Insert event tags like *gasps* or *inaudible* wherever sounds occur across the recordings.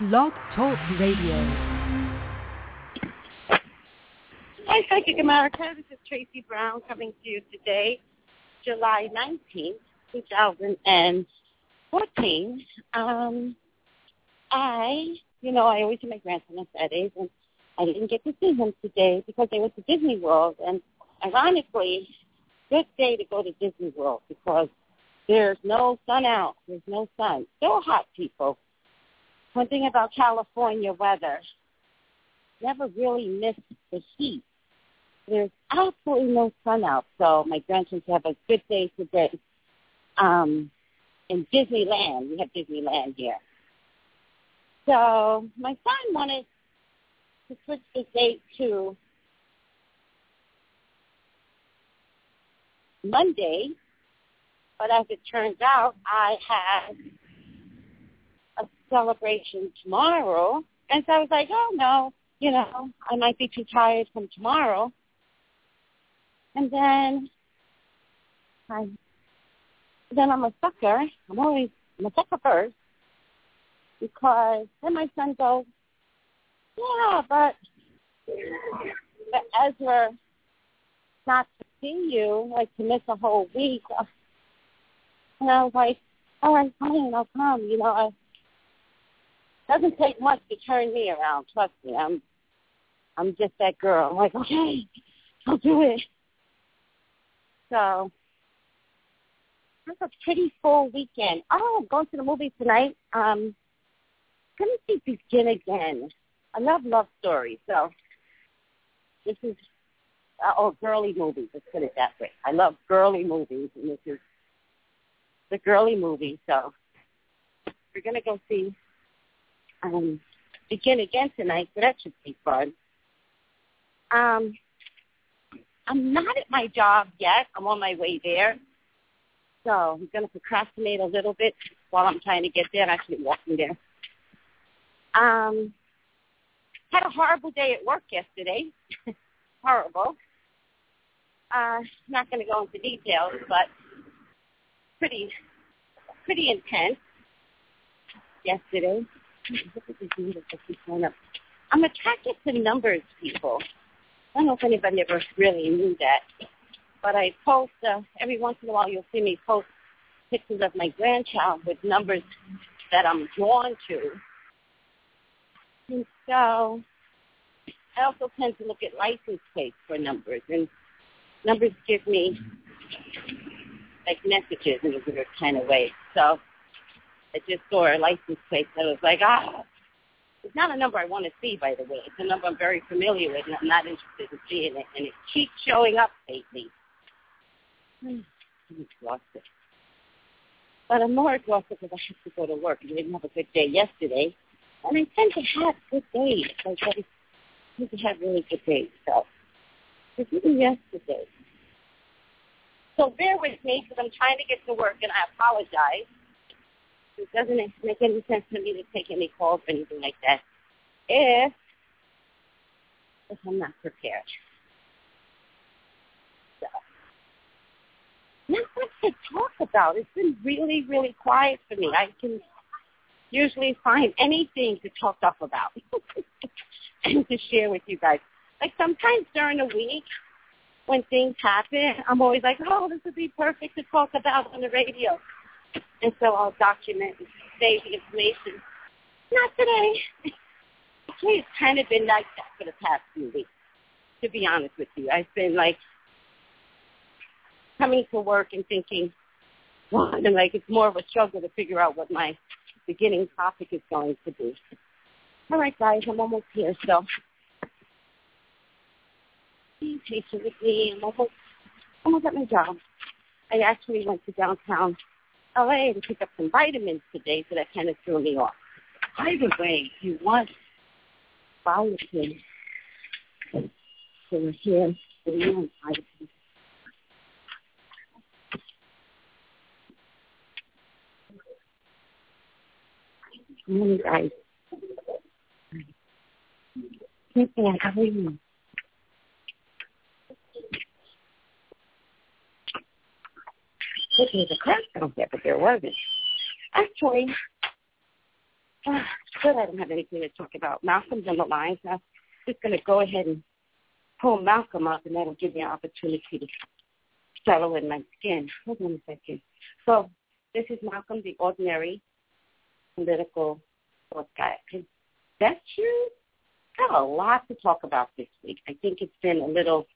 Blog Talk Radio. Hi, Psychic America. This is Tracey Brown coming to you today, July 19th, 2014. Um, I, you know, I always see my grandson on Saturdays, and I didn't get to see him today because I went to Disney World. And ironically, good day to go to Disney World because there's no sun out. There's no sun. Still hot, people. One thing about California weather, never really miss the heat. There's absolutely no sun out, so my grandson have a good day today. Um, in Disneyland, we have Disneyland here. So my son wanted to switch the date to Monday, but as it turns out, I had celebration tomorrow, and so I was like, oh no, you know, I might be too tired from tomorrow. And then I, then I'm a sucker. I'm always I'm a sucker first because then my son goes, yeah, but but Ezra not to see you, like to miss a whole week. And I was like, all right, fine, I'll come. You know, it doesn't take much to turn me around. Trust me, I'm I'm just that girl. I'm like, okay, I'll do it. So that's a pretty full weekend. Oh, I'm going to the movies tonight. Um, gonna see Begin Again. I love love stories, so this is uh, oh girly movies. Let's put it that way. I love girly movies, and this is the girly movie. So we're gonna go see um, Begin Again tonight, so that should be fun. Um, I'm not at my job yet. I'm on my way there. So I'm going to procrastinate a little bit while I'm trying to get there. I'm actually walking there. Um, had a horrible day at work yesterday. *laughs* Horrible. Uh, not going to go into details, but pretty, pretty intense yesterday. I'm attracted to numbers, people. I don't know if anybody ever really knew that, but I post uh, every once in a while. You'll see me post pictures of my grandchild with numbers that I'm drawn to, and so I also tend to look at license plates for numbers, and numbers give me like messages in a weird kind of way. So I just saw a license plate that was like, ah, it's not a number I want to see, by the way. It's a number I'm very familiar with, and I'm not interested in seeing it. And it keeps showing up lately. I'm exhausted. But I'm more exhausted because I have to go to work. I didn't have a good day yesterday. And I tend to have good days. Like I tend to have really good days. So it even yesterday. So bear with me because I'm trying to get to work, and I apologize it doesn't make any sense to me to take any calls or anything like that if if I'm not prepared. So not much to talk about. It's been really, really quiet for me. I can usually find anything to talk up about *laughs* and to share with you guys. Like sometimes during the week when things happen, I'm always like, oh, this would be perfect to talk about on the radio. And so I'll document and save the information. Not today. Actually, it's kind of been like that for the past few weeks, to be honest with you. I've been like coming to work and thinking, well, and like it's more of a struggle to figure out what my beginning topic is going to be. All right, guys, I'm almost here, so be patient with me. I'm almost, almost at my job. I actually went to downtown LA to pick up some vitamins today, so that kind of threw me off. By the way, you want biotin, so we're here for you vitamins. Good morning, guys. Hey, how are you? There was a crack out there, but there wasn't. Actually, Good, uh, I don't have anything to talk about. Malcolm's on the line, so I'm just going to go ahead and pull Malcolm up, and that'll give me an opportunity to settle in my skin. Hold on a second. So this is Malcolm, the ordinary political sports guy. That's you. Got a lot to talk about this week. I think it's been a little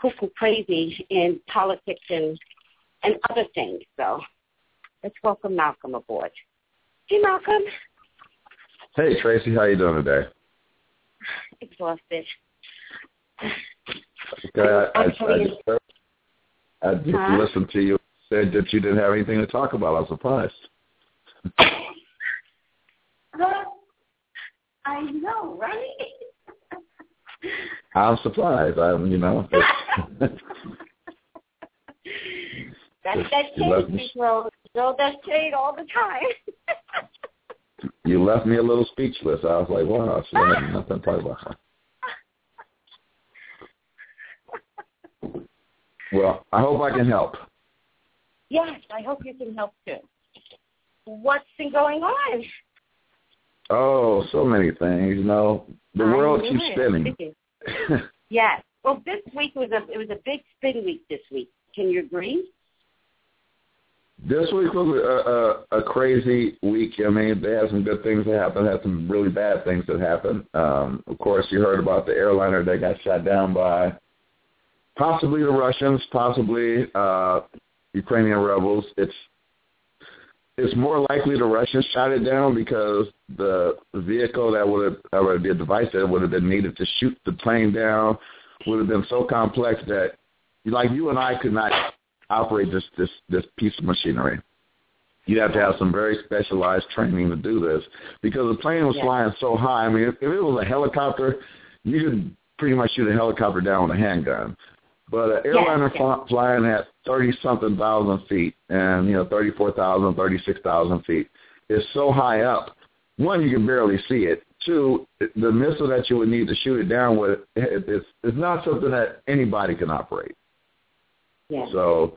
cuckoo crazy in politics and and other things. So let's welcome Malcolm aboard. Hey, Malcolm. Hey, Tracey. How you doing today? Exhausted. Okay, I, I, I just, I just Huh? listened to you. Said that you didn't have anything to talk about. I was surprised. *laughs* I know, right? I'm surprised. I'm, you know, *laughs* That's that You left shade, me- Negro. Throw that shade all the time. *laughs* you left me a little speechless. I was like, wow, she had nothing to talk about. Well, I hope I can help. yes, I hope you can help too. What's been going on? Oh, so many things. You know, the I world keeps spinning. *laughs* Yes. Well, this week was a it was a big spin week. This week, can you agree? This week was a, a, a crazy week. I mean, they had some good things that happened, had some really bad things that happened. Um, of course, you heard about the airliner that got shot down by possibly the Russians, possibly uh, Ukrainian rebels. It's it's more likely the Russians shot it down because the vehicle that would have, or the device that would have been needed to shoot the plane down would have been so complex that, like you and I could not operate this this this piece of machinery. You have to have some very specialized training to do this because the plane was Yeah. flying so high. I mean, if, if it was a helicopter, you could pretty much shoot a helicopter down with a handgun. But an airliner yes. fly, flying at thirty something thousand feet, and you know thirty four thousand, thirty six thousand feet, is so high up. One, you can barely see it. Two, the missile that you would need to shoot it down with, it, it's it's not something that anybody can operate. Yes. So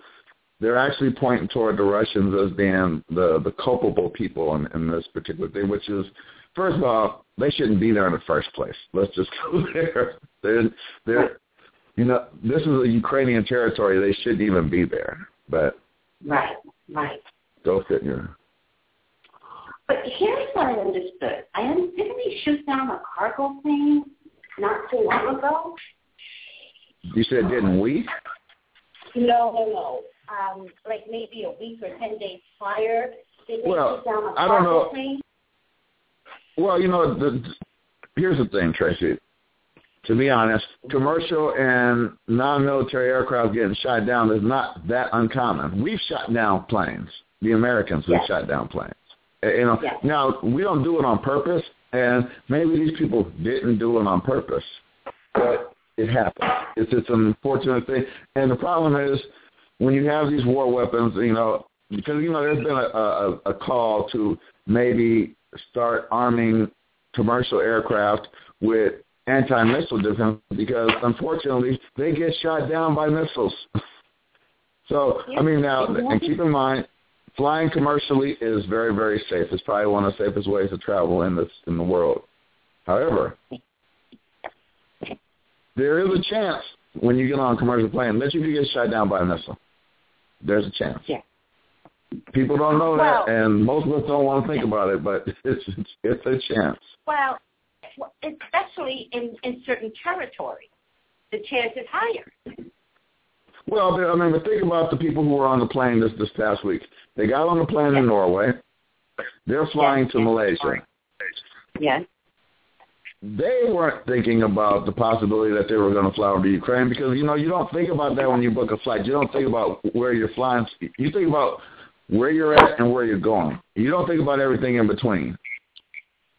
they're actually pointing toward the Russians as being the the culpable people in, in this particular thing, which is first of all, they shouldn't be there in the first place. Let's just *laughs* go there. They're they're you know, this is a Ukrainian territory. They shouldn't even be there. But Right. Right. go figure. But here's what I understood. I un- didn't they shoot down a cargo plane not too long ago? You said didn't we? No, no, no. Um, like maybe a week or ten days prior, did they Well, down a I don't know. plane? Well, you know, the, here's the thing, Tracey. To be honest, commercial and non-military aircraft getting shot down is not that uncommon. We've shot down planes. The Americans have Yes. shot down planes. Uh, You know, Yes. now we don't do it on purpose, and maybe these people didn't do it on purpose, but it happens. It's it's an unfortunate thing, and the problem is when you have these war weapons, you know, because you know there's been a, a, a call to maybe start arming commercial aircraft with anti-missile defense because unfortunately they get shot down by missiles. *laughs* so I mean now, and keep in mind, flying commercially is very very safe. It's probably one of the safest ways to travel in this in the world. However, there is a chance when you get on a commercial plane that you could get shot down by a missile. There's a chance. Yeah. People don't know that, and most of us don't want to think about it, but it's *laughs* it's, it's a chance. Well, well, especially in in certain territories, the chance is higher. Well, I mean, but think about the people who were on the plane this this past week. They got on the plane in Norway. They're flying Yes, to yes. Malaysia. Yes. They weren't thinking about the possibility that they were going to fly over to Ukraine because you know you don't think about that when you book a flight. You don't think about where you're flying. You think about where you're at and where you're going. You don't think about everything in between.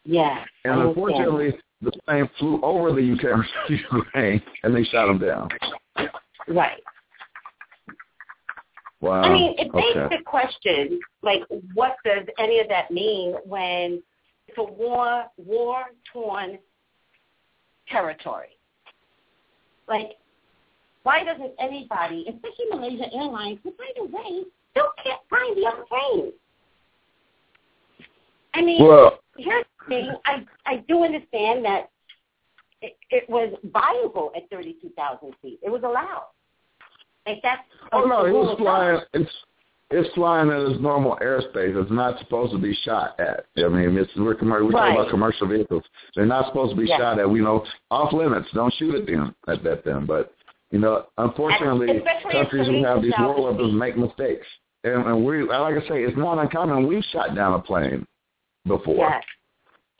Yeah. And unfortunately, the plane flew over the UK *laughs* Ukraine and they shot them down. Right. Wow. I mean, it begs okay. the question, like, what does any of that mean when it's a war, war-torn territory? Like, why doesn't anybody, especially Malaysia Airlines, who, by the way, still can't find the other plane? I mean, Well, here's the thing. I I do understand that it, it was viable at 32,000 feet. It was allowed. Like that's. oh no, it was flying. It's it's flying in its normal airspace. It's not supposed to be shot at. I mean, it's we're, commer- we're talking about commercial vehicles. They're not supposed to be Yeah. shot at. We know off limits. Don't shoot at them at that them. But you know, unfortunately, especially countries who have these war weapons make mistakes. And, and we, like I say, it's not uncommon. We've shot down a plane before. Yes.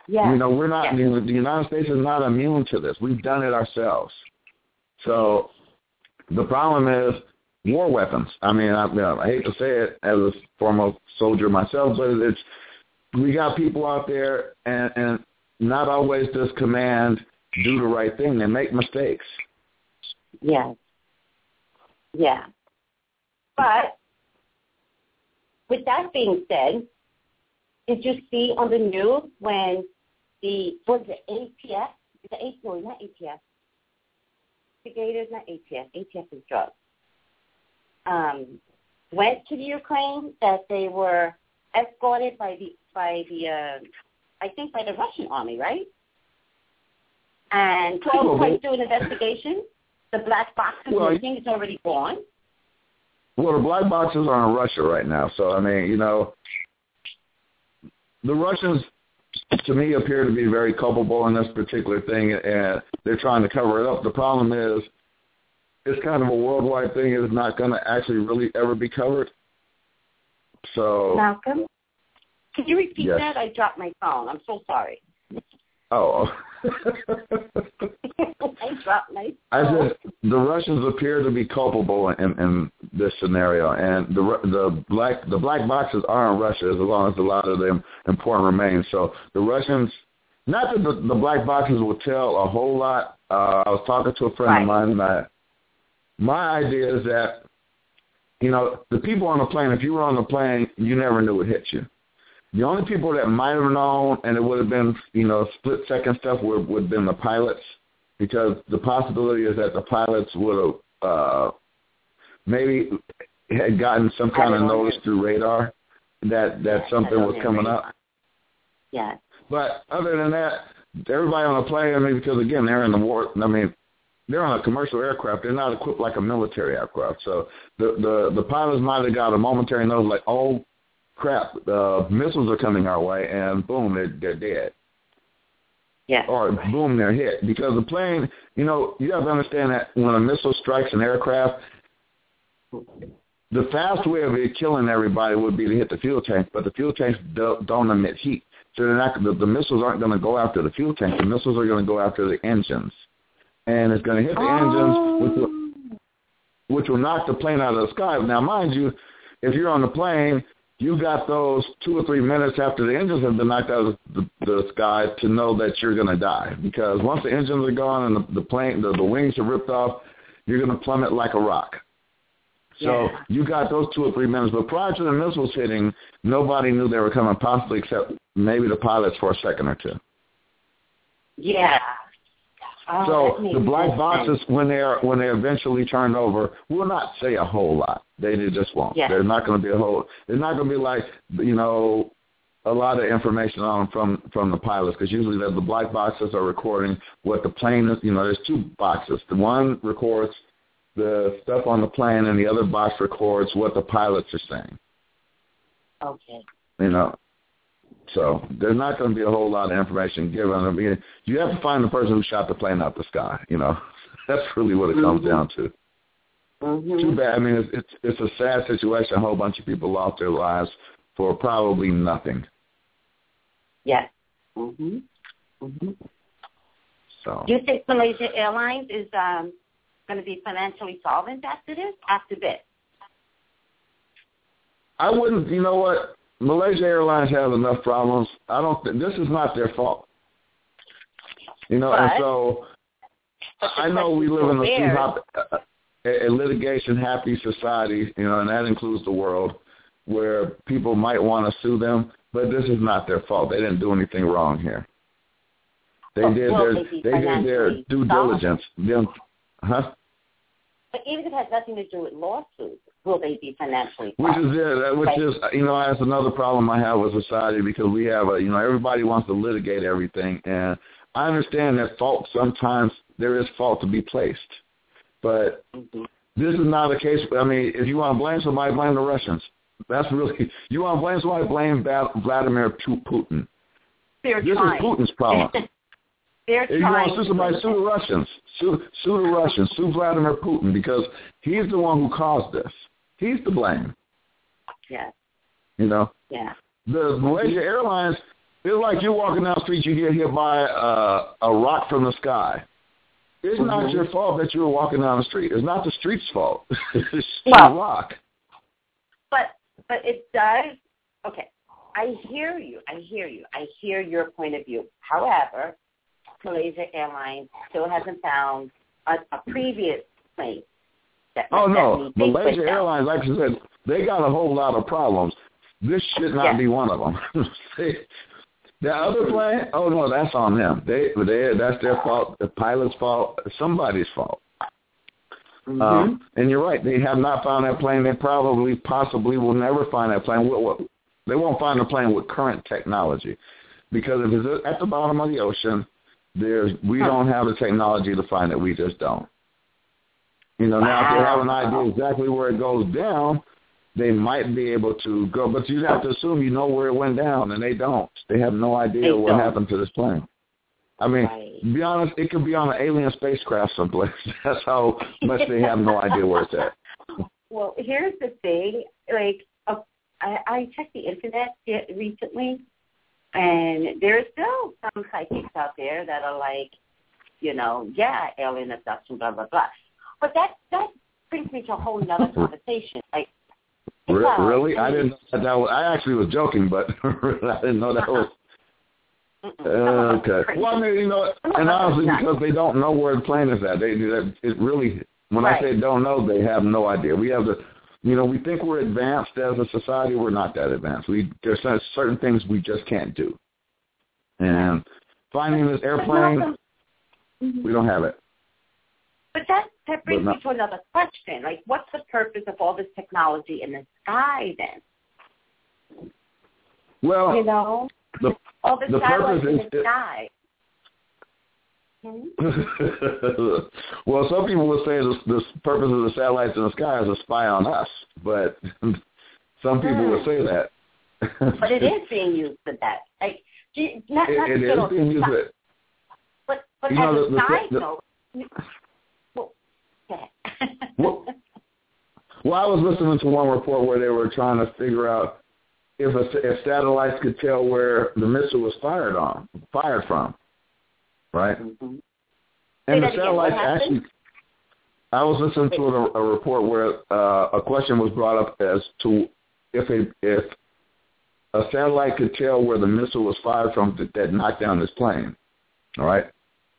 Yes. You know, we're not. Yes. The United States is not immune to this. We've done it ourselves. So the problem is war weapons. I mean, I, you know, I hate to say it as a former soldier myself, but it's we got people out there, and, and not always does command do the right thing. They make mistakes. Yes. Yeah. But with that being said, did you see on the news when the was it ATF? The A no, not ATF. Investigators, not ATF. ATF is drugs. Um, went to the Ukraine that they were escorted by the by the uh, I think by the Russian army, right? And twelve points do an investigation. The black box is Well, missing. It's already gone. Well, the black boxes are in Russia right now, so I mean, you know, the Russians, to me, appear to be very culpable in this particular thing, and they're trying to cover it up. The problem is, it's kind of a worldwide thing. It's not going to actually really ever be covered. So, Malcolm, can you repeat Yes. that? I dropped my phone. I'm so sorry. oh, *laughs* I dropped my Phone. I said the Russians appear to be culpable in, in this scenario, and the the black the black boxes are in Russia as long as a lot of them important remain. So the Russians, not that the, the black boxes will tell a whole lot. Uh, I was talking to a friend Right. of mine, and I, my idea is that you know the people on the plane. If you were on the plane, you never knew it hit you. The only people that might have known, and it would have been, you know, split second stuff would would have been the pilots, because the possibility is that the pilots would have uh, maybe had gotten some kind of Had it on notice through radar that that Had something was coming radar. up. Yes. But other than that, everybody on the plane, I mean, because again, they're in the war. I mean, they're on a commercial aircraft. They're not equipped like a military aircraft. So the the the pilots might have got a momentary notice, like, oh crap, uh, missiles are coming our way, and boom, they're they're dead. Yes. or boom, they're hit. Because the plane, you know, you have to understand that when a missile strikes an aircraft, the fast way of it killing everybody would be to hit the fuel tank, but the fuel tanks don't, don't emit heat. So they're not, the, the missiles aren't going to go after the fuel tank. The missiles are going to go after the engines. And it's going to hit the engines, which will, oh. which will knock the plane out of the sky. Now, mind you, if you're on the plane, you got those two or three minutes after the engines have been knocked out of the, the sky to know that you're going to die. Because once the engines are gone and the, the plane, the, the wings are ripped off, you're going to plummet like a rock. So Yeah. you got those two or three minutes. But prior to the missiles hitting, nobody knew they were coming, possibly except maybe the pilots for a second or two. Yeah. Oh, so the black sense. boxes, when they're when they're eventually turned over, will not say a whole lot. They just won't. Yeah. They're not going to be a whole. They're not going to be like you know a lot of information on them from from the pilots because usually the, the black boxes are recording what the plane is. You know, there's two boxes. The one records the stuff on the plane, and the other box records what the pilots are saying. Okay. You know, so there's not going to be a whole lot of information given. I mean, you have to find the person who shot the plane out the sky. You know, *laughs* that's really what it comes Mhm. down to. Mm-hmm. Too bad. I mean, it's, it's it's a sad situation. A whole bunch of people lost their lives for probably nothing. Yes. Mm-hmm. Mm-hmm. So Do you think Malaysia Airlines is um, going to be financially solvent after this? After this? I wouldn't. You know what? Malaysia Airlines has enough problems. I don't. Th- this is not their fault. You know, and so I know we live in a, still too bears- a, a litigation happy society, you know, and that includes the world where people might want to sue them, but this is not their fault. They didn't do anything wrong here. They Oh, did will their they did their due diligence. Them, huh? But even if it has nothing to do with lawsuits, will they be financially? Which is it. Which is you know that's another problem I have with society because we have a you know everybody wants to litigate everything, and I understand that fault sometimes there is fault to be placed, but mm-hmm. this is not a case. I mean, if you want to blame somebody, blame the Russians. That's really *laughs* you want to blame somebody, blame Vladimir Putin. They're this trying. is Putin's *laughs* problem. They're if you want to sue somebody, sue the Russians. Sue, sue the Russians. Sue Vladimir Putin because he's the one who caused this. He's to blame. Yeah. You know. Yeah. The Malaysia Airlines. It's like you're walking down the street, you get hit by uh, a rock from the sky. It's mm-hmm. not your fault that you were walking down the street. It's not the street's fault. *laughs* it's well, the rock. But but it does. Okay, I hear you. I hear you. I hear your point of view. However, Malaysia Airlines still hasn't found a, a previous plane. That, oh that no, Malaysia Airlines, like you said, they got a whole lot of problems. This should not be one of them. *laughs* the other plane, oh no, that's on them. They, they, that's their fault. The pilot's fault. Somebody's fault. Mm-hmm. Um, and you're right. They have not found that plane. They probably, possibly, will never find that plane. They won't find a plane with current technology, because if it's at the bottom of the ocean, there's we don't have the technology to find it. We just don't. You know, now if they have an idea exactly where it goes down, they might be able to go. But you have to assume you know where it went down, and they don't. They have no idea they what don't. happened to this plane. I mean, right. to be honest, it could be on an alien spacecraft someplace. *laughs* That's how much they have no idea where it's at. *laughs* Well, here's the thing. Like, uh, I, I checked the internet recently, and there's still some psychics out there that are like, you know, yeah, alien abduction, blah blah blah. But that that brings me to a whole other *laughs* conversation. Like, really, I didn't. Know that was, I actually was joking, but *laughs* I didn't know that was *laughs* uh, okay. Well, I mean, you know, and honestly, because they don't know where the plane is at, they it really. When right. I say don't know, they have no idea. We have the, you know, we think we're advanced as a society. We're not that advanced. We there's certain things we just can't do, and finding this airplane, we don't have it. But that that brings me to another question. Like, what's the purpose of all this technology in the sky then? Well, you know, the all the, the satellites purpose in the sky. *laughs* Hmm? well, some people would say the, the purpose of the satellites in the sky is to spy on us, but *laughs* some people would say that. but it is *laughs* being used for that. Like, not, it, not it is being used for But, but you as know, a the, side the, note, well, well, I was listening to one report where they were trying to figure out if a, if satellites could tell where the missile was fired on, fired from, right? Mm-hmm. And the satellites actually. I was listening to a, a report where uh, a question was brought up as to if a if a satellite could tell where the missile was fired from that, that knocked down this plane, all right?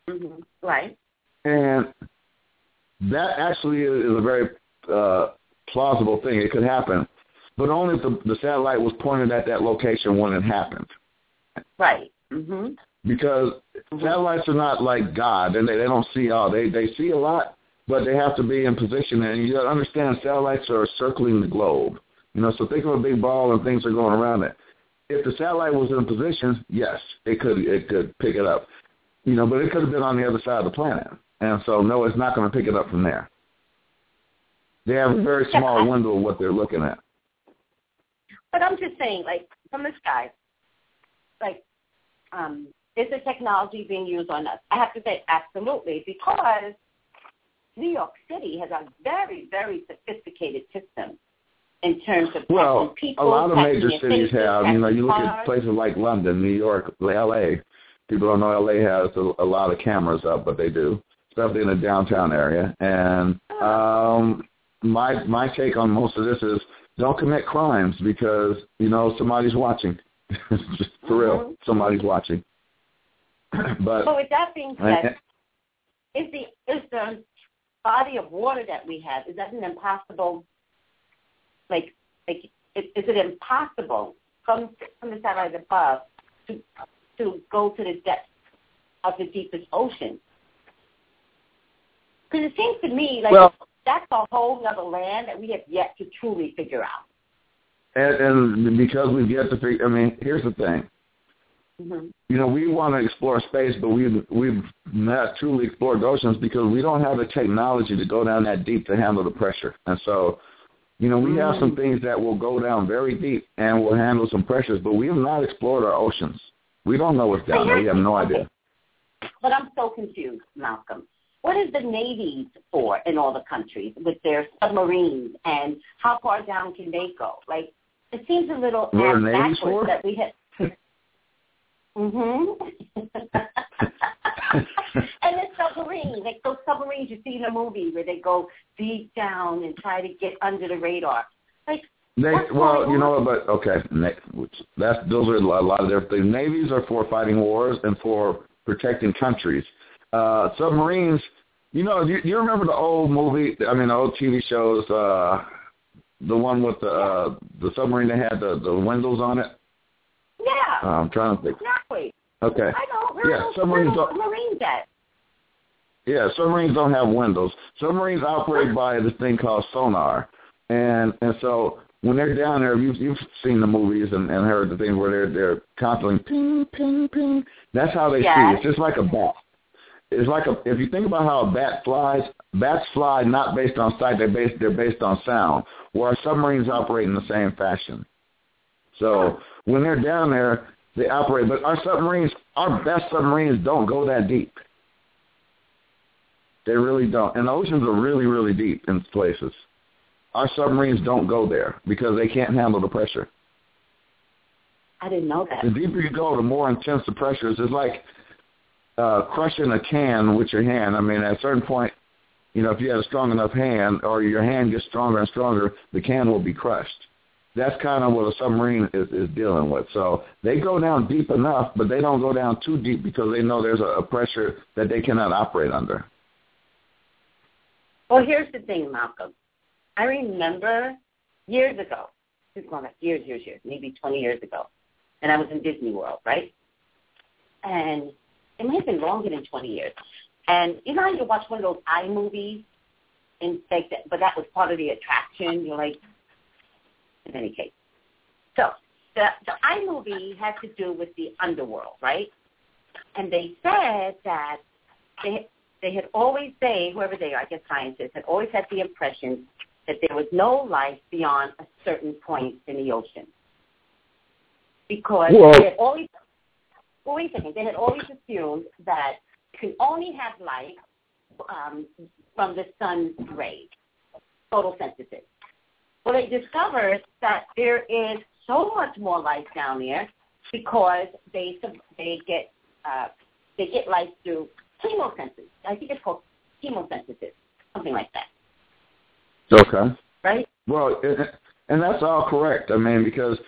mm-hmm. Right. And that actually is a very uh, plausible thing. It could happen but only if the, the satellite was pointed at that location when it happened. Right. hmm Because mm-hmm. satellites are not like God, and they, they don't see all. They they see a lot, but they have to be in position. And you got to understand, satellites are circling the globe. You know, so think of a big ball and things are going around it. If the satellite was in position, yes, it could it could pick it up. You know, but it could have been on the other side of the planet, and so no, it's not going to pick it up from there. They have a very small window of what they're looking at. But I'm just saying, like from the sky, like um, is the technology being used on us? I have to say absolutely because New York City has a very, very sophisticated system in terms of well, people. a lot of major cities have. You know, you look cars. at places like London, New York, L.A. People don't know L.A. has a, a lot of cameras up, but they do, especially in the downtown area. And um, my my take on most of this is don't commit crimes because you know somebody's watching. *laughs* For real, Mhm. somebody's watching. *clears throat* but So with that being said, is the is the body of water that we have is that an impossible? Like, like is, is it impossible from from the satellite above to to go to the depths of the deepest ocean? Because it seems to me like well, that's a whole other land that we have yet to truly figure out. And, and because we've yet to figure, I mean, here's the thing. Mm-hmm. You know, we want to explore space, but we've we've not truly explored oceans because we don't have the technology to go down that deep to handle the pressure. And so, you know, we mm-hmm. have some things that will go down very deep and will handle some pressures, but we have not explored our oceans. We don't know what's down there. We have no idea. But I'm so confused, Malcolm. What is the navies for in all the countries with their submarines and how far down can they go? Like it seems a little backwards for? that we have *laughs* Mhm. *laughs* and the submarines, like those submarines you see in the movie where they go deep down and try to get under the radar. Like they, well, you know, but okay, that's those are a lot of different things. Navies are for fighting wars and for protecting countries. Uh, submarines, you know, you, you remember the old movie? I mean, the old TV shows. Uh, the one with the uh, the submarine that had the the windows on it. Yeah. Uh, I'm trying to think. Exactly. Okay. I know. We're yeah, submarines don't. That. Yeah, submarines don't have windows. Submarines operate by this thing called sonar, and and so when they're down there, you've you've seen the movies and, and heard the thing where they're they're constantly ping ping ping. That's how they yes. see. It's just like a bat. It's like a if you think about how a bat flies, bats fly not based on sight. They're based they're based on sound. Where submarines operate in the same fashion. So when they're down there, they operate. But our submarines, our best submarines, don't go that deep. They really don't. And the oceans are really, really deep in places. Our submarines don't go there because they can't handle the pressure. I didn't know that. The deeper you go, the more intense the pressure is. It's like uh, crushing a can with your hand. I mean, at a certain point, you know, if you have a strong enough hand or your hand gets stronger and stronger, the can will be crushed that's kind of what a submarine is, is dealing with. So they go down deep enough, but they don't go down too deep because they know there's a, a pressure that they cannot operate under. Well, here's the thing, Malcolm. I remember years ago, this back years, years, years, maybe 20 years ago, and I was in Disney World, right? And it might have been longer than 20 years. And you know how you watch one of those iMovies, and like that, but that was part of the attraction. You're like, in any case. So the the iMovie had to do with the underworld, right? And they said that they they had always they whoever they are, I guess scientists had always had the impression that there was no life beyond a certain point in the ocean because Whoa. they had always well, wait a second, they had always assumed that you can only have light um, from the sun's rays, photosynthesis. Well, they discovered that there is so much more light down there because they they get uh, they get light through chemosynthesis. I think it's called chemosynthesis, something like that. Okay. Right. Well, and that's all correct. I mean, because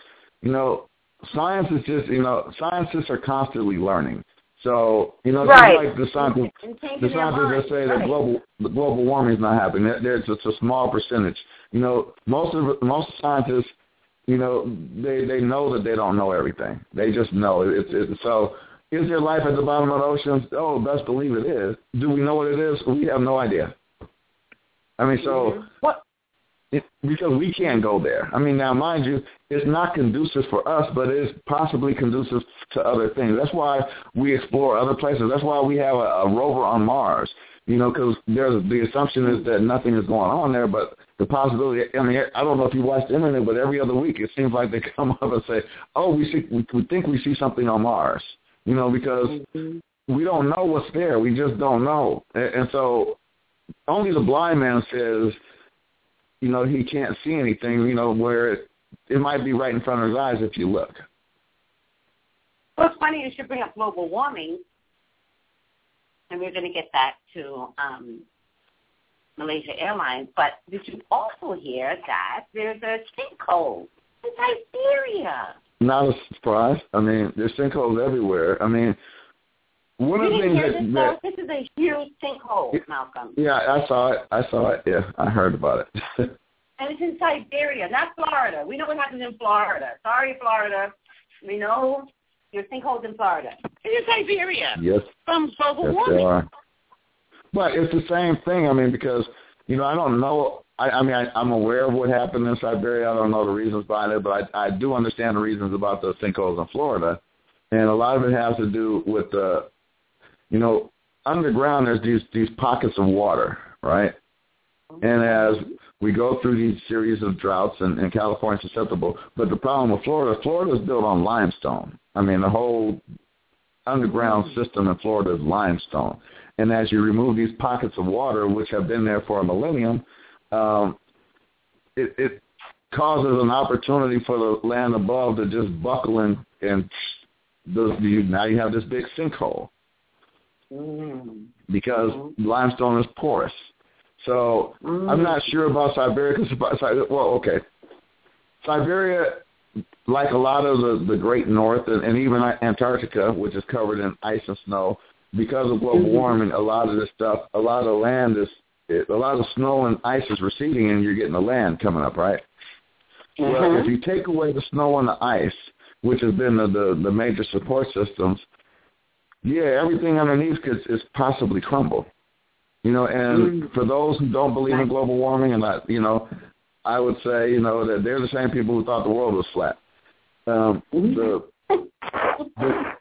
you know, science is just you know, scientists are constantly learning. So you know, right. like the scientists, the scientists that say right. that global the global warming is not happening. There's just a small percentage. You know, most of most scientists, you know, they they know that they don't know everything. They just know it's, it's so. Is there life at the bottom of the oceans? Oh, best believe it is. Do we know what it is? We have no idea. I mean, so mm-hmm. what it, because we can't go there. I mean, now mind you, it's not conducive for us, but it is possibly conducive to other things. That's why we explore other places. That's why we have a, a rover on Mars. You know, because there's the assumption is that nothing is going on there, but the possibility. I mean, I don't know if you watch the internet, but every other week it seems like they *laughs* come up and say, "Oh, we see, we, we think we see something on Mars." You know, because mm-hmm. we don't know what's there. We just don't know, and, and so only the blind man says you know, he can't see anything, you know, where it, it might be right in front of his eyes if you look. Well, it's funny you should bring up global warming, and we're going to get back to um, Malaysia Airlines. But did you also hear that there's a sinkhole in Siberia? Not a surprise. I mean, there's sinkholes everywhere. I mean, one you of the things that, this, that this is a huge sinkhole, Malcolm. Yeah, I saw it. I saw it. Yeah, I heard about it. *laughs* and it's in Siberia, not Florida. We know what happens in Florida. Sorry, Florida. We know your sinkholes in Florida. It's in Siberia. Yes. From global yes, warming. They are. But it's the same thing. I mean, because you know, I don't know. I, I mean, I, I'm aware of what happened in Siberia. I don't know the reasons behind it, but I, I do understand the reasons about the sinkholes in Florida, and a lot of it has to do with the, you know, underground. There's these these pockets of water, right? And as we go through these series of droughts, and, and California's susceptible, but the problem with Florida, Florida is built on limestone. I mean, the whole underground system in Florida is limestone. And as you remove these pockets of water, which have been there for a millennium, um, it, it causes an opportunity for the land above to just buckle and, and those, you, now you have this big sinkhole Mm. because Mhm. limestone is porous. So Mm. I'm not sure about Siberia. Cause, well, okay, Siberia, like a lot of the, the Great North and, and even Antarctica, which is covered in ice and snow, because of global Mhm. warming, a lot of this stuff, a lot of land is, it, a lot of snow and ice is receding, and you're getting the land coming up, right? Well, Mhm. if you take away the snow and the ice, which has been the the, the major support systems, yeah, everything underneath could is possibly crumble. You know, and Mm. for those who don't believe in global warming, and I, you know, I would say, you know, that they're the same people who thought the world was flat. Um, Mhm. the, the,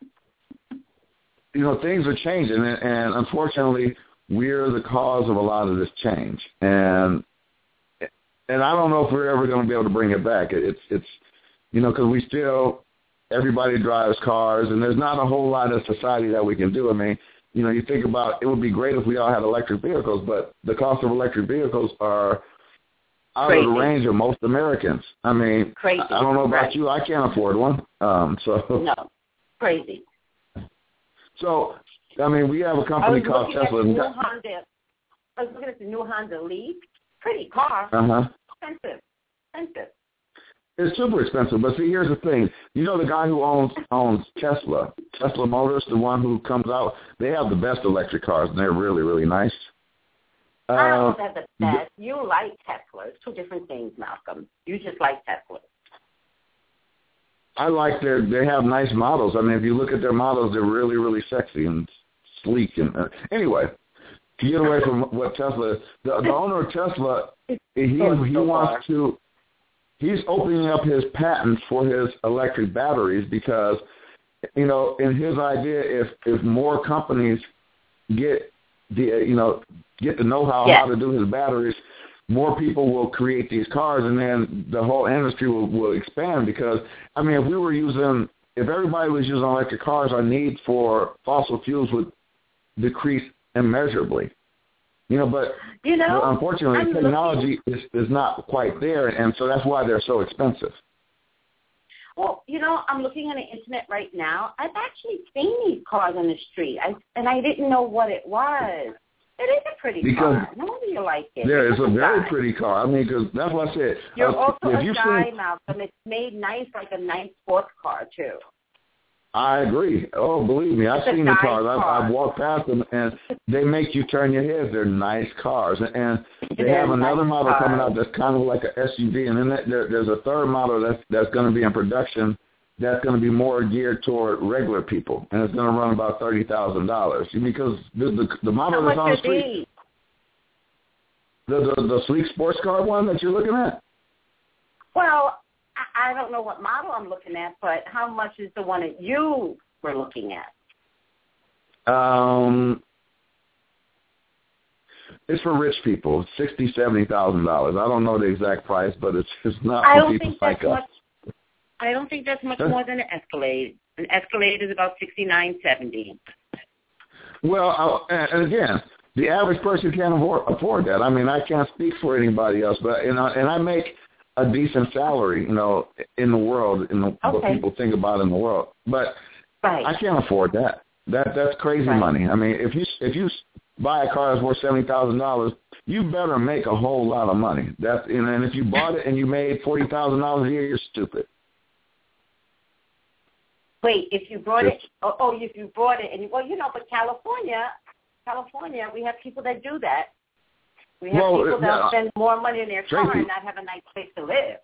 you know, things are changing, and, and unfortunately, we're the cause of a lot of this change. And and I don't know if we're ever going to be able to bring it back. It's it's you know because we still everybody drives cars, and there's not a whole lot of society that we can do. I mean, you know, you think about it would be great if we all had electric vehicles, but the cost of electric vehicles are out of the range of most Americans. I mean, Crazy. I I don't know about Right. you. I can't afford one. Um, so No. Crazy. *laughs* so I mean, we have a company called Tesla. new Honda. I was looking at the new Honda Leaf. Pretty car. Uh huh. Expensive. Expensive. It's super expensive, but see, here's the thing. You know the guy who owns owns Tesla, Tesla Motors, the one who comes out. They have the best electric cars, and they're really, really nice. I Uh, don't if that's the best. You like Tesla. It's two different things, Malcolm. You just like Tesla. I like their. They have nice models. I mean, if you look at their models, they're really, really sexy and sleek. And uh, anyway, to get away from what Tesla, the, the owner of Tesla, he he *laughs* so wants to. He's opening up his patent for his electric batteries because, you know, in his idea, if if more companies get the you know get the know-how Yes. how to do his batteries, more people will create these cars, and then the whole industry will, will expand. Because I mean, if we were using, if everybody was using electric cars, our need for fossil fuels would decrease immeasurably. You know, but You know, unfortunately, I'm technology is is not quite there, and so that's why they're so expensive. Well, you know, I'm looking on the internet right now. I've actually seen these cars on the street, I, and I didn't know what it was. It is a pretty Because car. No wonder you like it. Yeah, You're it's a very guy. pretty car. I mean, because that's what I said. You're Uh, also if a guy, seen, Malcolm. It's made nice, like a nice sports car too. I agree. Oh, believe me, I've seen the cars. I've, car. I've walked past them, and they make you turn your head. They're nice cars, and, they They're have another nice model coming out that's kind of like an SUV, and then there- there, there's a third model that's that's going to be in production. That's going to be more geared toward regular people, and it's going to run about thirty thousand dollars because the, the the model How that's on the street, the, the the sleek sports car one that you're looking at. Well, I, don't know what model I'm looking at, but how much is the one that you were looking at? Um, it's for rich people, sixty, seventy thousand dollars. I don't know the exact price, but it's it's not I for don't people think that's like us. much. I don't think that's much more than an Escalade. An Escalade is about sixty nine seventy. Well, I, and again, the average person can't afford, afford that. I mean, I can't speak for anybody else, but and I, and I make a decent salary, you know, in the world, in the, what people think about in the world. But Right. I can't afford that. That that's crazy Right. money. I mean, if you if you buy a car that's worth seventy thousand dollars, you better make a whole lot of money. That's and, and if you bought it and you made forty thousand dollars a year, you're stupid. Wait, if you brought it, oh, oh, if you brought it, and well, you know, but California, California, we have people that do that. We have Well, people that yeah. spend more money in their car and not have a nice place to live.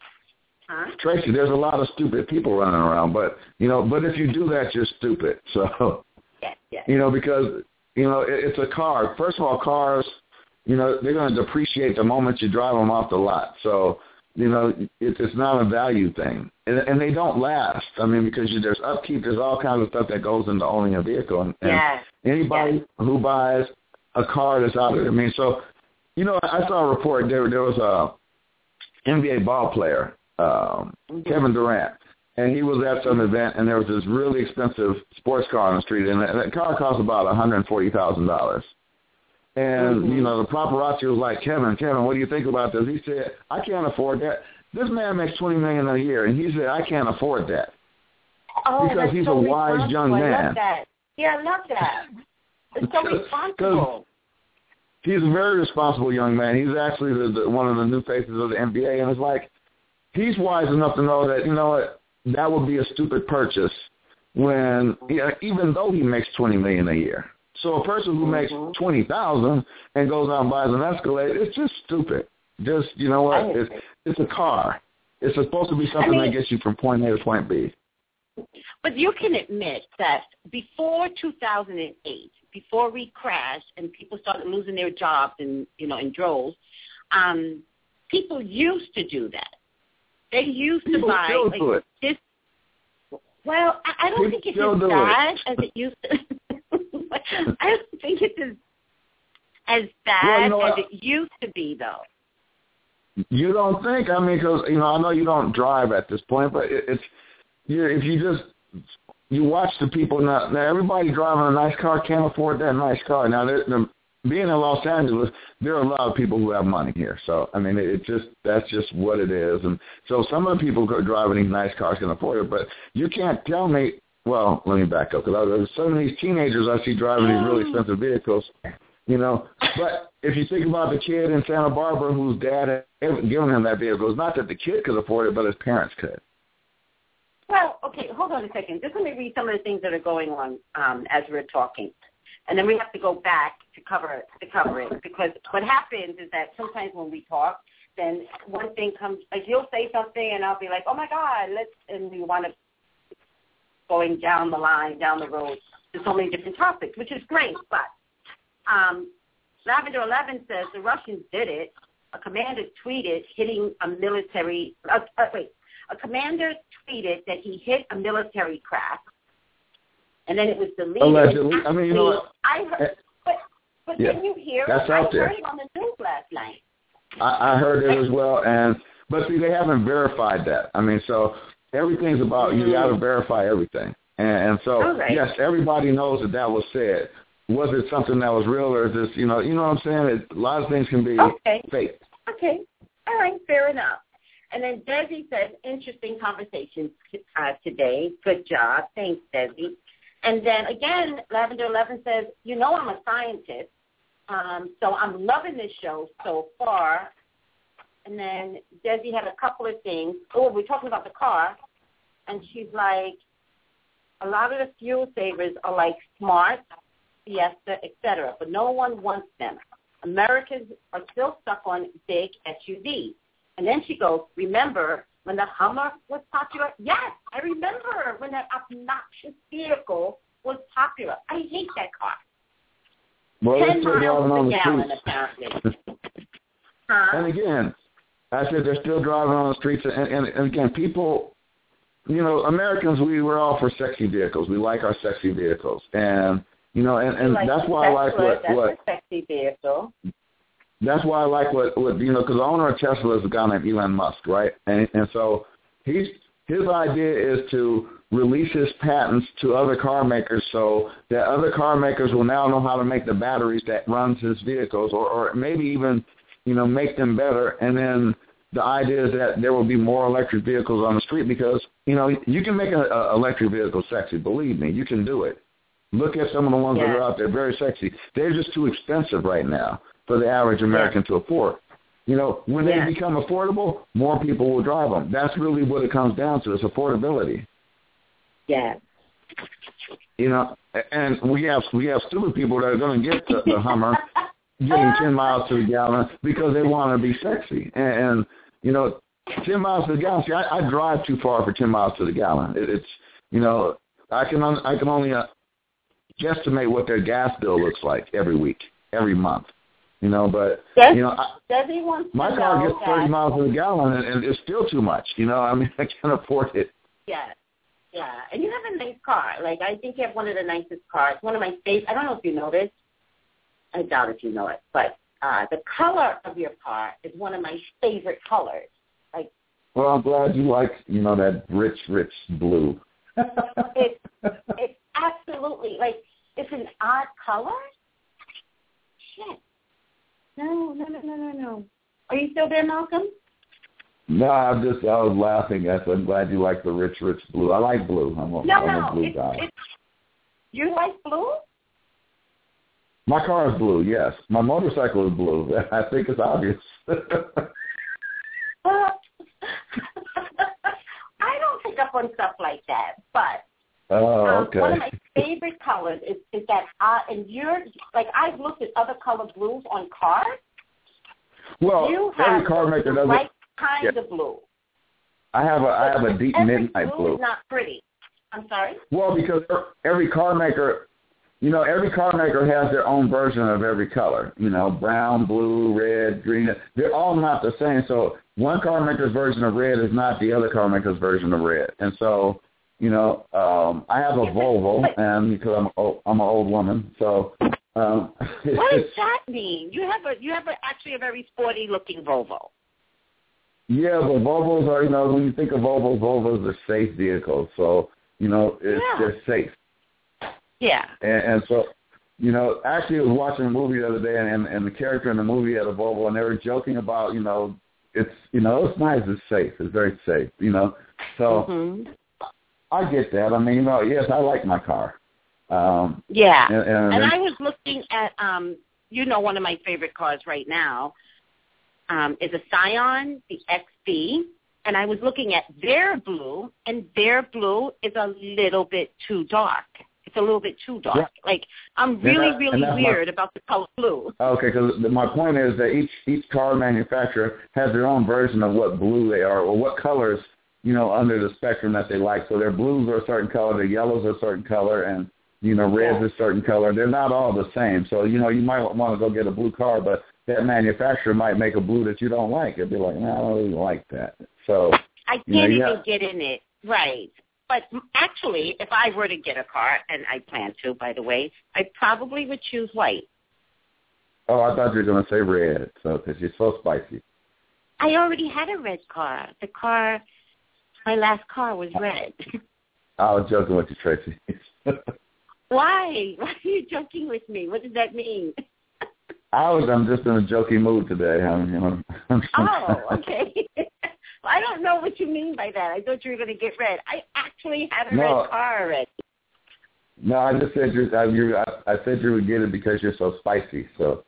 Huh? Tracey, there's a lot of stupid people running around, but you know, but if you do that, you're stupid. *laughs* So Yes, yes. you know, because you know it, it's a car. First of all, cars you know, they're going to depreciate the moment you drive them off the lot. So, you know, it, it's not a value thing, and, and they don't last. I mean, because you, there's upkeep, there's all kinds of stuff that goes into owning a vehicle, and, and Yes. anybody Yes. who buys a car that's out there, I mean, so, you know, I saw a report there. There was a NBA ball player, um, Kevin Durant, and he was at some event, and there was this really expensive sports car on the street, and that, that car cost about one hundred forty thousand dollars. And Mhm. you know, the paparazzi was like, "Kevin, Kevin, what do you think about this?" He said, "I can't afford that. This man makes twenty million a year, and he said I can't afford that." Oh, Because he's so a wise young responsible. I man. love that. Yeah, I love that. It's so *laughs* responsible. He's a very responsible young man. He's actually the, the, one of the new faces of the NBA, and it's like he's wise enough to know that you know what that would be a stupid purchase when yeah, even though he makes twenty million a year. So a person who makes Mhm. twenty thousand and goes out and buys an Escalade, it's just stupid. Just you know what? It's it's a car. It's supposed to be something mean- that gets you from point A to point B. But you can admit that before 2008, before we crashed and people started losing their jobs and you know in droves, um, people used to do that. They used to People buy still like do it. this. Well, I, I don't People think it's as do it. bad as it used to. *laughs* I don't think it's as as bad Well, you know as it used to be, though. You don't think? I mean, because you know, I know you don't drive at this point, but it, it's you. If you just you watch the people now, now everybody driving a nice car can't afford that nice car. Now, they're, they're, being in Los Angeles, there are a lot of people who have money here. So, I mean, it, just that's just what it is. And so, some of the people who are driving these nice cars can afford it, but you can't tell me. Well, let me back up because some of these teenagers I see driving these really expensive vehicles you know. But if you think about the kid in Santa Barbara whose dad had given him that vehicle, it's not that the kid could afford it, but his parents could. Well, okay, hold on a second. Just let me read some of the things that are going on um, as we're talking, and then we have to go back to cover to cover it because what happens is that sometimes when we talk, then one thing comes like you'll say something and I'll be like, oh my God, let's and we want to going down the line, down the road to so many different topics, which is great. But um, Lavender Eleven says the Russians did it. A commander tweeted hitting a military. Uh, uh, wait, a commander tweeted that he hit a military craft, and then it was deleted. Allegedly. I mean, you know what? I heard, but but Yeah, didn't you hear that's it? I out there. heard it on the news last night. I, I heard it as well, and but see, they haven't verified that. I mean, so everything's about you got to mm-hmm. verify everything, and, and so right. yes, everybody knows that that was said. Was it something that was real, or is this, you know, you know what I'm saying? It, a lot of things can be Okay. fake. Okay. All right. Fair enough. And then Desi said, interesting conversation uh, today. Good job. Thanks, Desi. And then again, Lavender Eleven says, you know, I'm a scientist, um, so I'm loving this show so far. And then Desi had a couple of things. Oh, we're talking about the car, and she's like, a lot of the fuel savers are like smart, Fiesta, etc., but no one wants them. Americans are still stuck on big SUVs. And then she goes, remember when the Hummer was popular? Yes, I remember when that obnoxious vehicle was popular. I hate that car. Well, they're Ten still driving on miles a the gallon, streets. apparently. *laughs* And again, I said they're still driving on the streets, and, and, and again, people, you know, Americans, we we're all for sexy vehicles. We like our sexy vehicles, and you know, and, and Like that's why I like what that's what a sexy vehicle. That's why I like what what you know, because the owner of Tesla is a guy named Elon Musk, right? And and so he's his idea is to release his patents to other car makers so that other car makers will now know how to make the batteries that runs his vehicles or, or maybe even, you know, make them better and then the idea is that there will be more electric vehicles on the street because, you know, you can make an electric vehicle sexy, believe me, you can do it. Look at some of the ones that are out there, very sexy. They're just too expensive right now for the average American to afford. You know, when Yeah. they become affordable, more people will drive them. That's really what it comes down to is affordability. Yeah. You know, and we have we have stupid people that are going to get the, the Hummer getting 10 miles to the gallon because they want to be sexy. And, and you know, 10 miles to the gallon. See, I, I drive too far for 10 miles to the gallon. It, it's you know, I can on, I can only uh, guesstimate what their gas bill looks like every week, every month. You know, but Des- you know, I, Desi wants my car gets 30 that- miles to the gallon, and, and it's still too much. You know, I mean, *laughs* I can't afford it. Yeah, yeah. And you have a nice car. Like I think you have one of the nicest cars. One of my favorite. I don't know if you know this. I doubt if you know it, but uh the color of your car is one of my favorite colors. Like Well, I'm glad you like, you know, that rich, rich blue. it, *laughs* it's absolutely like it's an odd color. Shit. No, no, no, no, no, no. Are you still there, Malcolm? no, I'm just, I was laughing. I said, I'm glad you like the rich, rich blue. I like blue. I'm a, No, I'm a no. blue It's, guy. it's, you like blue? My car is blue, yes. My motorcycle is blue. *laughs* I think it's obvious. *laughs* I don't pick up on stuff like that, but oh, um, one of my favorite colors is, is that uh, and you're like I've looked at other color blues on cars. well, you have every car maker does right kind Yeah. of blue. I have a, I have a deep Every midnight blue blue. is not pretty. I'm sorry. Well, because every car maker, you know, every car maker has their own version of every color. You know, brown, blue, red, green. They're all not the same. So one car maker's version of red is not the other car maker's version of red. And so, you know, um, I have a Volvo, *laughs* and because I'm old, I'm an old woman, so. Um, *laughs* What does that mean? You have a you have a, actually a very sporty looking Volvo. Yeah, but Volvos are, you know, when you think of Volvos, Volvos are safe vehicles. So, you know, it's, Yeah. they're safe. Yeah. And, and so, you know, actually I was watching a movie the other day, and, and the character in the movie had a Volvo, and they were joking about, you know, it's, you know, it's nice, it's safe, it's very safe, you know. So hmm I get that. I mean, you know, yes, I like my car. Um, Yeah. and, and, And I was looking at, um, you know, one of my favorite cars right now um, is a Scion, the XB, and I was looking at their blue, and their blue is a little bit too dark. It's a little bit too dark. Yeah. Like I'm really, that- really that's my- weird about the color blue. Okay, because my point is that each each car manufacturer has their own version of what blue they are or what colors you know under the spectrum that they like. So their blues are a certain color, their yellows are a certain color, and you know reds Yeah. are a certain color. They're not all the same. So you know you might want to go get a blue car, but that manufacturer might make a blue that you don't like. It'd be like, no, I don't really like that. So I You know, can't yeah. even get in it. Right. But actually, if I were to get a car, and I plan to, by the way, I probably would choose white. oh, I thought you were going to say red. So because you're so spicy. I already had a red car. The car, my last car was red. I was joking with you, Tracey. *laughs* Why? Why are you joking with me? What does that mean? I was. I'm just in a joking mood today. I'm, you know. oh, okay. *laughs* well, I don't know what you mean by that. I thought you were going to get red. I actually had a No. red car already. No, I just said you. I, you I, I said you would get it because you're so spicy. So,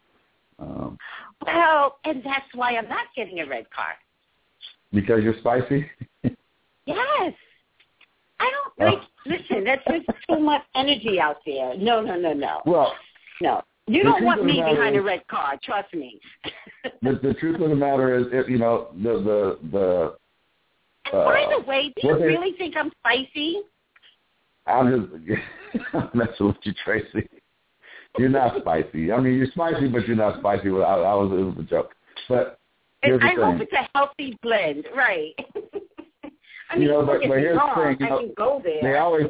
um, Well, and that's why I'm not getting a red car. because you're spicy. *laughs* Yes. I don't like. Listen, that's just too much energy out there. No, no, no, no, well, no. You don't want me behind a red car. Trust me. *laughs* the, the truth of the matter is, if, you know, the the the. And by uh, the way, do you they- really think I'm spicy? I'm just *laughs* I'm messing with you, Tracey. You're not spicy. I mean, you're spicy, but you're not spicy. I, I was it was a joke. But I thing. hope it's a healthy blend, right? *laughs* I mean, You know, but- but here's the thing, you I know, can go there. They always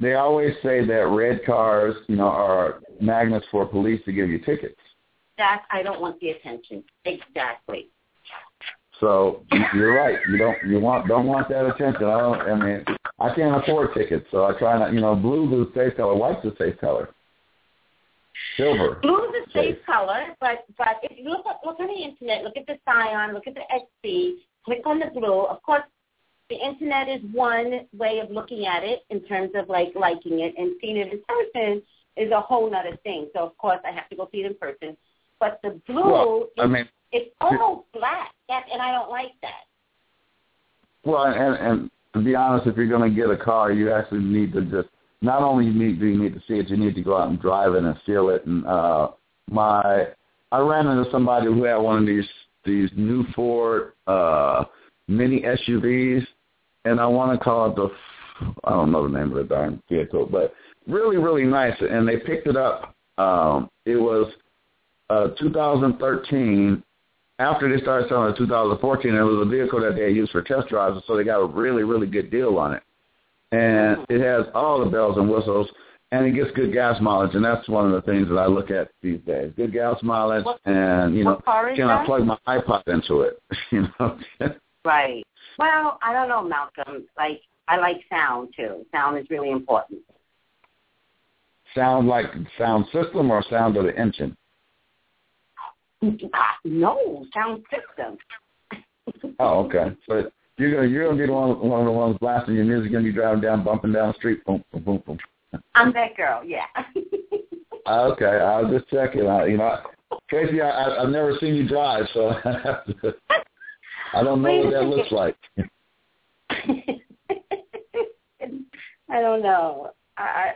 they always say that red cars, you know, are magnets for police to give you tickets. that I don't want the attention. Exactly. So you're right. You don't you want don't want that attention. I don't. I mean, I can't afford tickets, so I try not. You know, blue is a safe color. White's a safe color. Silver. Blue is a safe Safe. color, but but if you look at, look on the internet, look at the Scion, look at the XC, click on the blue. Of course, the internet is one way of looking at it in terms of like liking it, and seeing it in person is a whole other thing. So of course, I have to go see it in person. But the blue, Well, I mean, it's almost black, that, and I don't like that. well, and and to be honest, if you're going to get a car, you actually need to just not only need do you need to see it, you need to go out and drive it and feel it. And uh, my I ran into somebody who had one of these these new Ford uh, mini SUVs, and I want to call it the I don't know the name of the darn vehicle, but really really nice. And they picked it up. Um, it was uh, 2013, after they started selling in 2014, it was a vehicle that they had used for test drives, so they got a really, really good deal on it. And it has all the bells and whistles, and it gets good gas mileage, and that's one of the things that I look at these days. Good gas mileage, What- and you know, what car is can that? I plug my iPod into it? *laughs* you know, Right. Well, I don't know, Malcolm. Like, I like sound too. Sound is really important. sound like sound system or sound of the engine. Ah, no, sound system. *laughs* Oh, okay. So you're gonna you're gonna be the one one of the ones blasting your music and you driving down, bumping down the street, boom, boom, boom, boom. I'm that girl. Yeah. *laughs* Okay, I was just checking. I, you know, Tracey, I, I, I've never seen you drive, so *laughs* I don't know what that looks like. *laughs* I don't know. I, I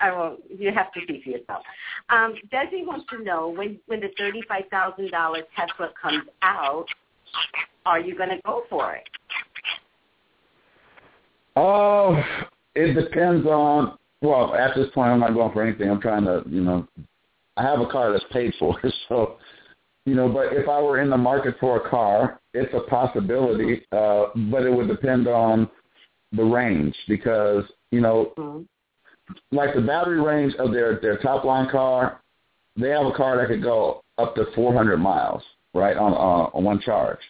I won't. You have to see for yourself. Um, Desi wants to know when when the thirty five thousand dollars Tesla comes out, are you going to go for it? Oh, it depends on. Well, at this point, I'm not going for anything. I'm trying to, you know, I have a car that's paid for, *laughs* so, you know. But if I were in the market for a car, it's a possibility. Uh, but it would depend on the range because, you know, Mm-hmm. like the battery range of their their top line car, they have a car that could go up to 400 miles, right, on uh, on one charge.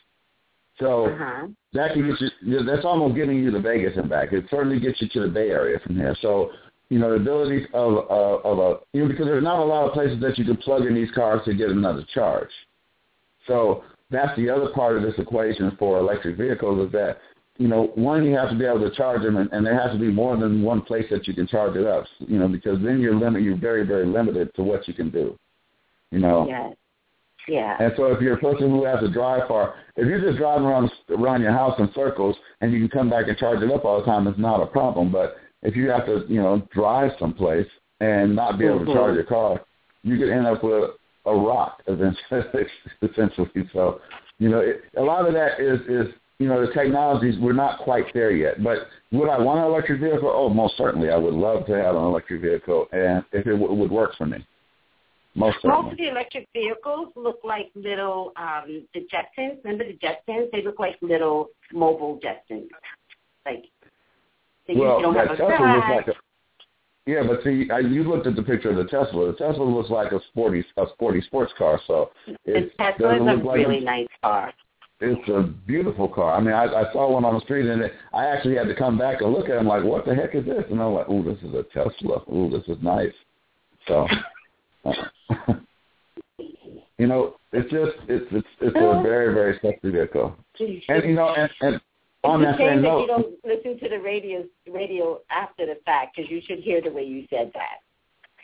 So Uh-huh. that can get you. That's almost getting you to Vegas and back. It certainly gets you to the Bay Area from here. So you know the ability of uh, of a you know because there's not a lot of places that you can plug in these cars to get another charge. So that's the other part of this equation for electric vehicles is that you know one you have to be able to charge them and, and there has to be more than one place that you can charge it up. You know because then you're limit you're very very limited to what you can do. You know. Yes. Yeah. And so if you're a person who has to drive far, if you're just driving around around your house in circles and you can come back and charge it up all the time, it's not a problem. But if you have to, you know, drive someplace and not be able to Mhm. charge your car, you could end up with a rock *laughs* essentially, so you know, it, a lot of that is is you know the technologies we're not quite there yet. But would I want an electric vehicle? Oh, most certainly, I would love to have an electric vehicle, and if it w- would work for me, most. Most of the electric vehicles look like little um the Jetsons. Remember the Jetsons? They look like little mobile Jetsons. Like they well, don't have a Tesla looks like a yeah, but see, I, you looked at the picture of the Tesla. The Tesla looks like a sporty a sporty sports car, so the it Tesla is a like really nice car. it's a beautiful car. I mean, I, I saw one on the street, and it, I actually had to come back and look at it. I'm like, what the heck is this? And I'm like, oh, this is a Tesla. Oh, this is nice. So, uh, *laughs* you know, it's just it's it's it's a *laughs* very very sexy vehicle. And you know, and, and on it's that same that note, you don't listen to the radio radio after the fact because you should hear the way you said that.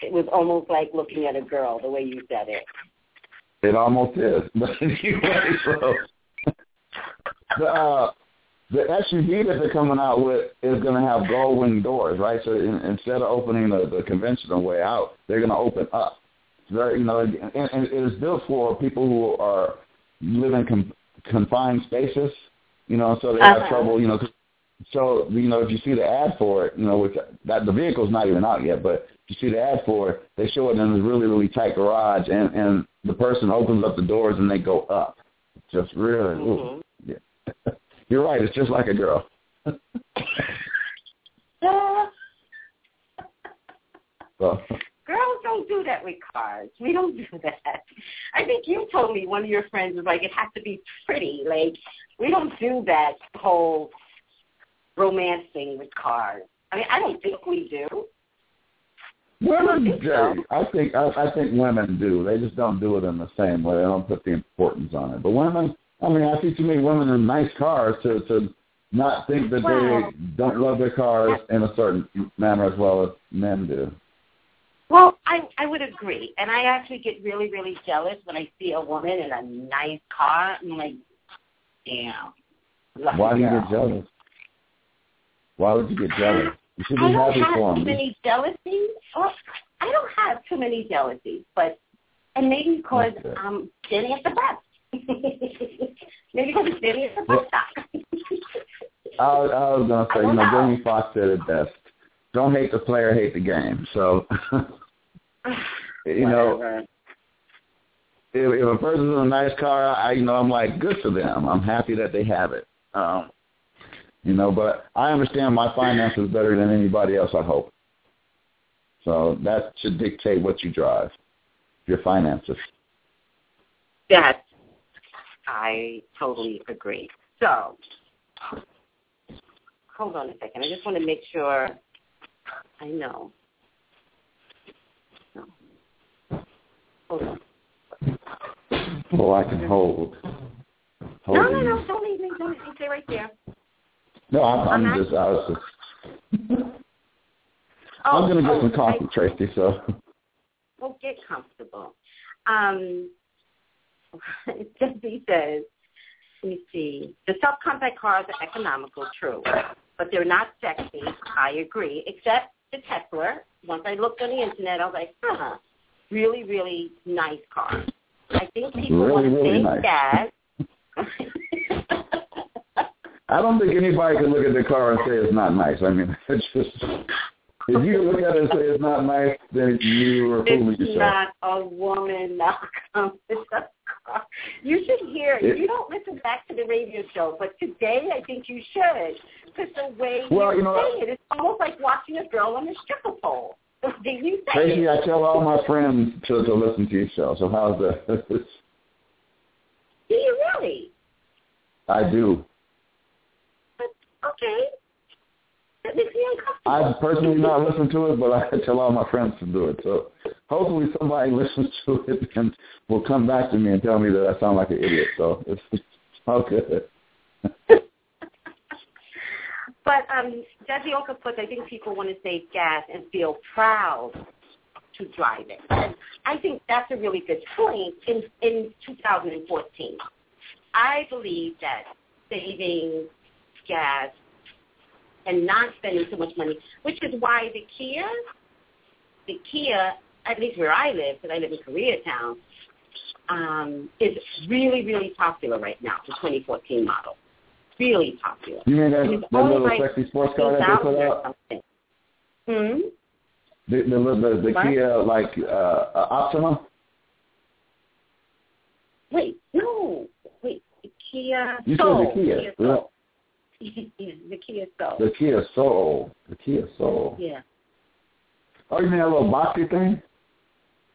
It was almost like looking at a girl the way you said it. It almost is. *laughs* But anyway, so *laughs* the uh, the SUV that they're coming out with is going to have gull wing doors, right? So in, instead of opening the, the conventional way out, they're going to open up. It's very, you know, and, and it is built for people who are live in com- confined spaces, you know, so they have Uh-huh. trouble, you know. So you know, if you see the ad for it, you know, which that the vehicle's not even out yet, but if you see the ad for it, they show it in this really really tight garage, and and the person opens up the doors and they go up. Just really, ooh, Mhm. yeah. *laughs* You're right. It's just like a girl. *laughs* *laughs* So, don't do that with cars. We don't do *laughs* that. I think you told me one of your friends was like, it has to be pretty. Like, we don't do that whole romance thing with cars. I mean, I don't think we do. women do. so. I think I, I think women do. They just don't do it in the same way. They don't put the importance on it. But women, I mean, I see too many women in nice cars to to not think that Well- they don't love their cars in a certain manner as well as men do. Well, I I would agree, and I actually get really really jealous when I see a woman in a nice car. I'm like, damn. Why do you get jealous? Why would you get jealous? You should I don't happy have for too many jealousies. Well, I don't have too many jealousies, but and maybe because Okay. I'm standing at the bus. *laughs* maybe because I'm standing at the bus Well- stop. *laughs* I, was- I was gonna say, you know, know. Jamie Foxx said it best. Don't hate the player, hate the game. So, *laughs* you know, if, if a person's in a nice car, I you know I'm like good for them. I'm happy that they have it. Um, you know, but I understand my finances better than anybody else. I hope. So that should dictate what you drive, your finances. That I totally agree. So, hold on a second. I just want to make sure I know. No. Hold on. Oh, I can hold. hold no, no, no. Don't leave me. Don't leave me. Stay right there. No, I'm, I'm, I'm just, I was just. Oh, I'm going to get oh, some coffee, I, Tracey. So. Well, get comfortable. Um, *laughs* Jesse says, let me see. The subcompact cars are economical, true, but they're not sexy. I agree, except the Tesla. Once I looked on the internet, I was like, huh, really, really nice car. I think people really, want to really save nice. gas. *laughs* I don't think anybody can look at the car and say it's not nice. I mean, *laughs* it's just if you look at it and say it's not nice, then you are fooling yourself. It's not a woman knockoff. It's a. *laughs* You should hear. It, you don't listen back to the radio show, but today I think you should, because the way well, you, you know, say it, it's almost like watching a girl on a stripper pole. *laughs* Did you say Tracey, it? I tell all my friends to to listen to your show. So how's that? *laughs* do you really? I do. But, okay. I've personally not listen to it, but I tell all my friends to do it. So hopefully somebody *laughs* listens to it and will come back to me and tell me that I sound like an idiot. So it's, it's all good. but um, Jesse also puts, I think people want to save gas and feel proud to drive it. And I think that's a really good point in, in 2014. I believe that saving gas and not spending so much money, which is why the Kia, the Kia, at least where I live, because I live in Koreatown, um, is really, really popular right now, the 2014 model. Really popular. You mean that, that little like sexy sports car that they put out? Hmm? The, the, the, the Kia, like, uh, uh, Optima? Wait, no. Wait, the Kia You Soul. said the Kia. Kia Soul. *laughs* yeah, the Kia Soul. The Kia Soul. The Kia Soul. Yeah. Oh, you mean that little boxy thing?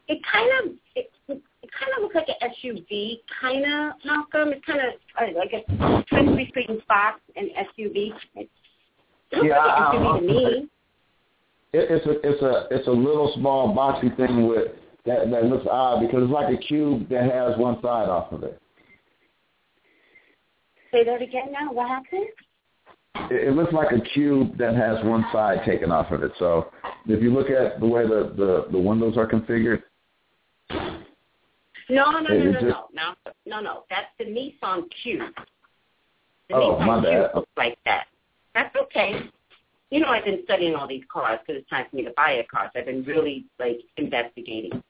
It kind of it, it kind of looks like an SUV, kind of Malcolm. It's kind of uh, like a twin between box and SUV. It looks yeah, like an SUV to me. It, it's a it's a it's a little small boxy thing with that that looks odd because it's like a cube that has one side off of it. Say that again now. What happened? it, it looks like a cube that has one side taken off of it. So if you look at the way the the, the windows are configured. No, no, no, no, no, no, no, no. That's the Nissan Cube. The oh, Nissan my bad. looks like that. That's okay. You know, I've been studying all these cars because it's time for me to buy a car. So I've been really like investigating.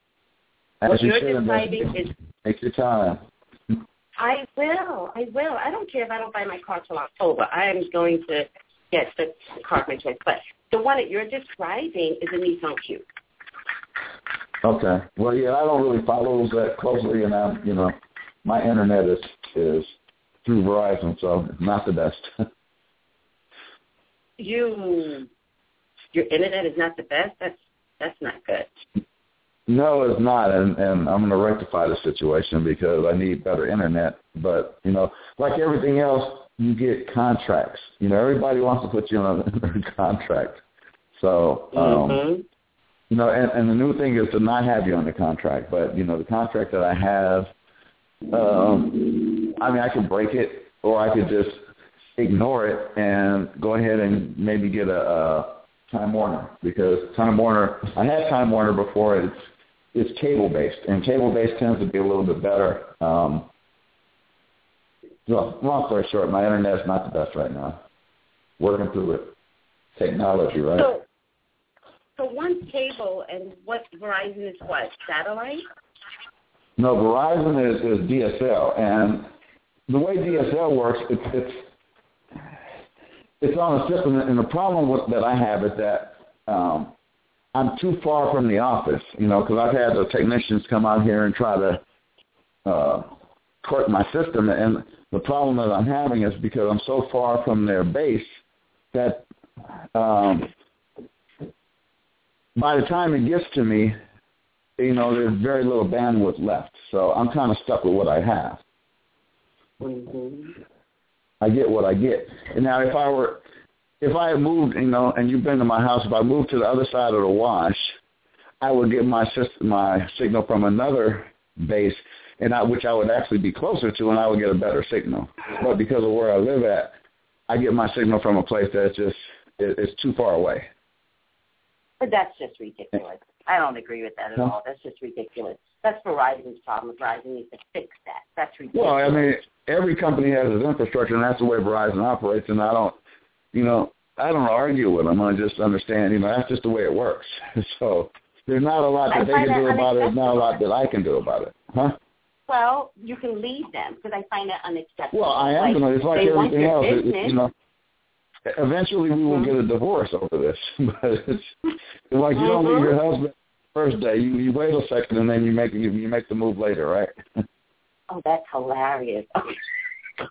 As what you you're describing is take your time. I will. I will. I don't care if I don't buy my car till October. I am going to get the car of my choice. But the one that you're describing is a Nissan Cube. Okay. Well, yeah, I don't really follow that closely, and I'm, you know, my internet is is through Verizon, so it's not the best. *laughs* you, your internet is not the best. That's that's not good. No, it's not, and and I'm going to rectify the situation because I need better internet. But you know, like everything else, you get contracts. You know, everybody wants to put you on a *laughs* contract. So, um, mm-hmm. You know, and, and the new thing is to not have you on the contract. But you know, the contract that I have, um, I mean, I can break it, or I could just ignore it and go ahead and maybe get a. a Time Warner because Time Warner I had Time Warner before it's it's cable based, and cable based tends to be a little bit better. Um, so, long story short, my internet's not the best right now. Working through it, technology, right? So, so one cable, and what Verizon is what satellite? No, Verizon is, is DSL, and the way DSL works, it's it's it's on a system, and the problem with, that I have is that um, I'm too far from the office, you know, because I've had the technicians come out here and try to uh, court my system. And the problem that I'm having is because I'm so far from their base that um, by the time it gets to me, you know, there's very little bandwidth left. So I'm kind of stuck with what I have. Mm-hmm. I get what I get. And now if I were, if I had moved, you know, and you've been to my house, if I moved to the other side of the wash, I would get my system, my signal from another base, and I, which I would actually be closer to, and I would get a better signal. But because of where I live at, I get my signal from a place that's just it, it's too far away. But that's just ridiculous. I don't agree with that at No. all. That's just ridiculous. That's Verizon's problem. Verizon needs to fix that. That's ridiculous. Well, I mean, every company has its infrastructure, and that's the way Verizon operates. And I don't, you know, I don't argue with them. I just understand, you know, that's just the way it works. *laughs* So there's not a lot I that they find can do about it. There's not a lot that I can do about it, huh? well, you can leave them because I find that unacceptable. Well, I am Like. It's like they everything else. It- it- you know, eventually we will get a divorce over this. *laughs* but it's, it's like you don't leave your uh-huh. husband first day. You you wait a second and then you make you, you make the move later, right? Oh, that's hilarious.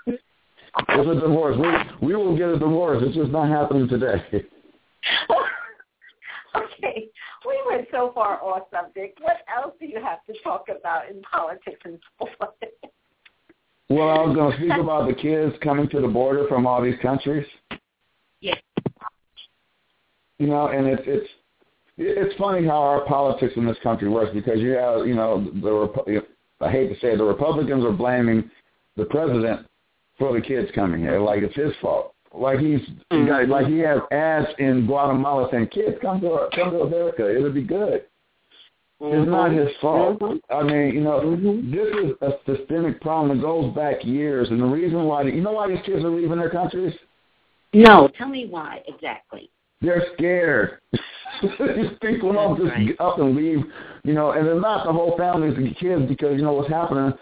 It's a divorce. We we will get a divorce. It's just not happening today. *laughs* okay, we went so far off subject. What else do you have to talk about in politics and sport? Well, I was going to speak about the kids coming to the border from all these countries. Yes. You know, and it's it's it's funny how our politics in this country works because you have you know the I hate to say it, the Republicans are blaming the president for the kids coming here like it's his fault. Like he's he got, like he has ads in Guatemala saying, "Kids, come to come to America. It'll be good." It's not his fault. Mhm. I mean, you know, Mhm. this is a systemic problem that goes back years, and the reason why you know why these kids are leaving their countries? No, tell me why exactly. They're scared. *laughs* These people don't just Right. get up and leave, you know, and they're not the whole families and kids because you know what's happening.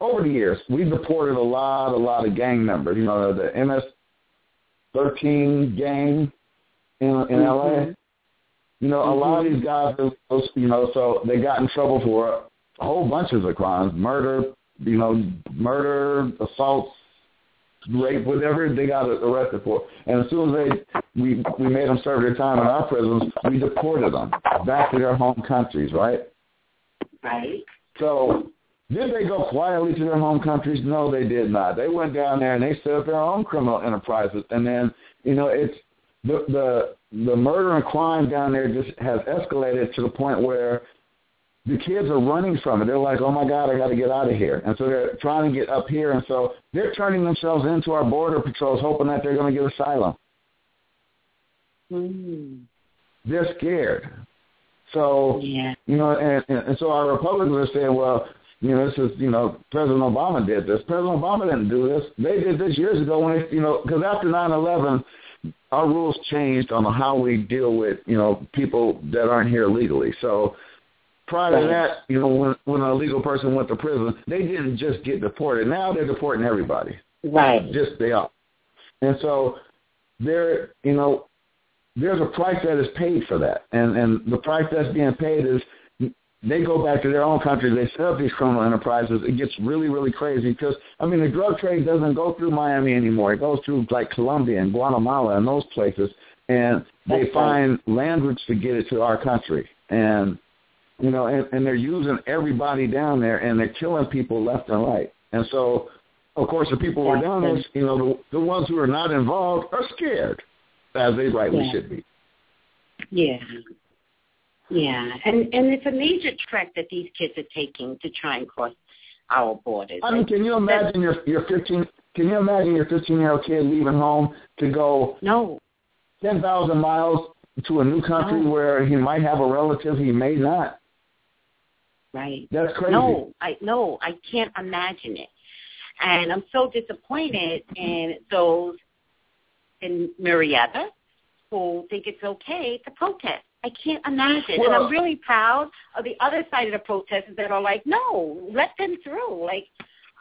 Over the years, we've deported a lot, a lot of gang members. You know, the MS-13 gang in in LA. Mhm. You know, a lot of these guys, you know, so they got in trouble for a whole bunches of crimes, murder, you know, murder, assaults, rape, whatever they got arrested for. And as soon as they we we made them serve their time in our prisons, we deported them back to their home countries, right? Right. So did they go quietly to their home countries? No, they did not. They went down there and they set up their own criminal enterprises, and then you know it's the the the murder and crime down there just has escalated to the point where the kids are running from it. They're like, oh my God, I got to get out of here, and so they're trying to get up here, and so they're turning themselves into our border patrols, hoping that they're going to get asylum. Mm. They're scared. So Yeah. you know, and, and, so our Republicans are saying, well, you know, this is, you know, President Obama did this. President Obama didn't do this. They did this years ago when, they, you know, because after 9/11, our rules changed on how we deal with, you know, people that aren't here legally. So prior to that, you know, when when a legal person went to prison, they didn't just get deported. Now they're deporting everybody. Right. Just they are. And so there, you know, there's a price that is paid for that, and and the price that's being paid is they go back to their own country, they set up these criminal enterprises. It gets really, really crazy because I mean the drug trade doesn't go through Miami anymore. It goes through like Colombia and Guatemala and those places, and they That's right. find land routes to get it to our country, and you know, and, and they're using everybody down there, and they're killing people left and right, and so. Of course, the people who are down there, you know, the, the ones who are not involved are scared, as they rightly Yeah. should be. Yeah. Yeah. And and it's a major trek that these kids are taking to try and cross our borders. I mean, can you imagine your your fifteen? Can you imagine your fifteen year old kid leaving home to go no. ten thousand miles to a new country No. where he might have a relative, he may not. Right. That's crazy. No, I no, I can't imagine it. And I'm so disappointed in those in Murrieta who think it's okay to protest. I can't imagine. and I'm really proud of the other side of the protesters that are like, no, let them through. Like,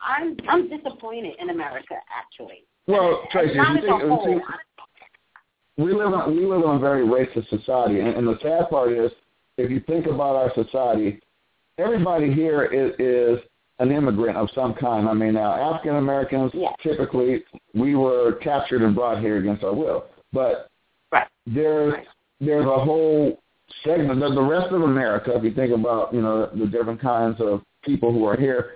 I'm I'm disappointed in America actually. Well, Tracey, not as a whole. we live in we live in a very racist society, and, and the sad part is, if you think about our society, everybody here is, is an immigrant of some kind. I mean, now African Americans Yes. typically we were captured and brought here against our will, but Right. there's Right. there's a whole segment. The, the rest of America, if you think about you know the different kinds of people who are here,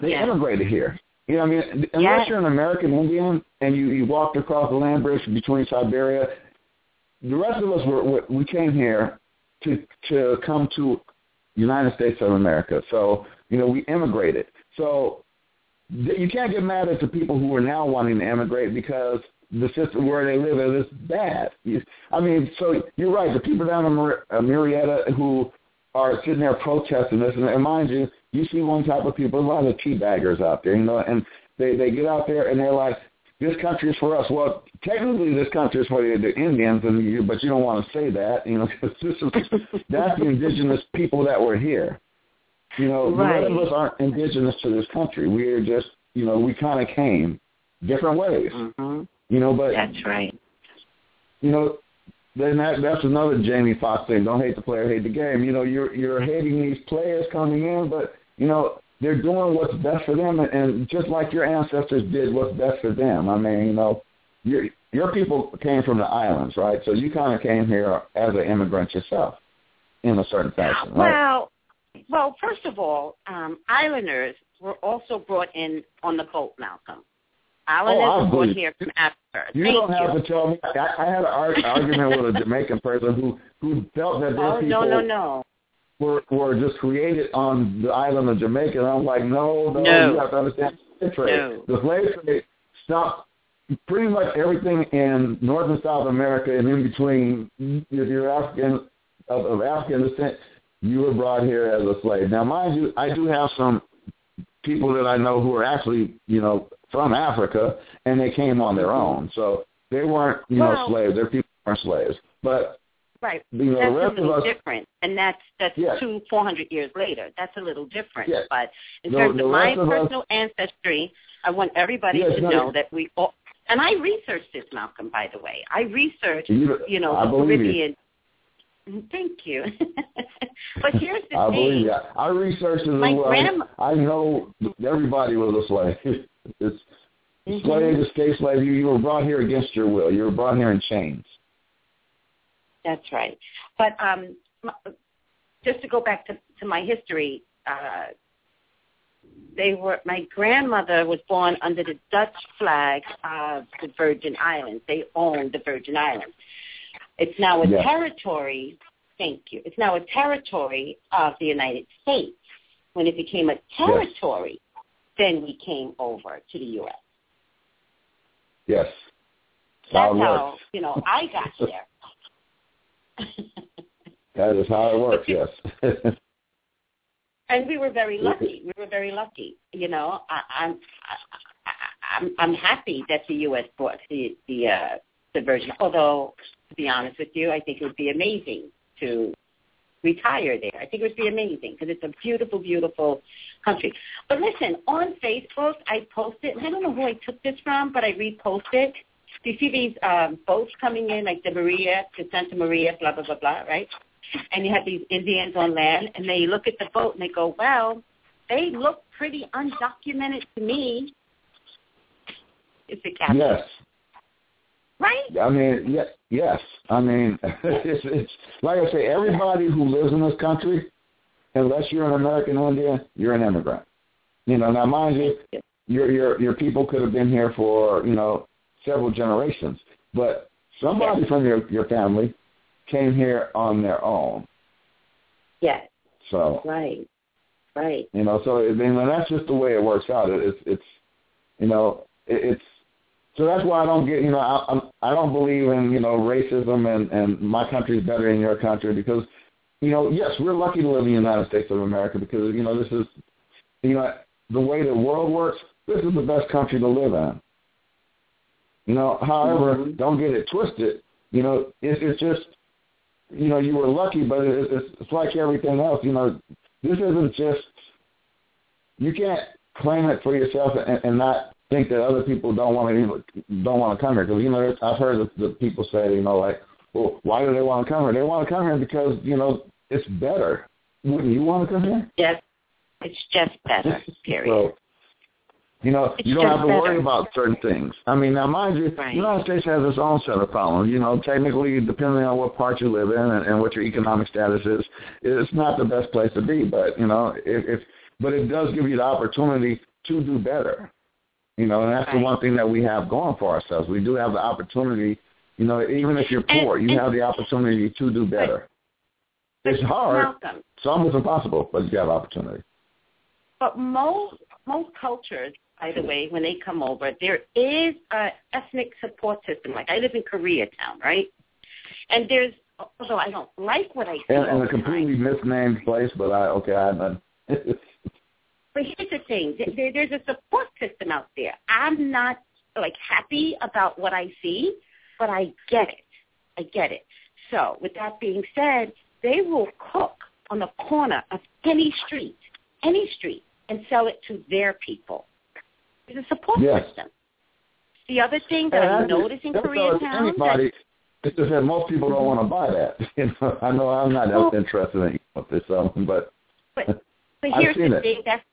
they Yeah. immigrated here. You know, I mean, unless Yes. you're an American Indian and you you walked across the land bridge between Siberia, the rest of us were were- we came here to to come to United States of America. So you know we immigrated. So you can't get mad at the people who are now wanting to immigrate because the system where they live is bad. I mean, so you're right. The people down in uh, Murrieta who are sitting there protesting this, and, and mind you, you see one type of people, a lot of tea baggers out there, you know, and they they get out there and they're like, this country is for us. Well, technically, this country is for the, the Indians, and you, but you don't want to say that, you know, *laughs* because this is that's the indigenous people that were here. You know, Right. none of us aren't indigenous to this country. We're just, you know, we kind of came different ways. hmm You know, but That's right. you know, then that that's another Jamie Foxx thing. Don't hate the player, hate the game. You know, you're you're hating these players coming in, but you know they're doing what's best for them, and, just like your ancestors did what's best for them. I mean, you know, your your people came from the islands, right? So you kind of came here as an immigrant yourself, in a certain fashion, right? Well, well, first of all, um, islanders were also brought in on the boat, Malcolm. Islanders Oh, were brought here from Africa. You Thank don't have to tell me. I, I had an ar- argument with a Jamaican person who who felt that their Oh people no, no, no. Were were just created on the island of Jamaica. And I'm like, no, no, No. you have to understand the slave trade. No. The slave trade stopped pretty much everything in North and South America and in between. If you're African of, of African descent, you were brought here as a slave. Now, mind you, I do have some people that I know who are actually, you know, from Africa, and they came on their own. So they weren't, you know, Well- slaves. Their people weren't slaves. But Right. That's the a little different, and that's that's Yeah. two, four hundred years later. That's a little different. Yeah. But in The- terms of my of us- personal ancestry, I want everybody Yes, to no, know that we all. And I researched this, Malcolm. By the way, I researched, you, you know, I the believe you. Caribbean. Thank you. *laughs* but here's the I thing. believe that. I researched it My well. grandma- I know everybody was a slave. *laughs* It's Mhm. slave, escape slave. You, you were brought here against your will. You were brought here in chains. That's right. But um, just to go back to, to my history, uh, they were my grandmother was born under the Dutch flag of the Virgin Islands. They owned the Virgin Islands. It's now a Yes. territory. Thank you. It's now a territory of the United States. When it became a territory, then we came over to the U.S. Yes. That's how how you know I got *laughs* here. That is how it works. Yes. *laughs* and we were very lucky. We were very lucky. You know, I, I'm I, I'm I'm happy that the U.S. bought the the uh, the Virgin. Although, to be honest with you, I think it would be amazing to retire there. I think it would be amazing because it's a beautiful, beautiful country. But listen, on Facebook, I posted. And I don't know who I took this from, but I reposted. Do you see these um, boats coming in, like the Maria to Santa Maria, blah blah blah blah, right? and you have these Indians on land, and they look at the boat and they go, "Well, they look pretty undocumented to me." It's a captain, yes. right? I mean, yes. Yes. I mean, *laughs* it's, it's like I say. Everybody who lives in this country, unless you're an American Indian, you're an immigrant. You know. Now, mind you, your your your people could have been here for you know several generations, but somebody Yes. from your your family came here on their own. Yes, So right, right. you know, so I mean, that's just the way it works out. It, it's it's you know it, it's so that's why I don't get you know I I'm, I don't believe in you know racism and and my country's better than your country because you know yes we're lucky to live in the United States of America because you know this is you know the way the world works this is the best country to live in. You know, however, Mhm. don't get it twisted. You know, it, it's just you know, you were lucky, but it, it's, it's like everything else. You know, this isn't just you can't claim it for yourself and, and not think that other people don't want to even, don't want to come here because you know I've heard the, the people say you know like well why do they want to come here they want to come here because you know it's better wouldn't you want to come here Yes, It's just better. *laughs* Period. Well, you know, It's you don't have to worry about certain things. I mean, now mind you, Right. the United States has its own set of problems. You know, technically, depending on what part you live in and, and what your economic status is, it's not the best place to be. But you know, if, if but it does give you the opportunity to do better. You know, and that's the one thing that we have going for ourselves. We do have the opportunity. You know, even if you're And- poor, you and- have the opportunity to do better. It's hard. Malcolm, It's almost impossible, but you have opportunity. But most most cultures, by the way, when they come over, there is a ethnic support system. Like I live in Koreatown, right? And there's although I don't like what I see. And a the time, completely misnamed place, but I okay, I'm know. *laughs* But here's the thing: there, there's a support system out there. I'm not like happy about what I see, but I get it. I get it. So, with that being said, they will cook on the corner of any street, any street, and sell it to their people. There's a support Yes. system. The other thing that And I I notice in just- Koreatown, that, it's just that most people don't want to buy that. *laughs* You know, I know I'm not Well- interested in what they're selling, but but *laughs* but here's the it. thing. That's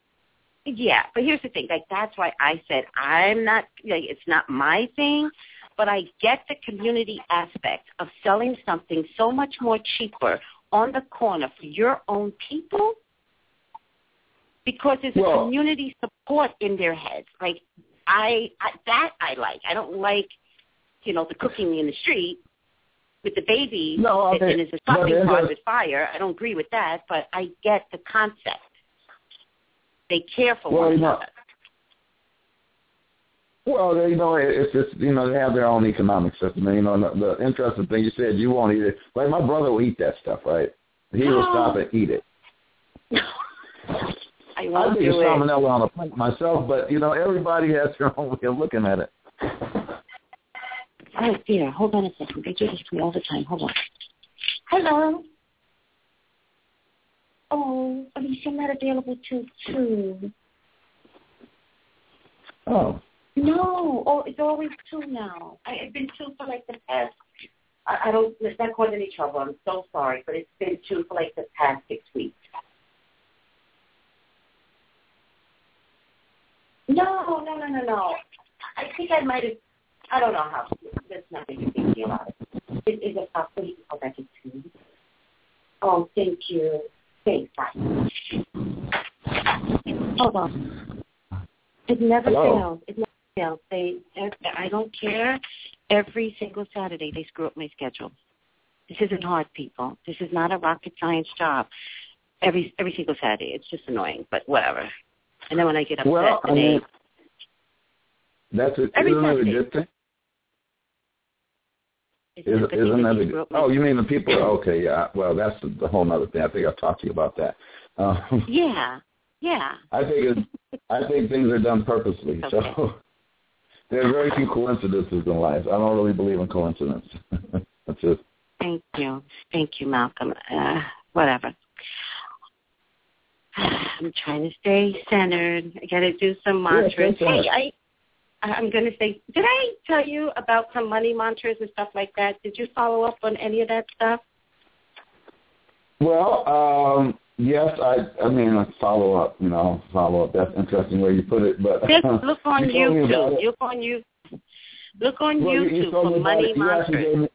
yeah. But here's the thing. Like that's why I said I'm not. Like, it's not my thing. But I get the community aspect of selling something so much more cheaper on the corner for your own people because there's a community support in their heads. Like I, I that I like. I don't like, you know, the cooking in the street with the baby No, I and it's a shopping cart with fire. I don't agree with that, but I get the concept. They care for Well, one you know, well, they, you know, it's just you know they have their own economic system. And, you know, the, the interesting thing you said you won't eat it. Like my brother will eat that stuff, right? He will *gasps* stop and eat it. *laughs* I I think it's do it. salmonella on a plate myself, but you know everybody has their own way of looking at it. Oh dear, hold on a second. They do this to me all the time. Hold on. Hello. Oh, Alicia, I'm not available till two. Oh, No. Oh, it's always two now. I, it's been two for like the past. I, I don't. It's not causing any trouble. I'm so sorry, but it's been two for like the past six weeks. No, no, no, no, no. I think I might have. I don't know how. That's not a big deal out it. Is, is it possible you can call back two? Oh, thank you. Thanks. Bye. Hold on. It never Hello? fails. It never fails. They. I don't care. Every single Saturday they screw up my schedule. This isn't hard, people. This is not a rocket science job. Every every single Saturday, it's just annoying, but whatever. And then when I get upset, well, I mean, that's a, Every isn't that a good thing? The thing isn't that a? Oh, you mean the people? *coughs* Okay, yeah. Well, that's the whole other thing. I think I'll talk to you about that. Um, Yeah, yeah. I think it's, I think things are done purposely. So *laughs* there are very few coincidences in life. I don't really believe in coincidence. *laughs* that's just Thank you, thank you, Malcolm. Uh, whatever. I'm trying to stay centered. I got to do some mantras. centered. hey, I, I'm going to say, did I tell you about some money mantras and stuff like that? Did you follow up on any of that stuff? well. um Yes, I. I mean, follow up. You know, follow up. That's interesting way you put it. But Just *laughs* look on you YouTube. Look on you. Look on Well, you- you YouTube for money. You mantras. me.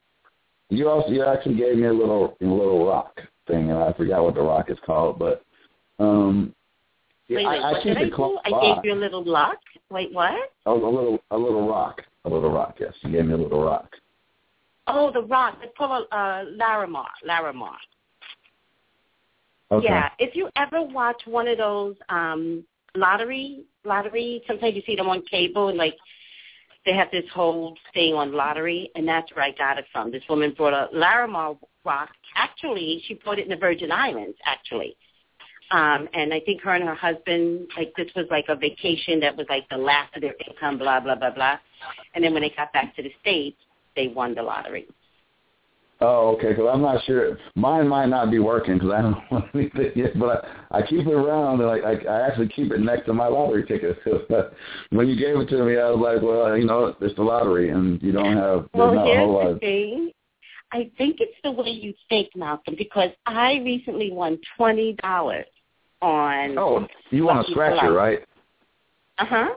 You also you actually gave me a little a little rock thing, and I forgot what the rock is called, but um, Wait, I, wait, I what did I do? I gave you a little luck. Wait, what? Oh, a little a little rock, a little rock. Yes, you gave me a little rock. Oh, the rock. They call it uh, Larimar. Larimar. Okay. Yeah. If you ever watch one of those um lottery lottery, sometimes you see them on cable and like they have this whole thing on lottery and that's where I got it from. This woman brought a Larimar rock. Actually, she brought it in the Virgin Islands, actually. Um, and I think her and her husband, like this was like a vacation that was like the last of their income, blah, blah, blah, blah. And then when they got back to the States, they won the lottery. Oh, okay. Because I'm not sure. Mine might not be working because I don't *laughs* want anything yet. But I, I keep it around. And I, I I actually keep it next to my lottery ticket. *laughs* when you gave it to me, I was like, well, you know, it's the lottery, and you don't have. Well, not a whole lot. the Of, thing. I think it's the way you think, Malcolm, because I recently won twenty dollars. On. Oh, you want a scratcher, right? Uh huh.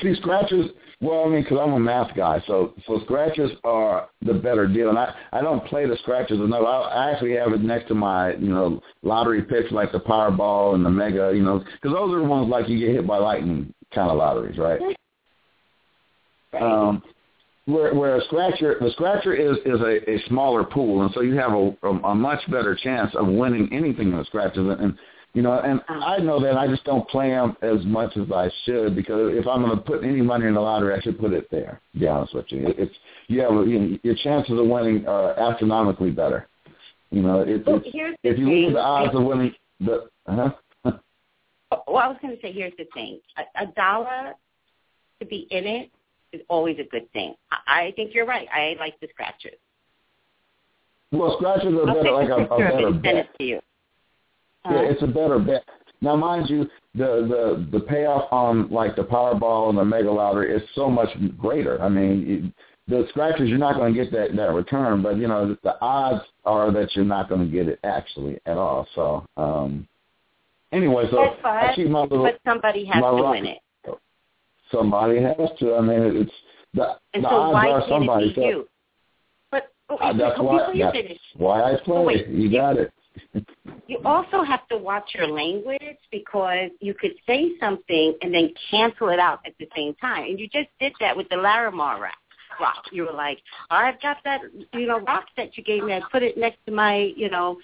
See, scratchers. Well, I mean, because I'm a math guy, so so scratchers are the better deal, and I I don't play the scratchers enough. I, I actually have it next to my you know lottery picks like the Powerball and the Mega, you know, because those are the ones like you get hit by lightning kind of lotteries, right? Right. Um, where, where a scratcher, the scratcher is is a, a smaller pool, and so you have a, a, a much better chance of winning anything in the scratchers. And, and you know, and oh. I know that I just don't play them as much as I should because if I'm going to put any money in the lottery, I should put it there. To be honest with you, it's you have you know, your chances of winning are astronomically better. You know, it, Well, it's, here's if you look thing. at the odds of winning, the huh? Oh, well, I was going to say, here's the thing: a, a dollar to be in it is always a good thing. I, I think you're right. I like the scratchers. well, scratchers are I'll better, take like a a, a picture of better it and bet. it to you. Yeah, Uh, it's a better bet. Now, mind you, the the the payoff on like the Powerball and the Mega Lottery is so much greater. I mean, the scratchers you're not going to get that that return, but you know the, odds are that you're not going to get it actually at all. So, um anyway, so That's I fine, keep my little but somebody has to rock- win it. somebody has to. I mean, it's the And the so odds are somebody. it be you? But oh, Uh, that's why that's finish, why I play. Oh, wait. you got it. You also have to watch your language because you could say something and then cancel it out at the same time. And you just did that with the Larimar rock. rock. You were like, I've got that, you know, rock that you gave me. I put it next to my, you know,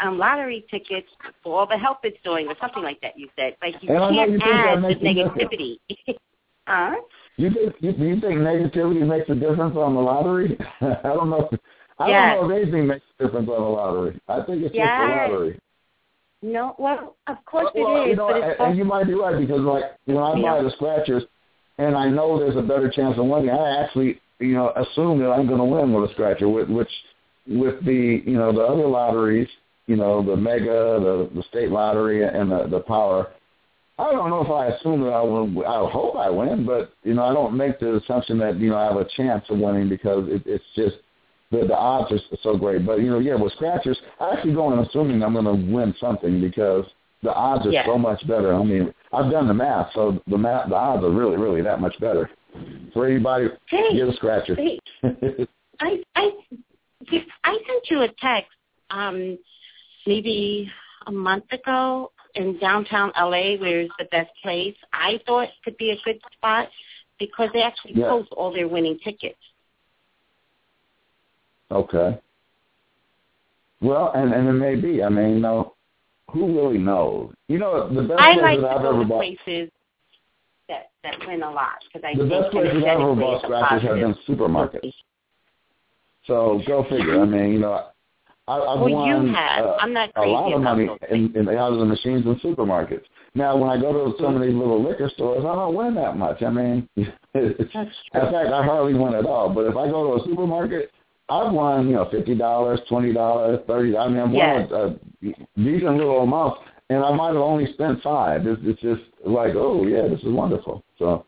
um, lottery tickets for all the help it's doing or something like that you said. Like you And can't you add the makes a difference. negativity. *laughs* huh? You think you, do you think negativity makes a difference on the lottery? *laughs* I don't know. If, I Yes. don't know if anything makes a difference on the lottery. I think it's just Yes. the lottery. No, well, of course well, it is, you know, but and, it's and also, you might be right because like when I Yeah. buy the scratchers, and I know there's a better chance of winning, I actually you know assume that I'm going to win with a scratcher, with, which with the you know the other lotteries, you know the mega, the the state lottery, and the the power. I don't know if I assume that I will. I hope I win, but you know I don't make the assumption that you know I have a chance of winning because it, it's just the the odds are so great. But you know, yeah, with scratchers, I actually go in assuming I'm going to win something because the odds are Yeah. so much better. I mean, I've done the math, so the math, the odds are really, really that much better. For anybody, Hey, get a scratcher. hey, *laughs* I I I sent you a text um maybe a month ago in downtown LA where's the best place. I thought could be a good spot because they actually Yeah. post all their winning tickets. Okay. Well, and and it may be. I mean, you know, who really knows? You know, the best I like that I've ever bought. places that that win a lot because I The best places I've ever bought scratchers have been supermarkets. So go figure. I mean, you know, I, I've Well, won you have. uh, I'm not a lot of money in, in out of the machines in supermarkets. Now, when I go to some of these little liquor stores, I don't win that much. I mean, *laughs* in fact, I hardly win at all. But if I go to a supermarket, I've won, you know, fifty dollars, twenty dollars, thirty. I mean, I've Yes. won a, a decent little amount, and I might have only spent five. It's, it's just like, oh yeah, this is wonderful. So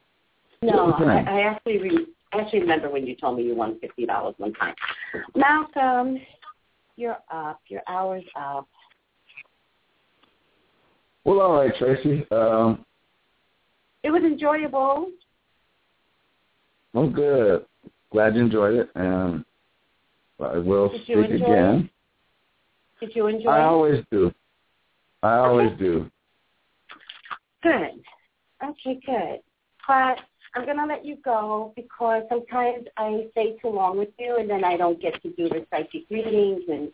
No, I, I actually re- I actually remember when you told me you won fifty dollars one time. Malcolm, you're up. Your hour's up. Well, all right, Tracy. Um, It was enjoyable. well, good. Glad you enjoyed it, and I will Did speak again. Did you enjoy? I it? always do. I always Okay. do. Good. Okay, good. But I'm gonna let you go because sometimes I stay too long with you, and then I don't get to do the psychic readings, and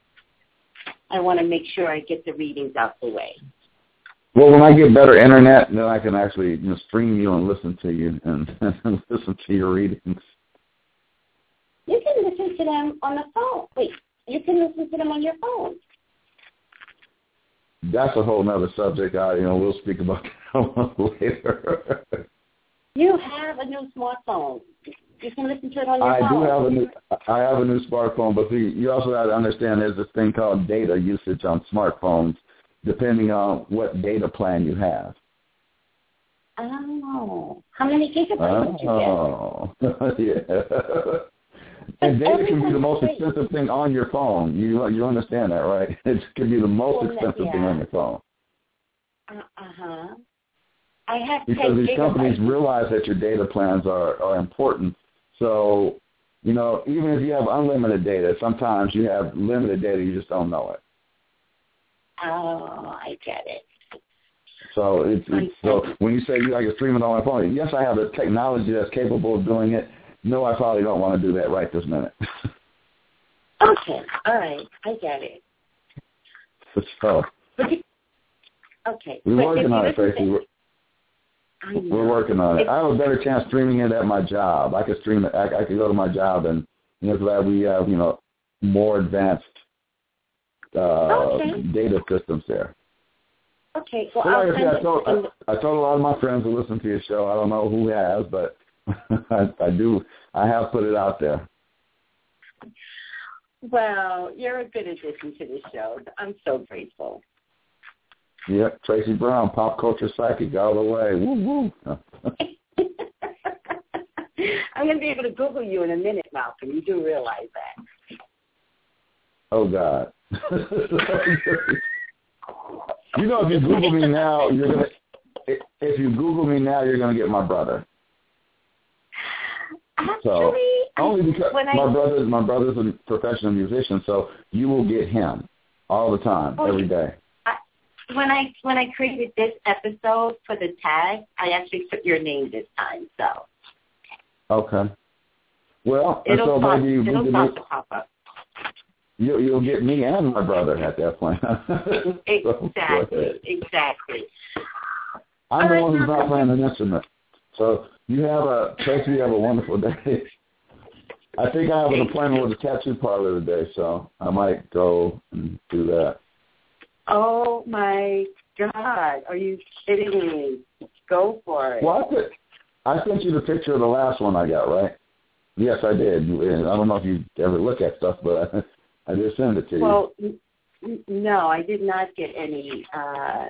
I want to make sure I get the readings out the way. Well, when I get better internet, then I can actually you know, stream you and listen to you and, and *laughs* listen to your readings. You can listen to them on the phone. Wait, you can listen to them on your phone. That's a whole nother subject. I, you know, we'll speak about *laughs* that later. You have a new smartphone. You can listen to it on your I phone. I do have a new, I have a new smartphone, but see, you also have to understand there's this thing called data usage on smartphones, depending on what data plan you have. Oh, how many gigabytes did you get? Oh, *laughs* yeah. And data can be the most expensive thing on your phone. You you understand that, right? It can be the most expensive thing on your phone. Uh huh. I have to because these companies realize that your data plans are are important. So, you know, even if you have unlimited data, sometimes you have limited data, you just don't know it. Oh, I get it. So it's, it's so when you say you I can stream it on my phone, yes, I have the technology that's capable of doing it. No, I probably don't want to do that right this minute. Okay, all right, I get it. *laughs* so But okay, we're but working on it, Tracy. We're, we're working on it. I have a better chance streaming it at my job. I could stream it. I, I could go to my job and you know, glad we have you know more advanced uh, Okay. data systems there. Okay, well, I'll like I said, I told, I, I told a lot of my friends who listen to your show. I don't know who has, but *laughs* I, I do. I have put it out there. well, you're a good addition to the show. I'm so grateful. Yep, Tracy Brown, pop culture psychic all the way. Woo woo. *laughs* I'm going to be able to Google you in a minute, Malcolm. You do realize that. Oh God. *laughs* you know, if you Google me now, you're gonna. If you Google me now, you're gonna get my brother. So Actually, only because when I- my brother, my brother's a professional musician, so you will get him all the time, Oh, every you- day. when I when I created this episode for the tag, I actually put your name this time, so Okay. Well, it'll so pop, maybe you it'll Google pop, pop up. you'll, you'll get me and my brother at that point. *laughs* Exactly, ahead. exactly. I'm the All one who's not playing an instrument. So you have a Tracy, you have a wonderful *laughs* day. I think I have an appointment with a tattoo parlor today, so I might go and do that. Oh my God, are you kidding me? Go for it. Well, I, put, I sent you the picture of the last one I got, right? Yes, I did. And I don't know if you ever look at stuff, but I, *laughs* I did send it to you. Well, n- no, I did not get any uh,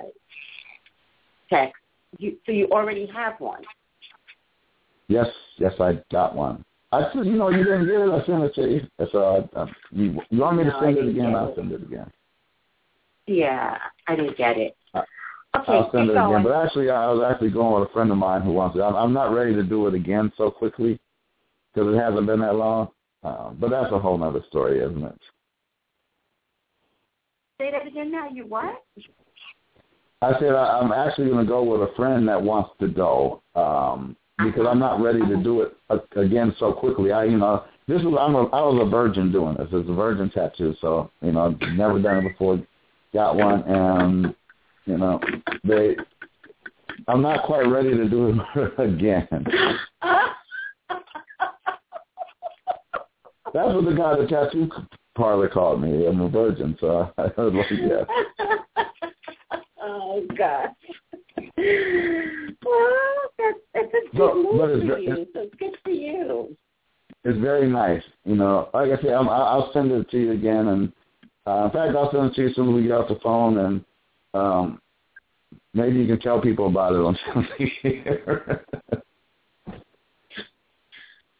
text. You, so you already have one. Yes, yes, I got one. I said, you know, you didn't get it. I sent it to you. So I, I, you, you want me to No, I send it again? get I'll send it again. Yeah, I didn't get it. Uh, Okay, I'll send it again. But actually, I was actually going with a friend of mine who wants it. I'm, I'm not ready to do it again so quickly because it hasn't been that long. Uh, but that's a whole other story, isn't it? Say that again now. You what? I said I, I'm actually going to go with a friend that wants to go um, because I'm not ready to do it again so quickly. I, you know, this is I'm a, I was a virgin doing this. It's a virgin tattoo, so you know, I've never done it before. Got one, and you know, they. I'm not quite ready to do it *laughs* again. That's what the guy at the tattoo parlor called me. I'm a virgin, so *laughs* I was like, yeah. *laughs* oh God. Well, *laughs* that's that's a good move but it's for you. So good for you. It's very nice. You know, like I said, I'm, I'll send it to you again, and uh, in fact, I'll send it to you as soon as we get off the phone, and um, maybe you can tell people about it on *laughs* here.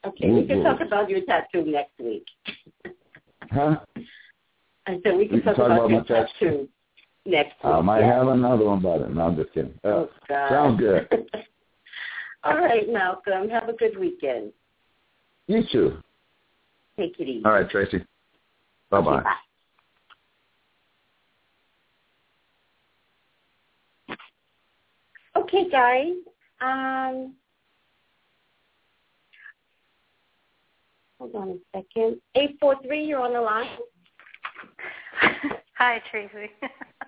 Okay, we can talk about your tattoo next week. huh? I said we can We can talk, talk about, about your tattoo. tattoo next week. I might yes. have another one about it. No, I'm just kidding. Uh, Oh God. sounds good. *laughs* All right, Malcolm. Have a good weekend. You too. Take it easy. All right, Tracy. Bye bye. Okay, bye. Okay, guys. Um, hold on a second. Eight four three. You're on the line. *laughs* Hi, Tracy. *laughs*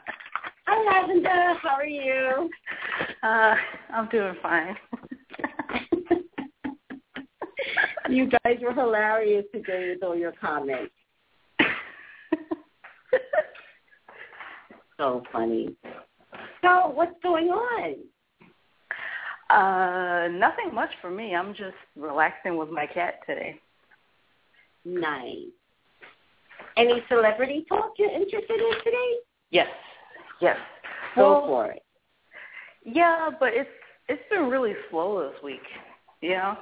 Hi, Lavender. How are you? uh, I'm doing fine. *laughs* you guys were hilarious today with all your comments. *laughs* So funny. So, what's going on? uh, nothing much for me. I'm just relaxing with my cat today. Nice. Any celebrity talk you're interested in today? Yes. Yes. Go Well, for it. Yeah, but it's it's been really slow this week. You know.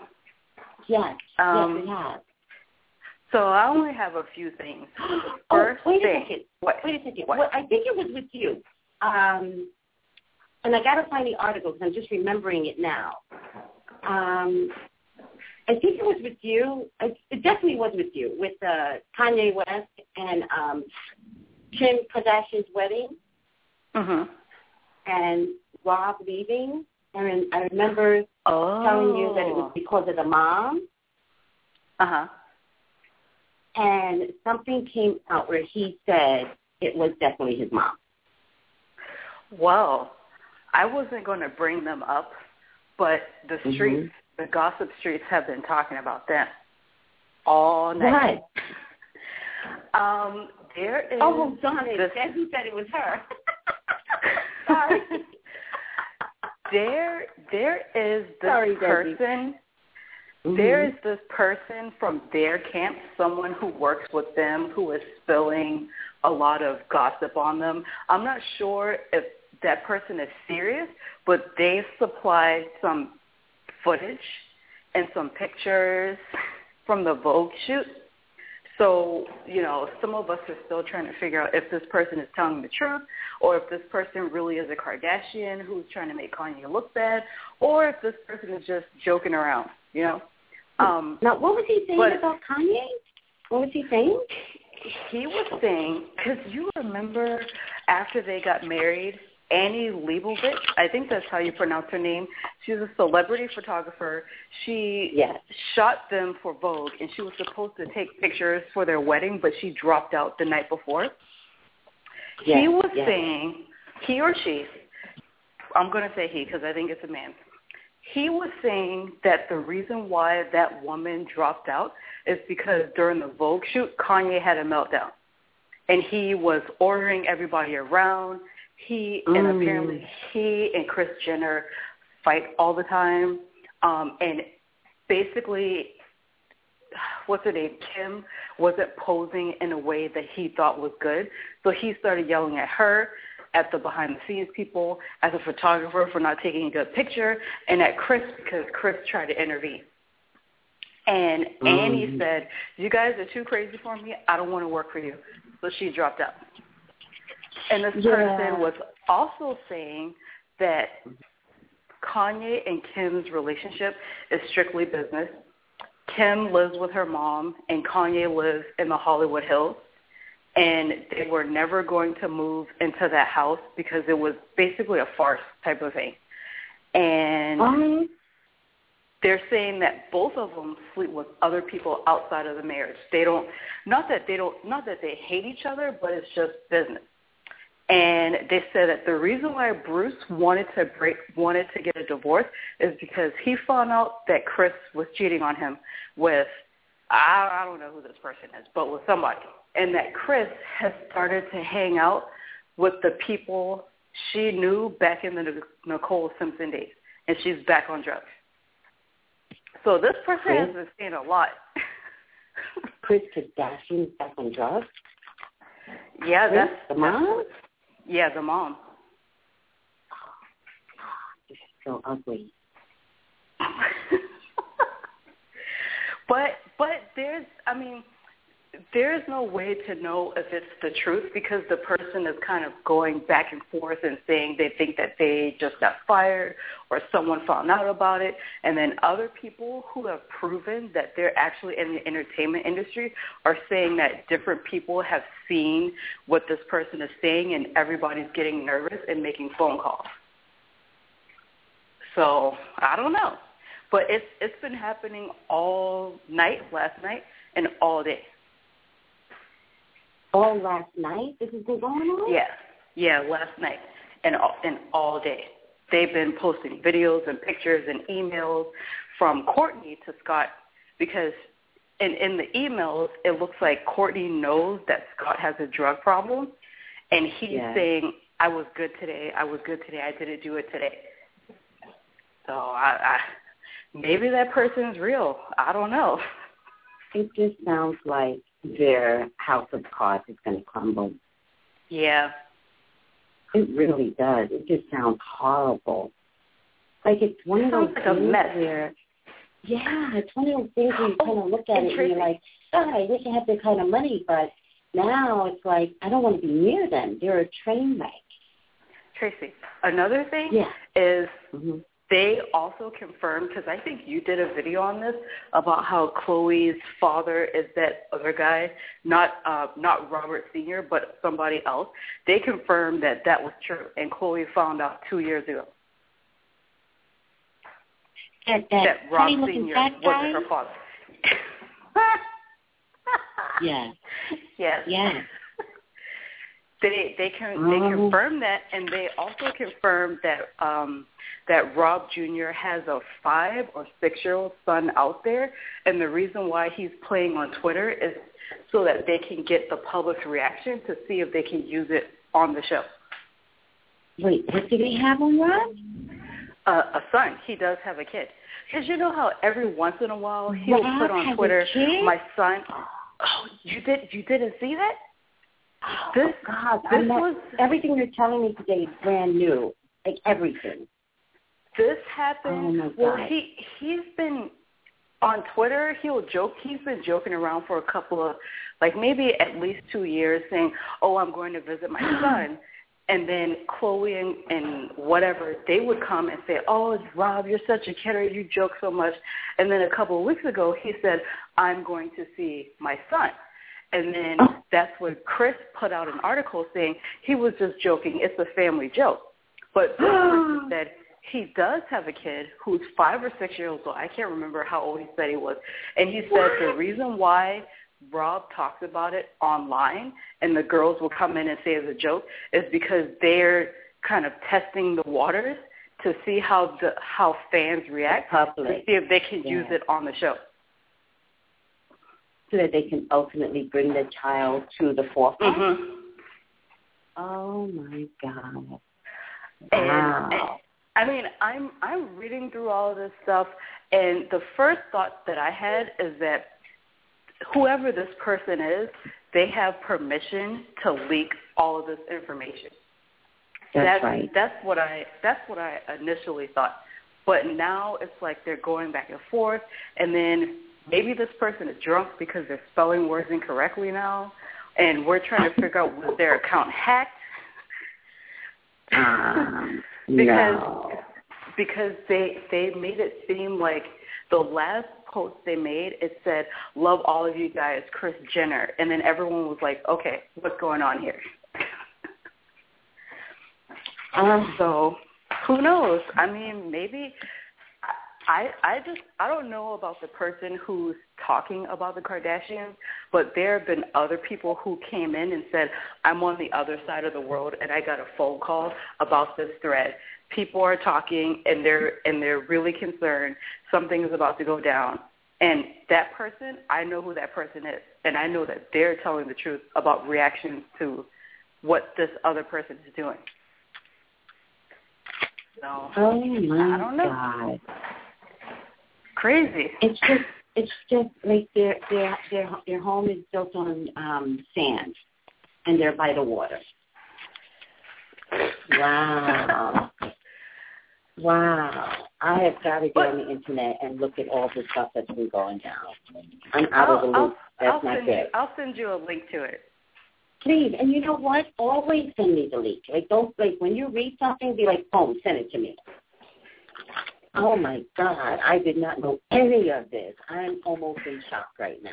Yes. Um, yes, we have. So I only have a few things. *gasps* oh, First wait a thing. second. What? Wait a second. What? What? I think it was with you. Um, and I got to find the article because I'm just remembering it now. Um, I think it was with you. It definitely was with you, with uh, Kanye West and um, Kim Kardashian's wedding, Mhm. and Rob leaving. And I remember Oh. telling you that it was because of the mom, Uh huh. and something came out where he said it was definitely his mom. Well, I wasn't going to bring them up, but the Mhm. streets, the gossip streets, have been talking about them all night. *laughs* Um, there is. Oh, darn it. this- Desi said it was her. *laughs* Sorry. *laughs* there, there is this Sorry, Debbie. person. Mhm. There is this person from their camp, someone who works with them, who is spilling a lot of gossip on them. I'm not sure if that person is serious, but they supplied some footage and some pictures from the Vogue shoot. So, you know, some of us are still trying to figure out if this person is telling the truth or if this person really is a Kardashian who's trying to make Kanye look bad or if this person is just joking around, you know? Um, Now, what was he saying But- about Kanye? What was he saying? he was saying, because you remember after they got married, Annie Leibovitz, I think that's how you pronounce her name. She's a celebrity photographer. She Yes. shot them for Vogue, and she was supposed to take pictures for their wedding, but she dropped out the night before. he was yes. saying, he or she, I'm going to say he because I think it's a man. He was saying that the reason why that woman dropped out is because during the Vogue shoot, Kanye had a meltdown. And he was ordering everybody around. He and Mm. apparently he and Kris Jenner fight all the time. Um, and basically, what's her name? Kim wasn't posing in a way that he thought was good. So he started yelling at her, at the behind the scenes people, as a photographer for not taking a good picture, and at Kris because Kris tried to intervene. And Annie Mm. said, "You guys are too crazy for me. I don't want to work for you." So she dropped out. And this Yeah. person was also saying that Kanye and Kim's relationship is strictly business. Kim lives with her mom, and Kanye lives in the Hollywood Hills. And they were never going to move into that house because it was basically a farce type of thing. And Um, they're saying that both of them sleep with other people outside of the marriage. They don't, not that they don't, not that they hate each other, but it's just business. And they said that the reason why Bruce wanted to break, wanted to get a divorce, is because he found out that Kris was cheating on him with, I, I don't know who this person is, but with somebody, and that Kris has started to hang out with the people she knew back in the Nicole Simpson days, and she's back on drugs. So this person Kris? has been seeing a lot. Kris Kardashian's back on drugs. yeah, Kris, that's the mom. Yeah, the mom. *sighs* This is so ugly. *laughs* but but there's I mean there is no way to know if it's the truth because the person is kind of going back and forth and saying they think that they just got fired or someone found out about it and then other people who have proven that they're actually in the entertainment industry are saying that different people have seen what this person is saying and everybody's getting nervous and making phone calls. So, I don't know. But it's it's been happening all night, last night, and all day. All last night. This has been going on. Yeah, yeah, last night and all, and all day. They've been posting videos and pictures and emails from Kourtney to Scott because in in the emails it looks like Kourtney knows that Scott has a drug problem, and he's saying, "I was good today. I was good today. I didn't do it today." So I, I maybe that person's real. I don't know. It just sounds like their house of cards is going to crumble. Yeah. It really does. It just sounds horrible. Like it's one of those like a mess. where, yeah, it's one of those things where you *gasps* kind of look at it and you're like, God, I wish I had that kind of money, but now it's like I don't want to be near them. They're a train wreck. Tracy, another thing Yeah. is hmm they also confirmed because I think you did a video on this about how Khloé's father is that other guy, not uh, not Robert Senior, but somebody else. They confirmed that that was true, and Khloé found out two years ago That that, that Rob Senior fat guy. wasn't her father. *laughs* Yes. yes. Yes. They they can they Oh. confirmed that, and they also confirmed that um that Rob Jr. has a five or six year old son out there, and the reason why he's playing on Twitter is so that they can get the public's reaction to see if they can use it on the show. Wait, what do they have on Rob? Uh, a son, he does have a kid. Because you know how every once in a while he'll Rob put on Twitter, "My son." Oh, you did you didn't see that? Oh, This- God, this not, was- everything you're telling me today is brand new. Like everything. this happened. Oh, well, he he's been on Twitter. He'll joke. He's been joking around for a couple of, like maybe at least two years, saying, "Oh, I'm going to visit my *gasps* son." And then Khloé and, and whatever they would come and say, "Oh, it's Rob, you're such a kidder. You joke so much." And then a couple of weeks ago, he said, "I'm going to see my son." And then that's when Kris put out an article saying he was just joking. It's a family joke. But *gasps* this person said he does have a kid who's five or six years old. I can't remember how old he said he was. And he said the reason why Rob talks about it online and the girls will come in and say it's a joke is because they're kind of testing the waters to see how the how fans react to see if they can use it on the show. So that they can ultimately bring the child to the forefront. Mm-hmm. Oh my God. Wow. and I mean, I'm I'm reading through all of this stuff, and the first thought that I had is that whoever this person is, they have permission to leak all of this information. That's, right. That's what I that's what I initially thought. But now it's like they're going back and forth, and then maybe this person is drunk because they're spelling words incorrectly now, and we're trying to figure out was their account hacked? Um, *laughs* because no. because they they made it seem like the last post they made it said love all of you guys Kris Jenner and then everyone was like okay what's going on here? Um, *laughs* so who knows? I mean maybe I I just I don't know about the person who's talking about the Kardashians, but there have been other people who came in and said, I'm on the other side of the world and I got a phone call about this thread. People are talking and they're and they're really concerned something is about to go down. And that person, I know who that person is. And I know that they're telling the truth about reactions to what this other person is doing. So oh my I don't know. God. Crazy. It's just it's just like their their their their home is built on um sand and they're by the water. Wow. Wow. I have got to get on the internet and look at all the stuff that's been going down. I'm out of the loop. I'll, That's I'll not send you. I'll send you a link to it. Please, and you know what? Always send me the link. Like don't like when you read something, be like, boom, send it to me. Oh my God, I did not know any of this. I'm almost in shock right now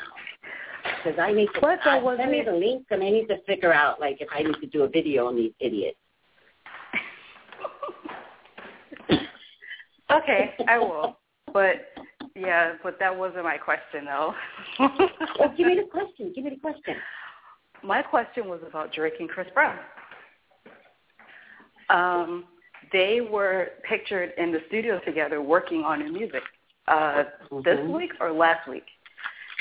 because I need to What, I- was send me the link, and I need to figure out like if I need to do a video on these idiots. *laughs* Okay, I will. But yeah, but that wasn't my question though. Well, give me the *laughs* question. Give me the question. my question was about Drake and Chris Brown. Um, they were pictured in the studio together working on new music uh, this Mhm. week or last week.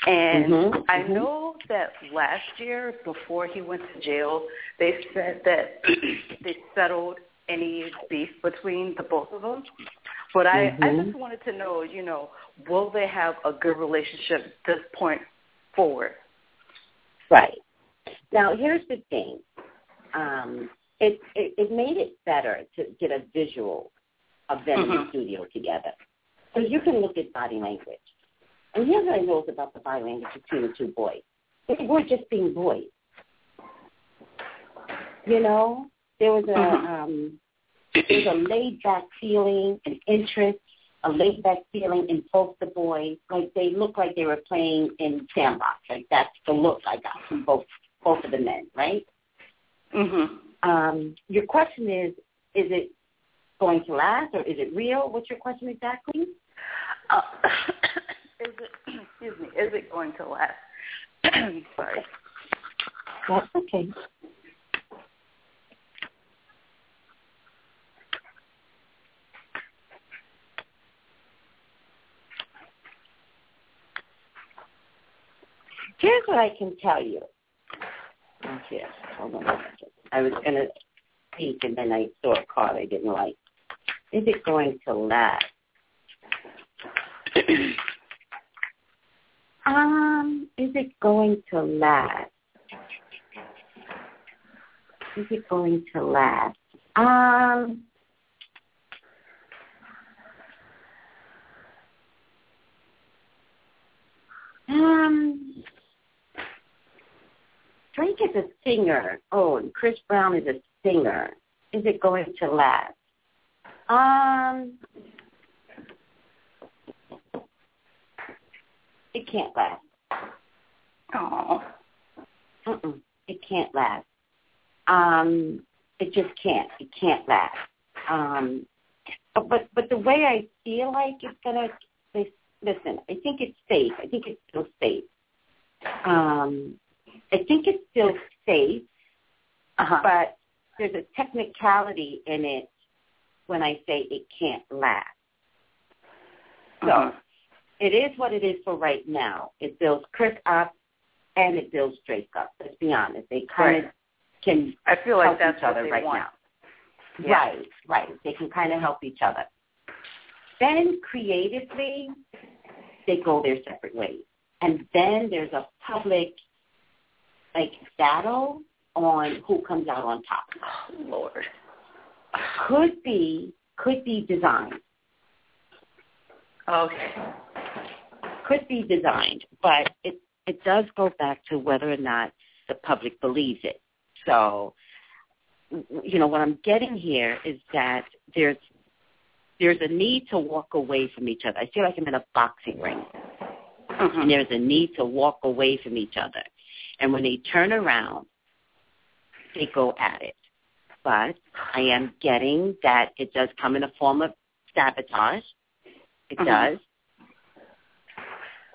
And Mhm, I mhm. know that last year, before he went to jail, they said that *clears throat* they settled any beef between the both of them. But I, I Mhm. just wanted to know, you know, will they have a good relationship this point forward? Right. Now, here's the thing. Um, it, it it made it better to get a visual of them in the Mhm. studio together, So you can look at body language. And here's what I noticed about the body language between the two boys. They weren't just being boys. You know, there was a Mhm. um, there's a laid back feeling, an interest, a laid back feeling in both the boys. Like they looked like they were playing in sandbox. Like that's the look I got from both both of the men, right? Mhm. Um, your question is, is it going to last or is it real? What's your question exactly? Uh, *coughs* is it *coughs* excuse me, is it going to last? *coughs* Sorry. That's okay. Here's what I can tell you. Here, hold on a second. I was going to speak and then I saw a card I didn't like. Is it going to last? *clears throat* um, is it going to last? Is it going to last? Um, um, Drake is a singer. Oh, and Chris Brown is a singer. Is it going to last? Um, it can't last. Oh. Mm-mm, it can't last. Um, it just can't. It can't last. Um, but but the way I feel like it's gonna listen, I think it's safe. I think it's still safe. Um, I think it's still safe, Uh-huh. but there's a technicality in it when I say it can't last. So Uh-huh. it is what it is for right now. It builds Chris up and it builds Drake up. Let's be honest. They kind of can I feel like help that's each other right want. now. Yeah. Right, right. They can kind of help each other. Then creatively, they go their separate ways. And then there's a public like battle on who comes out on top. Oh, Lord. Could be could be designed. Okay. Could be designed, but it it does go back to whether or not the public believes it. So you know what I'm getting here is that there's there's a need to walk away from each other. I feel like I'm in a boxing ring. Mhm. and there's a need to walk away from each other. And when they turn around, they go at it. But I am getting that it does come in a form of sabotage. It Mhm. does.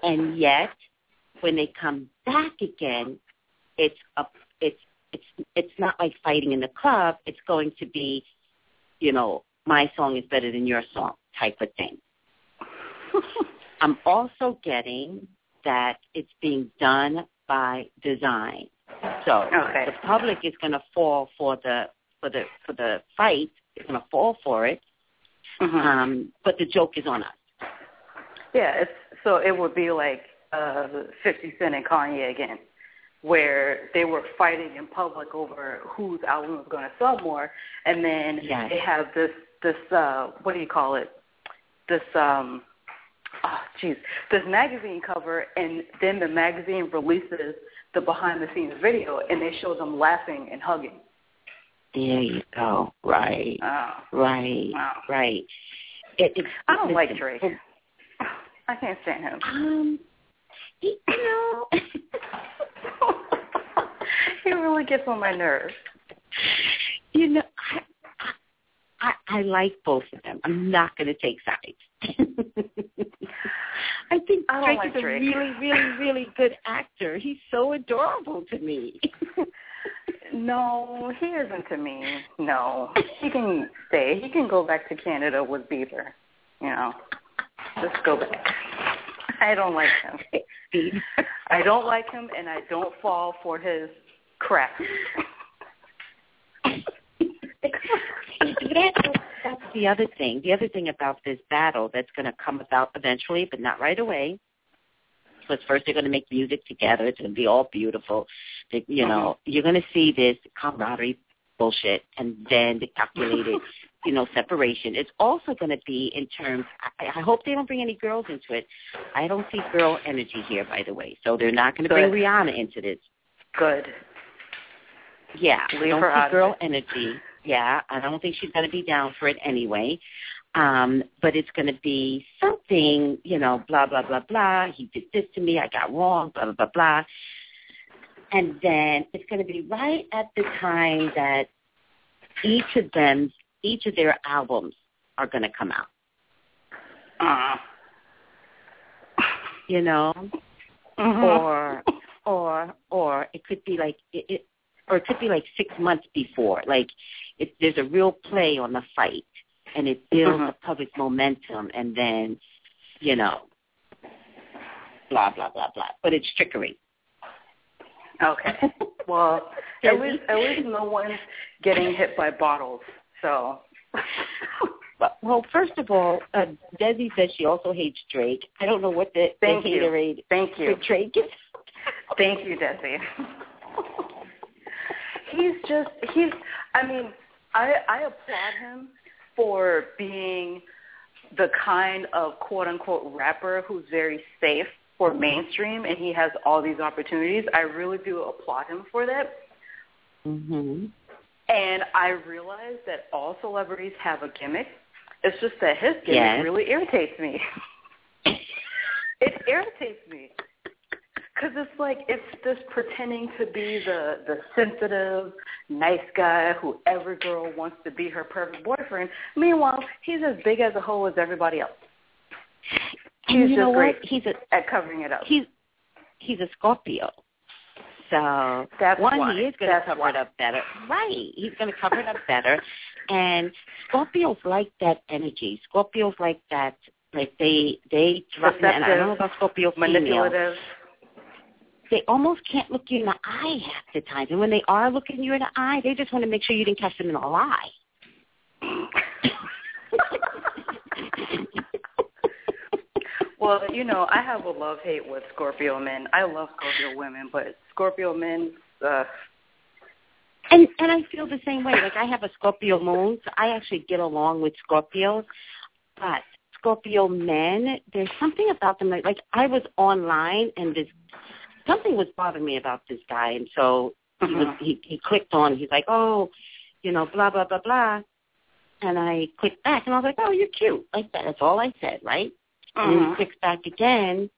And yet, when they come back again, it's a it's it's it's not like fighting in the club. It's going to be, you know, my song is better than your song type of thing. *laughs* I'm also getting that it's being done by design. So Okay. the public is going to fall for the for the for the fight. They're going to fall for it. Mhm. Um, but the joke is on us. Yeah, it's so it would be like uh, 50 Cent and Kanye again, where they were fighting in public over whose album was going to sell more, and then Yes. they have this this uh, what do you call it? This um, oh jeez, this magazine cover, and then the magazine releases the behind the scenes video, and they show them laughing and hugging. There you go. Right. Oh, Right. wow. Right. It, it, I don't like listen, Drake. it- *sighs* I can't stand him. Um, you know, *laughs* he really gets on my nerves. you know, I, I I like both of them. I'm not going to take sides. I think I Drake like is a Drake. really, really, really good actor. He's so adorable to me. No, he isn't to me. No, he can stay. He can go back to Canada with Bieber. You know, just go back. I don't like him. I don't like him, and I don't fall for his crap. *laughs* that, that's the other thing. The other thing about this battle that's going to come about eventually, but not right away. Because first they're going to make music together. It's going to be all beautiful. They, you know, you're going to see this camaraderie bullshit, and then the calculated, *laughs* you know, separation. It's also going to be in terms. I, I hope they don't bring any girls into it. I don't see girl energy here, by the way. So they're not going to bring Rihanna into this. Good. Yeah, Leave don't her see girl energy. Yeah, I don't think she's going to be down for it anyway. Um, but it's going to be something, you know, blah blah blah blah. He did this to me. I got wrong. Blah blah blah blah. And then it's going to be right at the time that each of them, each of their albums are going to come out. Uh, You know, mhm. or or or it could be like it, it or it could be like six months before like it there's a real play on the fight and it builds Mhm. the public momentum and then you know blah blah blah blah but it's trickery Okay. *laughs* Well, at least at least no one's getting hit by bottles. So. *laughs* Well first of all uh, desi says she also hates drake i don't know what the, Thank the you. haterade Thank for you. drake is *laughs* Thank you, Desi. He's just he's I mean, I I applaud him for being the kind of quote unquote rapper who's very safe for mainstream and he has all these opportunities. I really do applaud him for that. mhm And I realize that all celebrities have a gimmick. It's just that his gimmick Yes. really irritates me. *laughs* it irritates me because it's like it's this pretending to be the the sensitive, nice guy who every girl wants to be her perfect boyfriend. Meanwhile, he's as big as a hoe as everybody else. and He's you know what great he's a at covering it up. he's he's a Scorpio. So That's one, why. he is going to cover why. it up better. Right. He's going to cover it up better. And Scorpios like that energy. Scorpios like that. Like they they and I don't know about Scorpio females. They almost can't look you in the eye half the time. And when they are looking you in the eye, they just want to make sure you didn't catch them in a lie. *laughs* Well, you know, I have a love hate with Scorpio men. I love Scorpio women, but Scorpio men, uh, And and I feel the same way. Like I have a Scorpio moon, so I actually get along with Scorpios. But Scorpio men, there's something about them. Like, like I was online and this something was bothering me about this guy, and so he was he, he clicked on. He's like, oh, you know, blah blah blah blah. And I clicked back, and I was like, oh, you're cute, like that. That's all I said, right? And he clicks back again,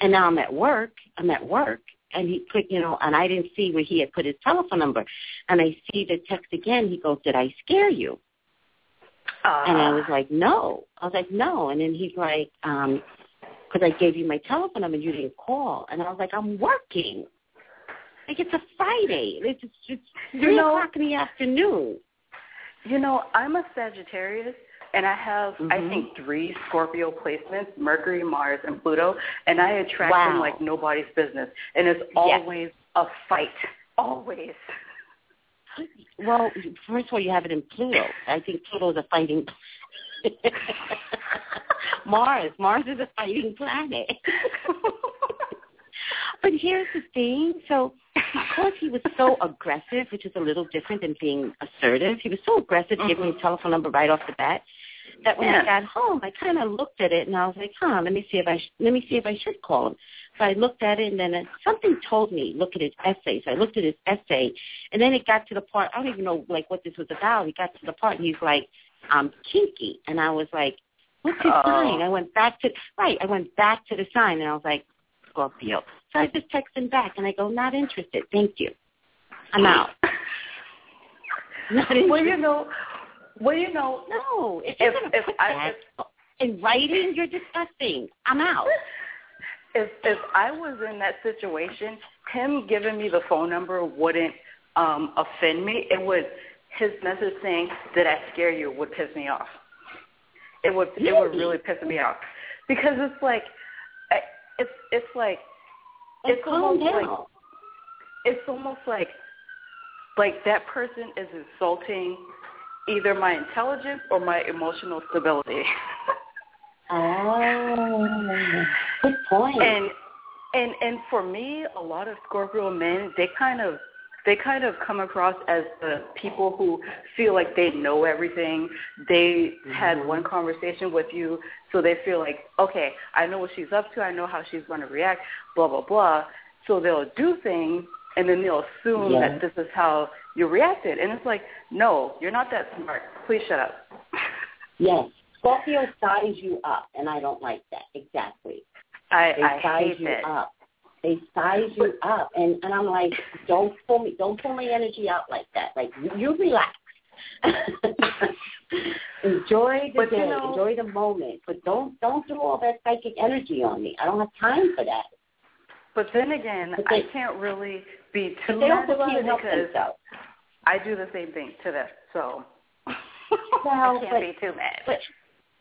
and now I'm at work. I'm at work, and he clicked, you know, and I didn't see where he had put his telephone number. And I see the text again. He goes, "Did I scare you?" uh, And I was like, "No." I was like, "No." And then he's like, um, "Because I gave you my telephone number, and you didn't call." And I was like, "I'm working. Like it's a Friday. It's it's, it's three know- o'clock in the afternoon." you know, I'm a Sagittarius, and I have, I Mhm. think, three Scorpio placements: Mercury, Mars, and Pluto, and I attract them like nobody's business, and it's always a fight, always. Well, first of all, you have it in Pluto. I think Pluto's a fighting. *laughs* Mars, Mars is a fighting planet. *laughs* but here's the thing. So, because he was so aggressive, which is a little different than being assertive, he was so aggressive, giving me his telephone number right off the bat. That when I got home, I kind of looked at it and I was like, "Huh, let me see if I sh- let me see if I should call him." So I looked at it and then uh, something told me look at his essay. So I looked at his essay, and then it got to the part I don't even know like what this was about. He got to the part and he's like, "I'm kinky," and I was like, "What's his Oh. sign?" I went back to right. I went back to the sign and I was like, "Scorpio." So I just texted him back and I go, "Not interested. Thank you. I'm out." *laughs* Not interested. well, you know, well, you know, no, if you're if if put I that in writing, you're disgusting. I'm out. *laughs* if if I was in that situation, him giving me the phone number wouldn't um offend me. It would his message saying, "Did I scare you?" would piss me off. It would it would Really? piss me off because it's like it's it's like it's almost down. like it's almost like like that person is insulting either my intelligence or my emotional stability. Oh, good point. and and and for me a lot of scorpio men they kind of they kind of come across as the people who feel like they know everything they mm-hmm. had one conversation with you so they feel like okay i know what she's up to i know how she's going to react blah blah blah so they'll do things and then they'll assume Yeah. that this is how you reacted, and it's like, no, you're not that smart. Please shut up. *laughs* Yes. Scorpio size you up, and I don't like that. Exactly. I, They I size hate you it. up. They size you up, and and I'm like, don't pull me, don't pull my energy out like that. Like you, you relax. *laughs* enjoy the But, you day, know- enjoy the moment, but don't don't do all that psychic energy on me. I don't have time for that. But then again, But they- I can't really be too they mad don't to help because. I do the same thing to them. So *laughs* Well, I can't but- be too mad. But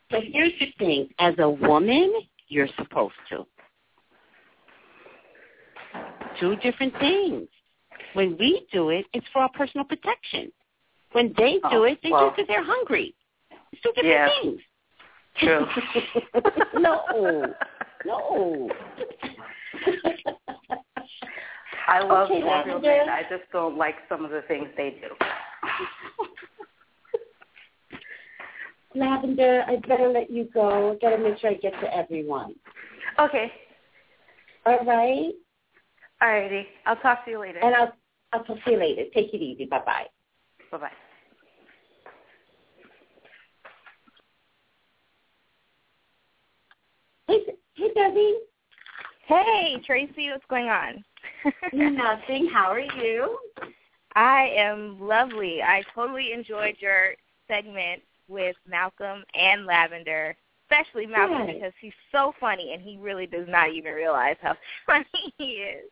but here's the thing: as a woman, you're supposed to. Two different things. When we do it, it's for our personal protection. When they do Oh, it, they well. do it because they're hungry. It's two different Yeah. things. True. *laughs* no, no. I love Okay, Lavender. men. I just don't like some of the things they do. *laughs* Lavender, I better let you go. I gotta make sure I get to everyone. okay. All right, Alrighty. I'll talk to you later. and I'll I'll talk to you later. Take it easy. Bye bye. Bye bye. Hey, hey, Debbie. Hey, Tracey, what's going on? *laughs* Nothing. How are you? I am lovely. I totally enjoyed your segment with Malcolm and Lavender, especially Malcolm Good. because he's so funny and he really does not even realize how *laughs* funny he is.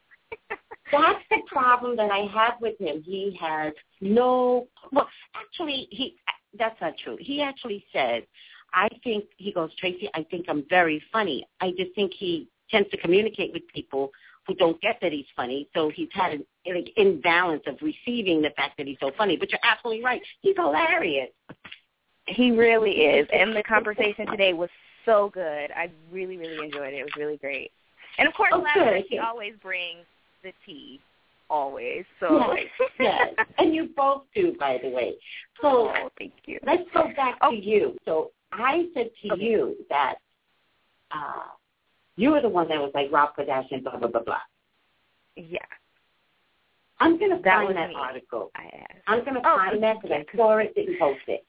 That's the problem that I have with him. He has no. Well, actually, he. That's not true. He actually said, "I think he goes, Tracey. I think I'm very funny. I just think he tends to communicate with people who don't get that he's funny. So he's had an like, imbalance of receiving the fact that he's so funny. But you're absolutely right. He's hilarious. he really is. And the conversation today was so good. I really, really enjoyed it. It was really great. And of course, Oh, good. he always brings the tea. Always. So Yes, yes. And you both do, by the way. So oh, thank you. let's go back Oh. to you. So I said to Okay. you that uh, you were the one that was like Rob Kardashian, blah blah blah blah. Yeah, I'm gonna That find that me. article. I asked. I'm gonna Oh, find that because I saw it, didn't post it.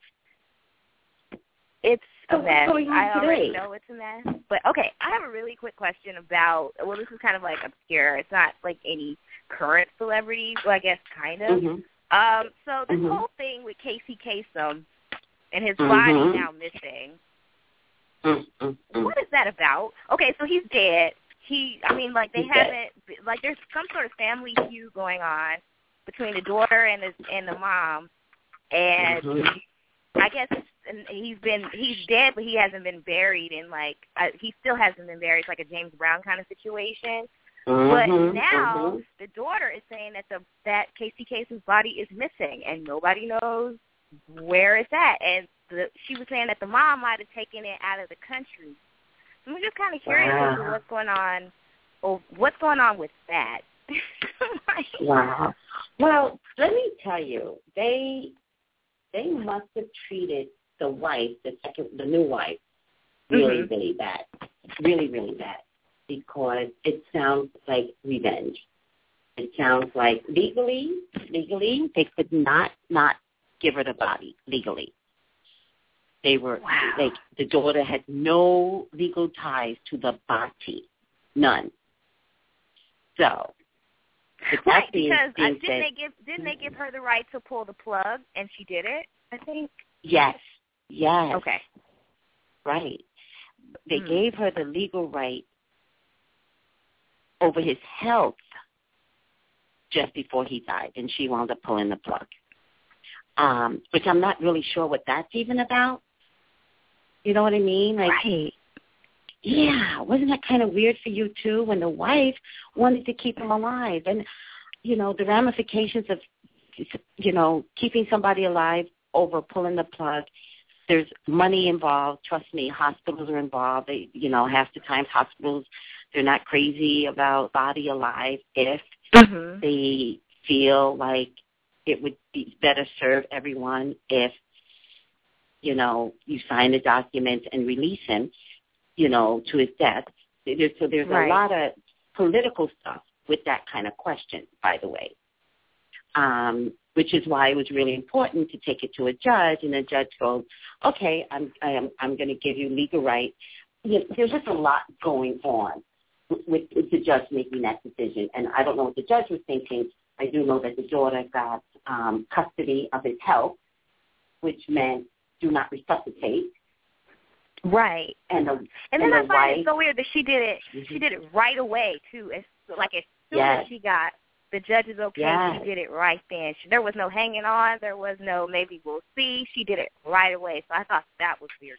It's So what's mess. on I already know it's a mess. But okay, I have a really quick question about. Well, this is kind of like obscure. It's not like any current celebrity. Well, I guess kind of. Mhm. Um, so this Mhm. whole thing with Casey Kasem and his Mhm. body now missing. Mm, mm, mm. What is that about? Okay, so he's dead. He, I mean, like they He's haven't, like there's some sort of family feud going on between the daughter and the and the mom, and Mhm. I guess and he's been he's dead, but he hasn't been buried in like uh, he still hasn't been buried. It's like a James Brown kind of situation. But Mhm, now mhm. the daughter is saying that the that Casey Kasem's body is missing, and nobody knows where it's at. And the, she was saying that the mom might have taken it out of the country. So I'm just kind of curious as to Wow. what's going on, or what's going on with that. Like, *laughs* Wow. Well, let me tell you, they they must have treated the wife, the second, the new wife, really, Mhm. really bad, really, really bad, because it sounds like revenge. It sounds like legally, legally, they could not not give her the body legally. They were Wow. like the daughter had no legal ties to the body, none. So, right, because uh, didn't said, they give didn't they give her the right to pull the plug, and she did it? I think. yes, yes, Okay. right. They Hmm. gave her the legal right over his health just before he died, and she wound up pulling the plug. Um, which I'm not really sure what that's even about. You know what I mean? Like, right. yeah, wasn't that kind of weird for you too when the wife wanted to keep him alive? And, you know, the ramifications of, you know, keeping somebody alive over pulling the plug. There's money involved. Trust me, hospitals are involved. They, you know, half the times hospitals, they're not crazy about body alive if Mhm. they feel like it would be better serve everyone if you know you sign the documents and release him you know to his death there's, so there's Right. a lot of political stuff with that kind of question, by the way. Um, which is why it was really important to take it to a judge, and the judge goes, "Okay, I'm I am I'm going to give you legal right." You know, there's just a lot going on with, with the judge making that decision, and I don't know what the judge was thinking. I do know that the daughter got um, custody of his health, which meant do not resuscitate. Right. And the and and then the I find wife, it so weird that she did it. She did it right away too. As like as soon Yes. as she got the judge is okay, Yes. she did it right then. She, there was no hanging on. There was no maybe we'll see. She did it right away. So I thought that was weird.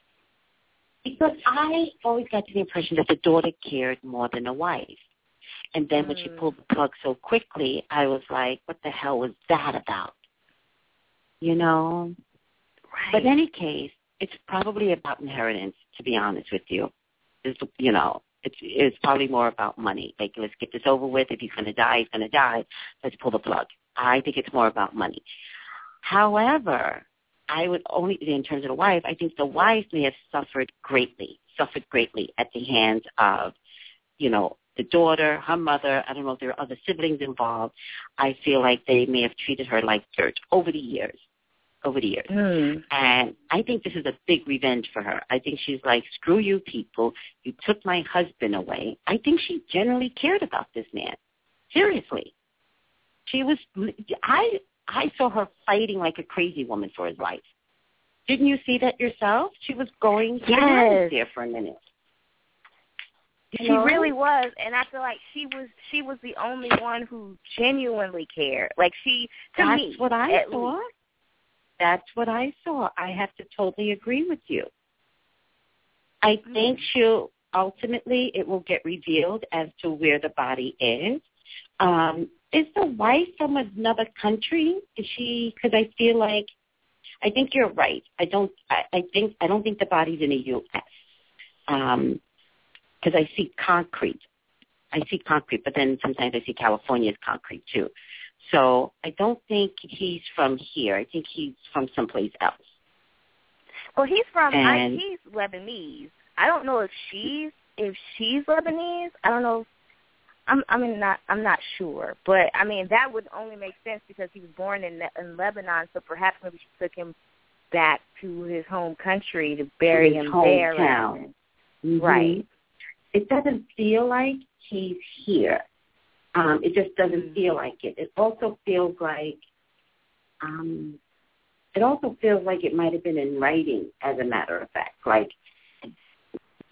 because I always got the impression that the daughter cared more than the wife. And then when she Mm. pulled the plug so quickly, I was like, what the hell was that about? You know? Right. But in any case, it's probably about inheritance, to be honest with you. It's, you know, it's it's probably more about money. Like, let's get this over with. If he's going to die, he's going to die. Let's pull the plug. I think it's more about money. However, I would only, in terms of the wife, I think the wife may have suffered greatly, suffered greatly at the hands of, you know, the daughter, her mother. I don't know if there are other siblings involved. I feel like they may have treated her like dirt over the years, over the years. Mm. And I think this is a big revenge for her. I think she's like, screw you people. You took my husband away. I think she generally cared about this man. Seriously. She was, I, I saw her fighting like a crazy woman for his life. Didn't you see that yourself? She was going Yes. there for a minute. You She know? really was, and I feel like she was she was the only one who genuinely cared. Like she to That's me, what I saw. least. That's what I saw. I have to totally agree with you. I think she'll ultimately it will get revealed as to where the body is. Um, is the wife from another country? Is she? Because I feel like I think you're right. I don't. I, I think I don't think the body's in the U.S. Um, because I see concrete. I see concrete, but then sometimes I see California's concrete too. So I don't think he's from here. I think he's from someplace else. Well, he's from I, he's Lebanese. I don't know if she's if she's Lebanese. I don't know. If, I'm I'm not I'm not sure, but I mean that would only make sense because he was born in in Lebanon. So perhaps maybe she took him back to his home country to bury him there. hometown. than- Mhm. Right. It doesn't feel like he's here. Um, it just doesn't Mm. feel like it. It also feels like um it also feels like it might have been in writing, as a matter of fact. Like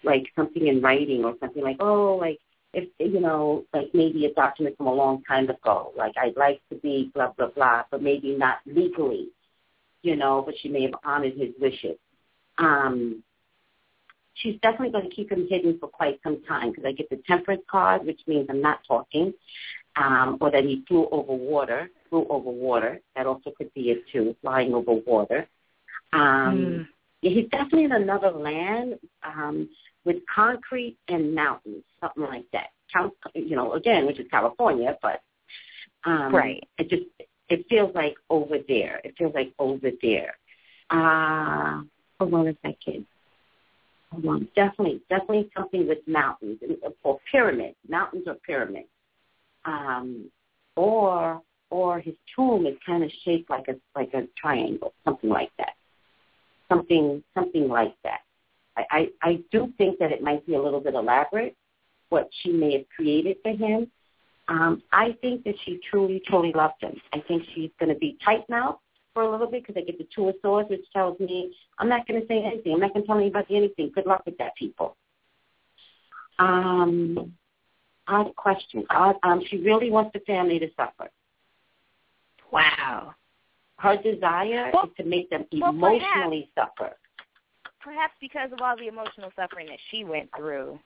like something in writing or something like, oh, like if you know, like maybe a document from a long time ago. Like I'd like to be blah blah blah, but maybe not legally, you know. But she may have honored his wishes. Um, she's definitely going to keep him hidden for quite some time because I get the temperance card, which means I'm not talking, um, or that he flew over water. Flew over water. That also could be it too, flying over water. Um, Mm. yeah, he's definitely in another land um, with concrete and mountains, something like that. Cal- You know, again, which is California, but um, Right. It just it feels like over there. It feels like over there. Uh, hold on a second. Definitely, definitely something with mountains or pyramids, mountains or pyramids, um, or or his tomb is kind of shaped like a like a triangle, something like that something something like that. I, I, I do think that it might be a little bit elaborate what she may have created for him. Um, I think that she truly, truly loved him. I think she's going to be tight mouthed for a little bit because I get the two of swords, which tells me I'm not going to say anything. I'm not going to tell anybody anything. Good luck with that, people. Um, odd question. Odd, um, she really wants the family to suffer. Wow. Her desire Well- is to make them well, emotionally suffer. Perhaps because of all the emotional suffering that she went through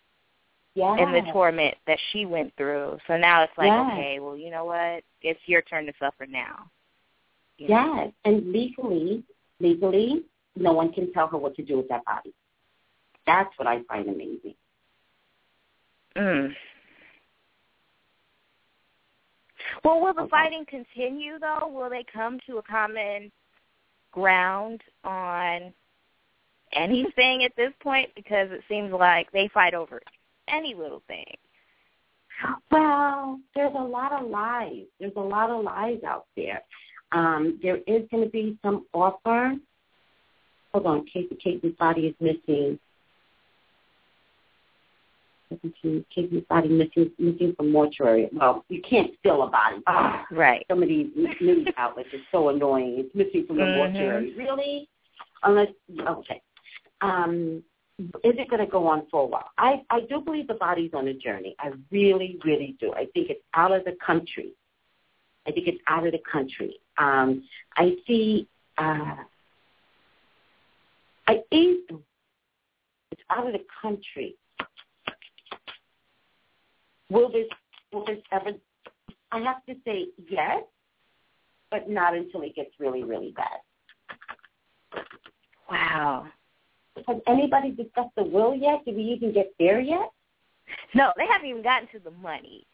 Yeah. and the torment that she went through. So now it's like, Yes. okay, well, you know what? It's your turn to suffer now. Yes, and legally, legally, no one can tell her what to do with that body. That's what I find amazing. Mm. Well, will the Okay. fighting continue though? Will they come to a common ground on anything at this point? Because it seems like they fight over any little thing. Well, there's a lot of lies. There's a lot of lies out there. Um, there is going to be some offer. Hold on, Casey Casey's body is missing. Casey's body missing missing from mortuary. Well, you can't steal a body. Oh, right. Some of these news outlets are so annoying. It's missing from the Mhm. mortuary. Really? Unless okay. Um, is it going to go on for a while? I, I do believe the body's on a journey. I really, really do. I think it's out of the country. I think it's out of the country. Um, I see. Uh, I think it's out of the country. Will this will this ever? I have to say yes, but not until it gets really, really bad. Wow. Has anybody discussed the will yet? Did we even get there yet? No, they haven't even gotten to the money.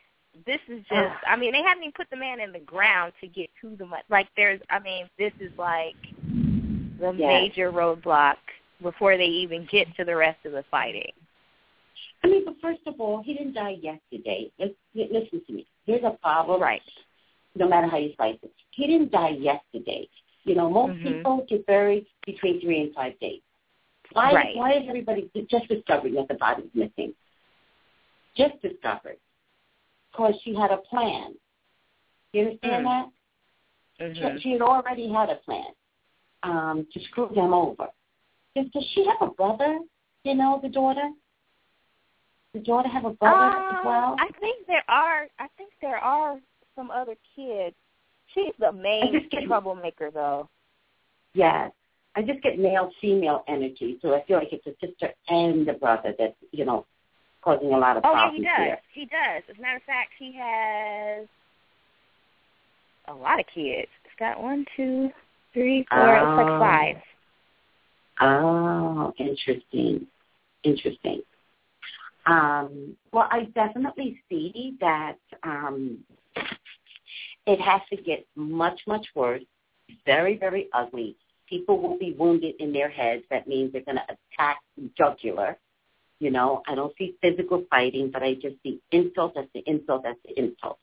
This is just I mean, they haven't even put the man in the ground to get to the money. Like, there's, I mean, this is like the Yes. major roadblock before they even get to the rest of the fighting. I mean, but first of all, he didn't die yesterday. Let's, listen to me. There's a problem. Right. No matter how you slice it. He didn't die yesterday. You know, most Mhm. people get buried between three and five days. Why, Right. why is everybody just discovering that the body's missing? Just discovered. Because she had a plan. You understand Mm. that? hmm She, she had already had a plan um, to screw them over. Does, does she have a brother? You know, the daughter. The daughter have a brother as well. Um, I think there are. I think there are some other kids. She's the main troublemaker, though. Yes. I just get male female energy, so I feel like it's a sister and a brother that you know causing a lot of problems. Oh yeah, he does. here. He does. As a matter of fact, he has a lot of kids. He's got one, two, three, four. It's Oh. like five. Oh, interesting, interesting. Um, well, I definitely see that um, it has to get much, much worse. Very, very ugly. People will be wounded in their heads. That means they're going to attack jugular. You know, I don't see physical fighting, but I just see insult after insult after insult.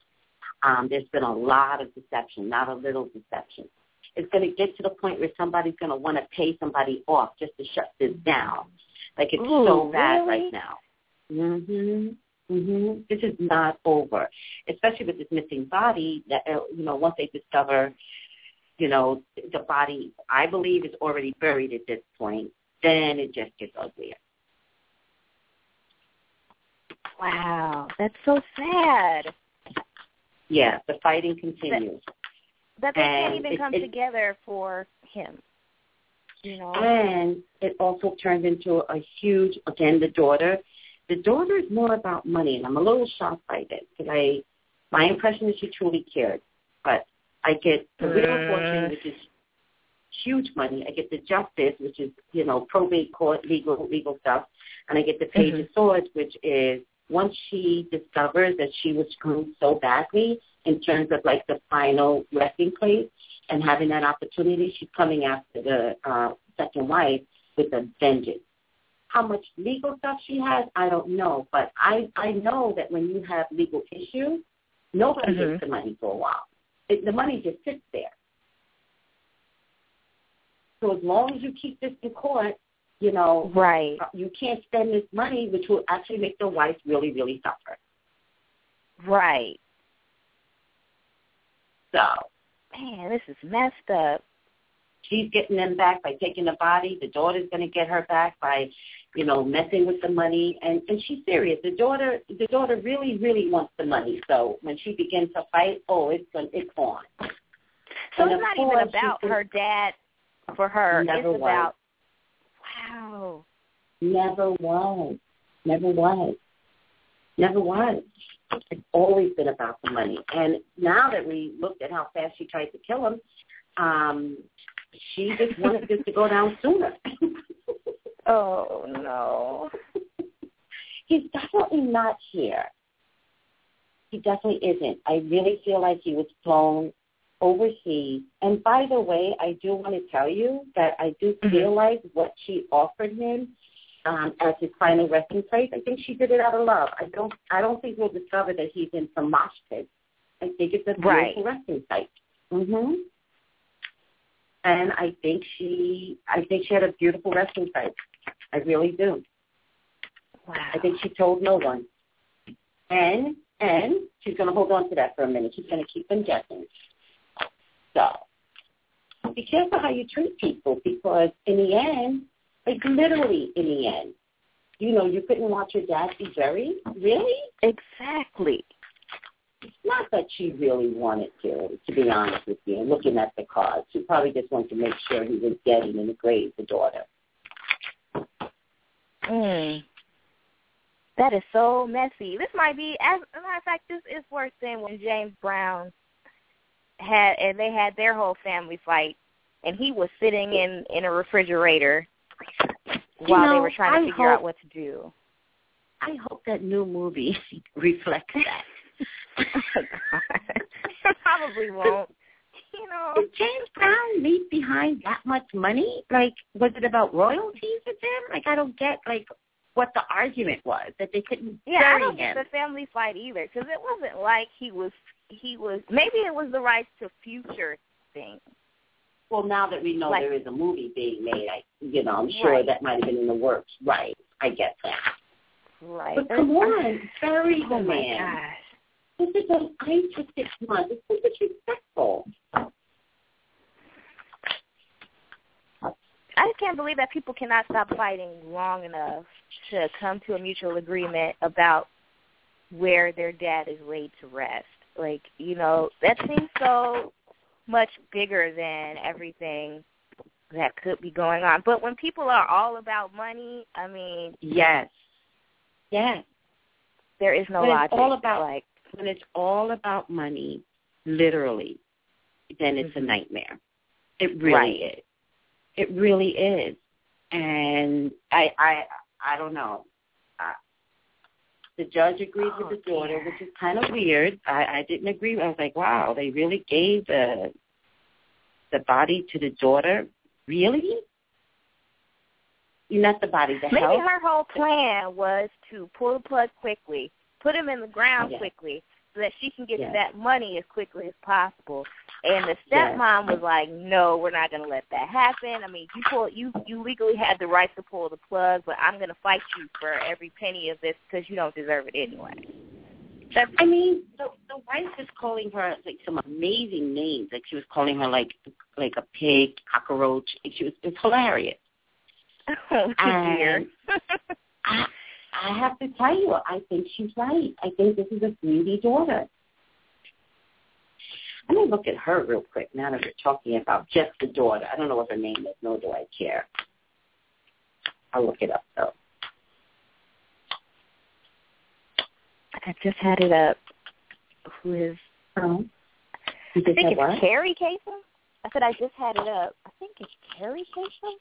Um, there's been a lot of deception, not a little deception. It's going to get to the point where somebody's going to want to pay somebody off just to shut this down. Like it's so bad really? right now. Mhm. Mhm. This is not over, especially with this missing body. That uh, you know, once they discover, you know, the body, I believe is already buried at this point. Then it just gets uglier. Wow, that's so sad Yeah, the fighting continues. that they can't even it- come it- together for him. You know. And it also turned into a huge, again, the daughter. The daughter is more about money, and I'm a little shocked by this because I, my impression is she truly cared. But I get the real Mm. fortune, which is huge money. I get the justice, which is you know probate court, legal, legal stuff, and I get the page Mhm. of swords, which is once she discovers that she was screwed so badly in terms of like the final resting place and having that opportunity, she's coming after the uh, second wife with a vengeance. How much legal stuff she has, I don't know, but I I know that when you have legal issues, nobody Mhm. gets the money for a while. It, the money just sits there. So as long as you keep this in court, you know, right. uh, you can't spend this money, which will actually make the wife really, really suffer. Right. So Man, this is messed up. she's getting them back by taking the body. The daughter's going to get her back by, you know, messing with the money. And and she's serious. The daughter, the daughter really, really wants the money. So when she begins to fight, oh, it's it's on. So And it's not even about her dad for her. Never it's was. about wow. Never was. Never was. Never was. It's always been about the money. And now that we looked at how fast she tried to kill him, um, she just *laughs* wanted this to go down sooner. Oh no. He's definitely not here. He definitely isn't. I really feel like he was flown overseas. And by the way, I do want to tell you that I do Mhm. feel like what she offered him um, as his final resting place. I think she did it out of love. I don't I don't think we'll discover that he's in some mosh pit. I think it's a beautiful Right. resting site. Mm-hmm. And I think she I think she had a beautiful resting site. I really do. Wow. I think she told no one. And and she's going to hold on to that for a minute. She's going to keep them So be careful how you treat people because in the end, like literally in the end, you know, you couldn't watch your dad be buried. Really? Exactly. It's not that she really wanted to, to be honest with you. Looking at the cards, she probably just wanted to make sure he was dead and in the grave, the daughter. Mm. That is so messy. This might be, as a matter of fact, this is worse than when James Brown had, and they had their whole family fight, and he was sitting in in a refrigerator while they know, were trying to I figure out what to do. I hope that new movie *laughs* reflects that. *laughs* Probably won't. You know, Did James Brown leave behind that much money? Like, was it about royalties with him? Like, I don't get like what the argument was that they couldn't yeah, I don't him. get the family fight either because it wasn't like he was he was maybe it was the rights to future thing. Well, now that we know Like- there is a movie being made, I, you know, I'm sure Right. that might have been in the works. Right, I get that. Right. But come on, bury the Oh man. This is an ice for six months. It's so disrespectful. I just can't believe that people cannot stop fighting long enough to come to a mutual agreement about where their dad is laid to rest. Like, you know, that seems so much bigger than everything that could be going on. But when people are all about money, I mean, Yes. Yes. there is no But it's all about- like When it's all about money, literally, then it's a Mhm. nightmare. It really Right. is. It really is. And I I I don't know. The judge agreed Oh, with the daughter, which is kind of weird. I, I didn't agree. I was like, wow, they really gave the the body to the daughter. Really? Not the body, the maybe health. her whole plan was to pull the plug quickly, put him in the ground Yeah. quickly, so that she can get to that money as quickly as possible. And the stepmom was like, "No, we're not going to let that happen. I mean, you pull, you you legally had the right to pull the plug, but I'm going to fight you for every penny of this because you don't deserve it anyway." That's I mean, the the wife is calling her like some amazing names. Like she was calling her like like a pig, cockroach. She was it's hilarious. *laughs* oh dear. I I have to tell you, I think she's right. I think this is a beauty daughter. Let me look at her real quick now that we're talking about just the daughter. I don't know what her name is, nor do I care. I'll look it up though. I just had it up. Who is? Um, I think it's what? Kerri Kasem. I said I just had it up. I think it's Kerri Kasem.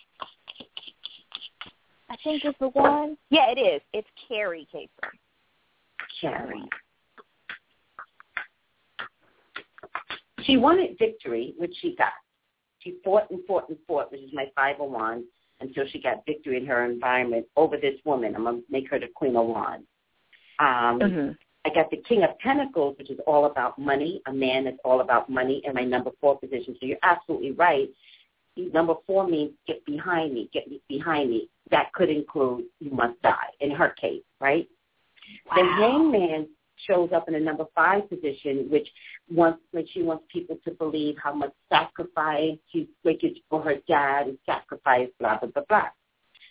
I think it's the one. Yeah, it is. It's Kerri Kasem. Kerri. She wanted victory, which she got. She fought and fought and fought, which is my five of wands, until she got victory in her environment over this woman. I'm gonna make her the queen of wands. Um, Mm-hmm. I got the king of pentacles, which is all about money. A man that's all about money, in my number four position. So you're absolutely right. Number four means get behind me, get behind me. That could include you must die in her case, right? The hangman shows up in a number five position, which wants like she wants people to believe how much sacrifice she's making for her dad and sacrifice, blah blah blah blah.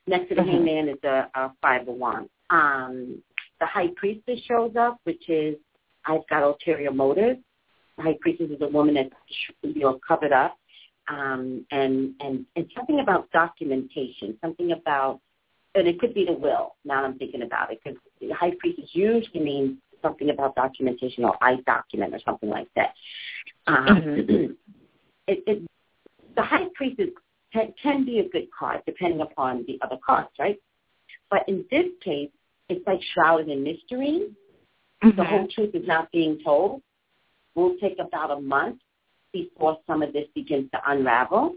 Next to the Mhm. hangman is a, a five of wands. Um, the high priestess shows up, which is I've got ulterior motives. The high priestess is a woman that's you know covered up, um, and and and something about documentation, something about and it could be the will. Now I'm thinking about it because the high priestess usually means something about documentation or I document or something like that. Um, *clears throat* it, it, the high priestess can, can be a good card depending upon the other cards, right? But in this case, it's like shrouded in mystery. The whole truth is not being told. Will take about a month before some of this begins to unravel.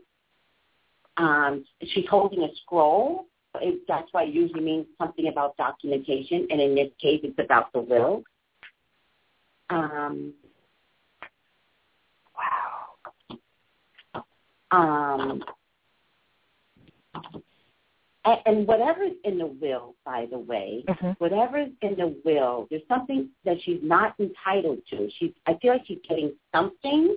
Um, she's holding a scroll. it, that's why it usually means something about documentation, and in this case, it's about the will. Um, wow. Um, and, and whatever's in the will, by the way, Mhm. whatever's in the will, there's something that she's not entitled to. She's, I feel like she's getting something,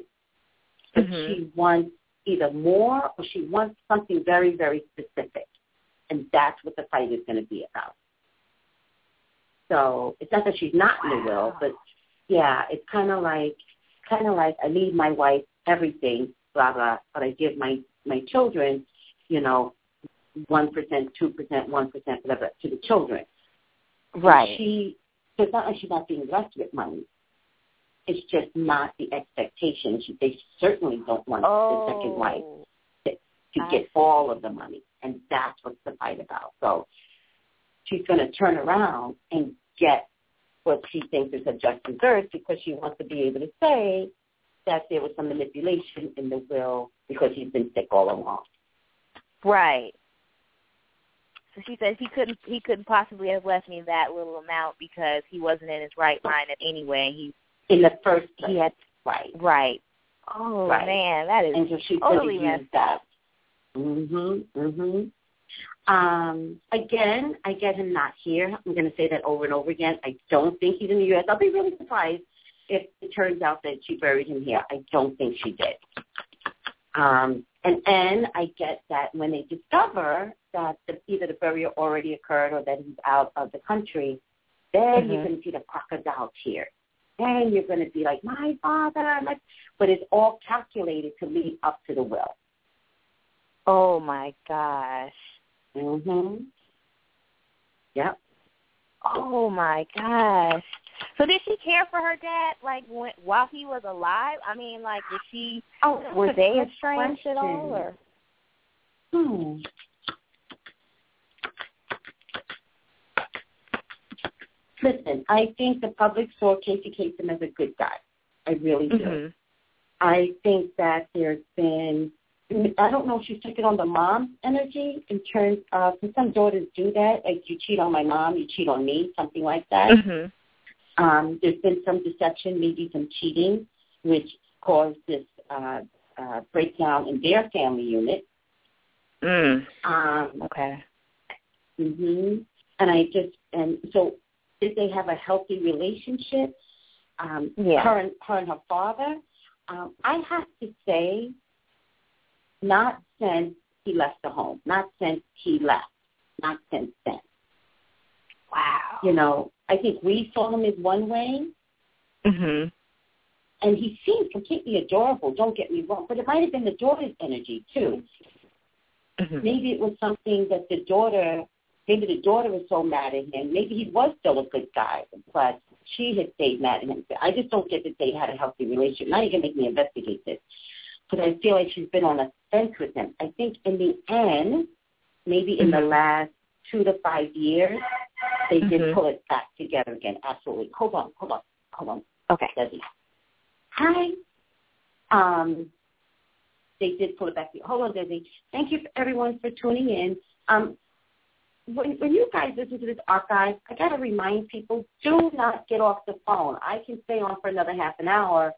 but Mhm. she wants either more or she wants something very, very specific. And that's what the fight is going to be about. So it's not that she's not in the will, but yeah, it's kind of like, kind of like I leave my wife everything, blah blah, but I give my my children, you know, one percent, two percent, one percent, whatever, to the children. Right. She, so it's not like she's not being blessed with money. It's just not the expectation. They certainly don't want oh. the second oh. wife to I get see. all of the money, and that's what's the fight about. So she's going to turn around and get what she thinks is her just desserts because she wants to be able to say that there was some manipulation in the will because he's been sick all along. Right. So she says he couldn't he couldn't possibly have left me that little amount because he wasn't in his right mind at anyway. He In the first place, had right? right. Oh Right. man, that is And so she's totally going to use messed that. Mhm, mhm. Um, again, I get him not here. I'm going to say that over and over again. I don't think he's in the U.S. I'll be really surprised if it turns out that she buried him here. I don't think she did. Um, and then I get that when they discover that the, either the burial already occurred or that he's out of the country, then you're Mhm. going to see the crocodile tears. Then you're going to be like, my father, my, but it's all calculated to lead up to the will. Oh my gosh. Mhm. Yep. Oh my gosh. So did she care for her dad like when, while he was alive? I mean, like was she Oh, were they estranged at all or Hmm. Listen, I think the public saw Casey Kasem as a good guy. I really do. Mhm. I think that there's been, I don't know if she's taken on the mom energy in terms of, because some daughters do that, like you cheat on my mom, you cheat on me, something like that. Mhm. Um, there's been some deception, maybe some cheating, which caused this uh, uh, breakdown in their family unit. Mm. Um, Okay. hmm And I just and so did they have a healthy relationship? Um, Yeah. Her and her and her father. Um, I have to say, not since he left the home, not since he left, not since then. Wow. You know, I think we saw him as one way, Mhm. and he seemed completely adorable. Don't get me wrong, but it might have been the daughter's energy too. Mhm. maybe it was something that the daughter, maybe the daughter was so mad at him. Maybe he was still a good guy, but she had stayed mad at him. I just don't get that they had a healthy relationship. Now you're going to make me investigate this. Because I feel like she's been on a fence with him. I think in the end, maybe in the Mhm. last two to five years, they did Mhm. pull it back together again. Absolutely. Hold on, hold on, hold on. Okay. Desi. Hi. Um, they did pull it back. Together. Hold on, Desi. Thank you, everyone, for tuning in. Um, when, when you guys listen to this archive, I got to remind people, do not get off the phone. I can stay on for another half an hour,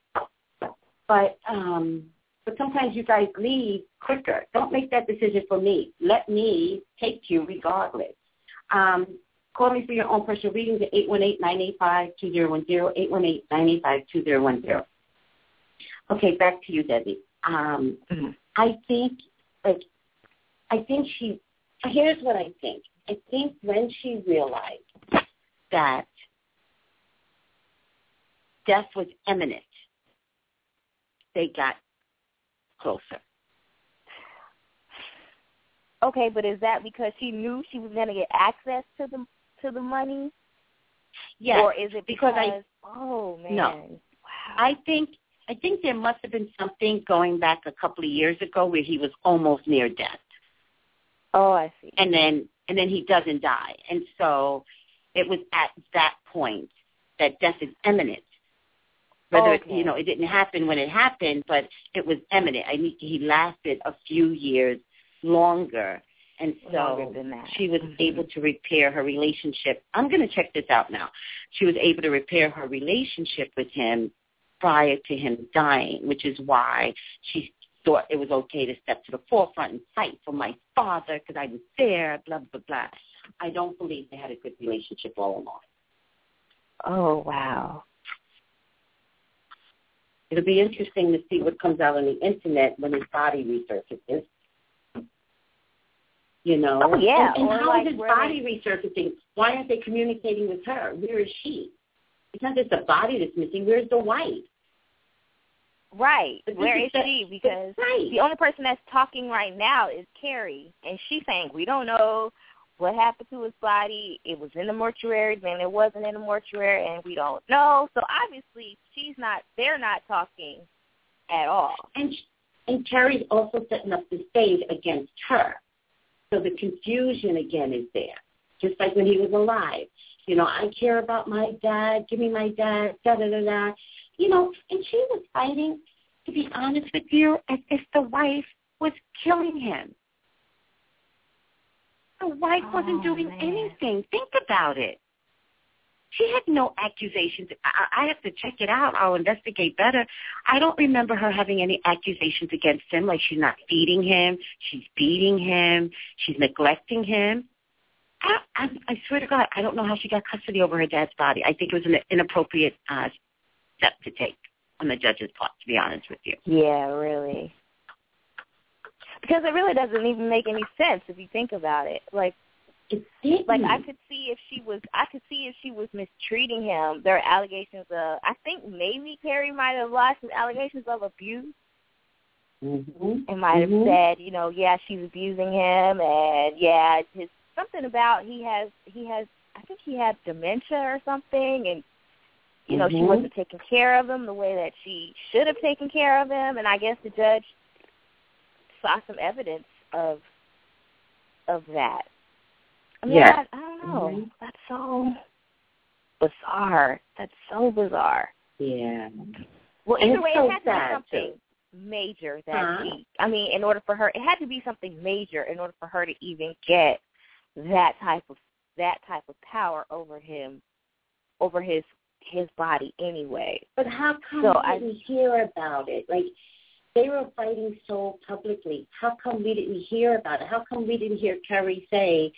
but um, but sometimes you guys leave quicker. Don't make that decision for me. Let me take you regardless. Um, call me for your own personal readings at 818-985-2010, 818-985-2010. Okay, back to you, Debbie. Um, Mhm. I think, like, I think she. Here's what I think. I think when she realized that death was imminent, they got closer. Okay, but is that because she knew she was going to get access to the to the money, Yes, or is it because because, I- oh man, No. wow, I think I think there must have been something going back a couple of years ago where he was almost near death. oh I see, and then and then he doesn't die. And so it was at that point that death is imminent. Whether Okay. you know it didn't happen when it happened, but it was imminent. I mean, he lasted a few years longer, And so she was Mhm. able to repair her relationship. I'm going to check this out now. She was able to repair her relationship with him prior to him dying, which is why she thought it was okay to step to the forefront and fight for my father because I was there, blah, blah, blah. I don't believe they had a good relationship all along. Oh wow. It'll be interesting to see what comes out on the internet when his body resurfaces. You know? Oh, yeah, And, and how like is his body resurfacing? Why aren't they communicating with her? Where is she? It's not just the body that's missing. Where's the wife? Right. Where is is she? Because right. the only person that's talking right now is Kerri, and she's saying we don't know what happened to his body. It was in the mortuary, then it wasn't in the mortuary, and we don't know. So obviously, she's not. They're not talking at all. And and Kerri's also setting up the stage against her. So the confusion again is there. Just like when he was alive. You know, I care about my dad, give me my dad, da da da da. You know, and she was fighting, to be honest with you, as if the wife was killing him. The wife wasn't Oh, doing man. anything. Think about it. She had no accusations. I, I have to check it out. I'll investigate better. I don't remember her having any accusations against him, like she's not feeding him, she's beating him, she's neglecting him. I, I, I swear to God, I don't know how she got custody over her dad's body. I think it was an inappropriate uh, step to take on the judge's part, to be honest with you. Yeah, really. Because it really doesn't even make any sense if you think about it. Like It like I could see if she was I could see if she was mistreating him. There are allegations of I think maybe Kerri might have lost some allegations of abuse mm-hmm. and might have Mhm. said, you know, yeah, she's abusing him and yeah, his something about he has he has I think he had dementia or something and you know, she Mhm. wasn't taking care of him the way that she should have taken care of him and I guess the judge saw some evidence of of that. I mean, Yeah. I, I don't know. Mhm. That's so bizarre. That's so bizarre. Yeah. Well, And either way, so it had to be something too. major that Huh? he. I mean, in order for her, it had to be something major in order for her to even get that type of that type of power over him, over his his body anyway. But how come So we I- didn't hear about it? Like they were fighting so publicly. How come we didn't hear about it? How come we didn't hear Kerri say,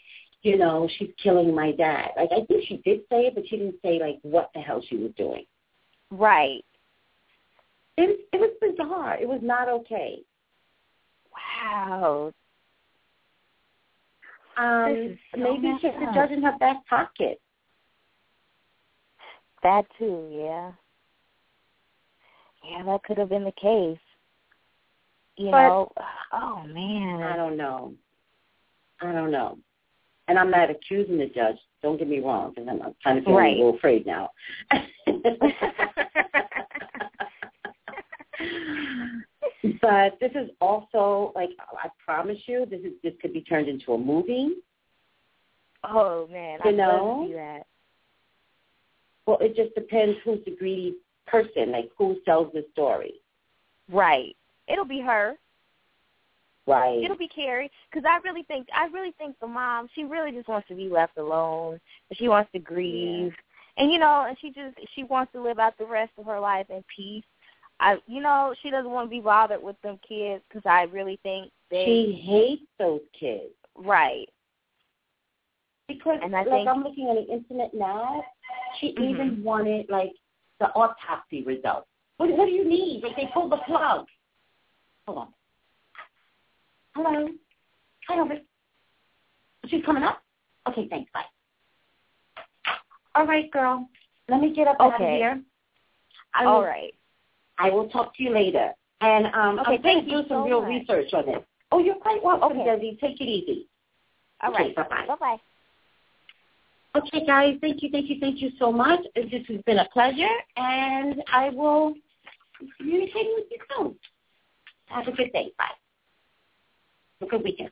you know, she's killing my dad? Like I think she did say it, but she didn't say like what the hell she was doing. Right. It was it was bizarre. It was not okay. Wow. Um, so maybe she had the up. judge in her back pocket. That too. Yeah. Yeah, that could have been the case. You But- know. Oh man. I don't know. I don't know. And I'm not accusing the judge. Don't get me wrong, because I'm, I'm kind of feeling Right. a little afraid now. *laughs* but this is also like I promise you, this is this could be turned into a movie. Oh man, You love know? to see that. Well, it just depends who's the greedy person, like who sells the story. Right. It'll be her. Right. It'll be Kerri. Because I really think, I really think the mom, she really just wants to be left alone. She wants to grieve, and you know, and she just, she wants to live out the rest of her life in peace. I, you know, she doesn't want to be bothered with them kids because I really think they, she hates those kids. right. Because And I like think- I'm looking on the internet now, she Mhm. even wanted like the autopsy results. What, what do you need? Like they pulled the plug. Hold on. Hello. Hi, over. She's coming up. Okay, thanks. Bye. All right, girl. Let me get up out of here. I will, All right. I will talk to you later. And um, Okay, I'm going thank to you do some so real much. research on this. Oh, you're quite welcome, Okay. Desi. Take it easy. All Okay, right. bye-bye. Bye-bye. Okay, guys, thank you, thank you, thank you so much. This has been a pleasure, and I will be communicating with you soon. Have a good day. Bye. Have a good weekend.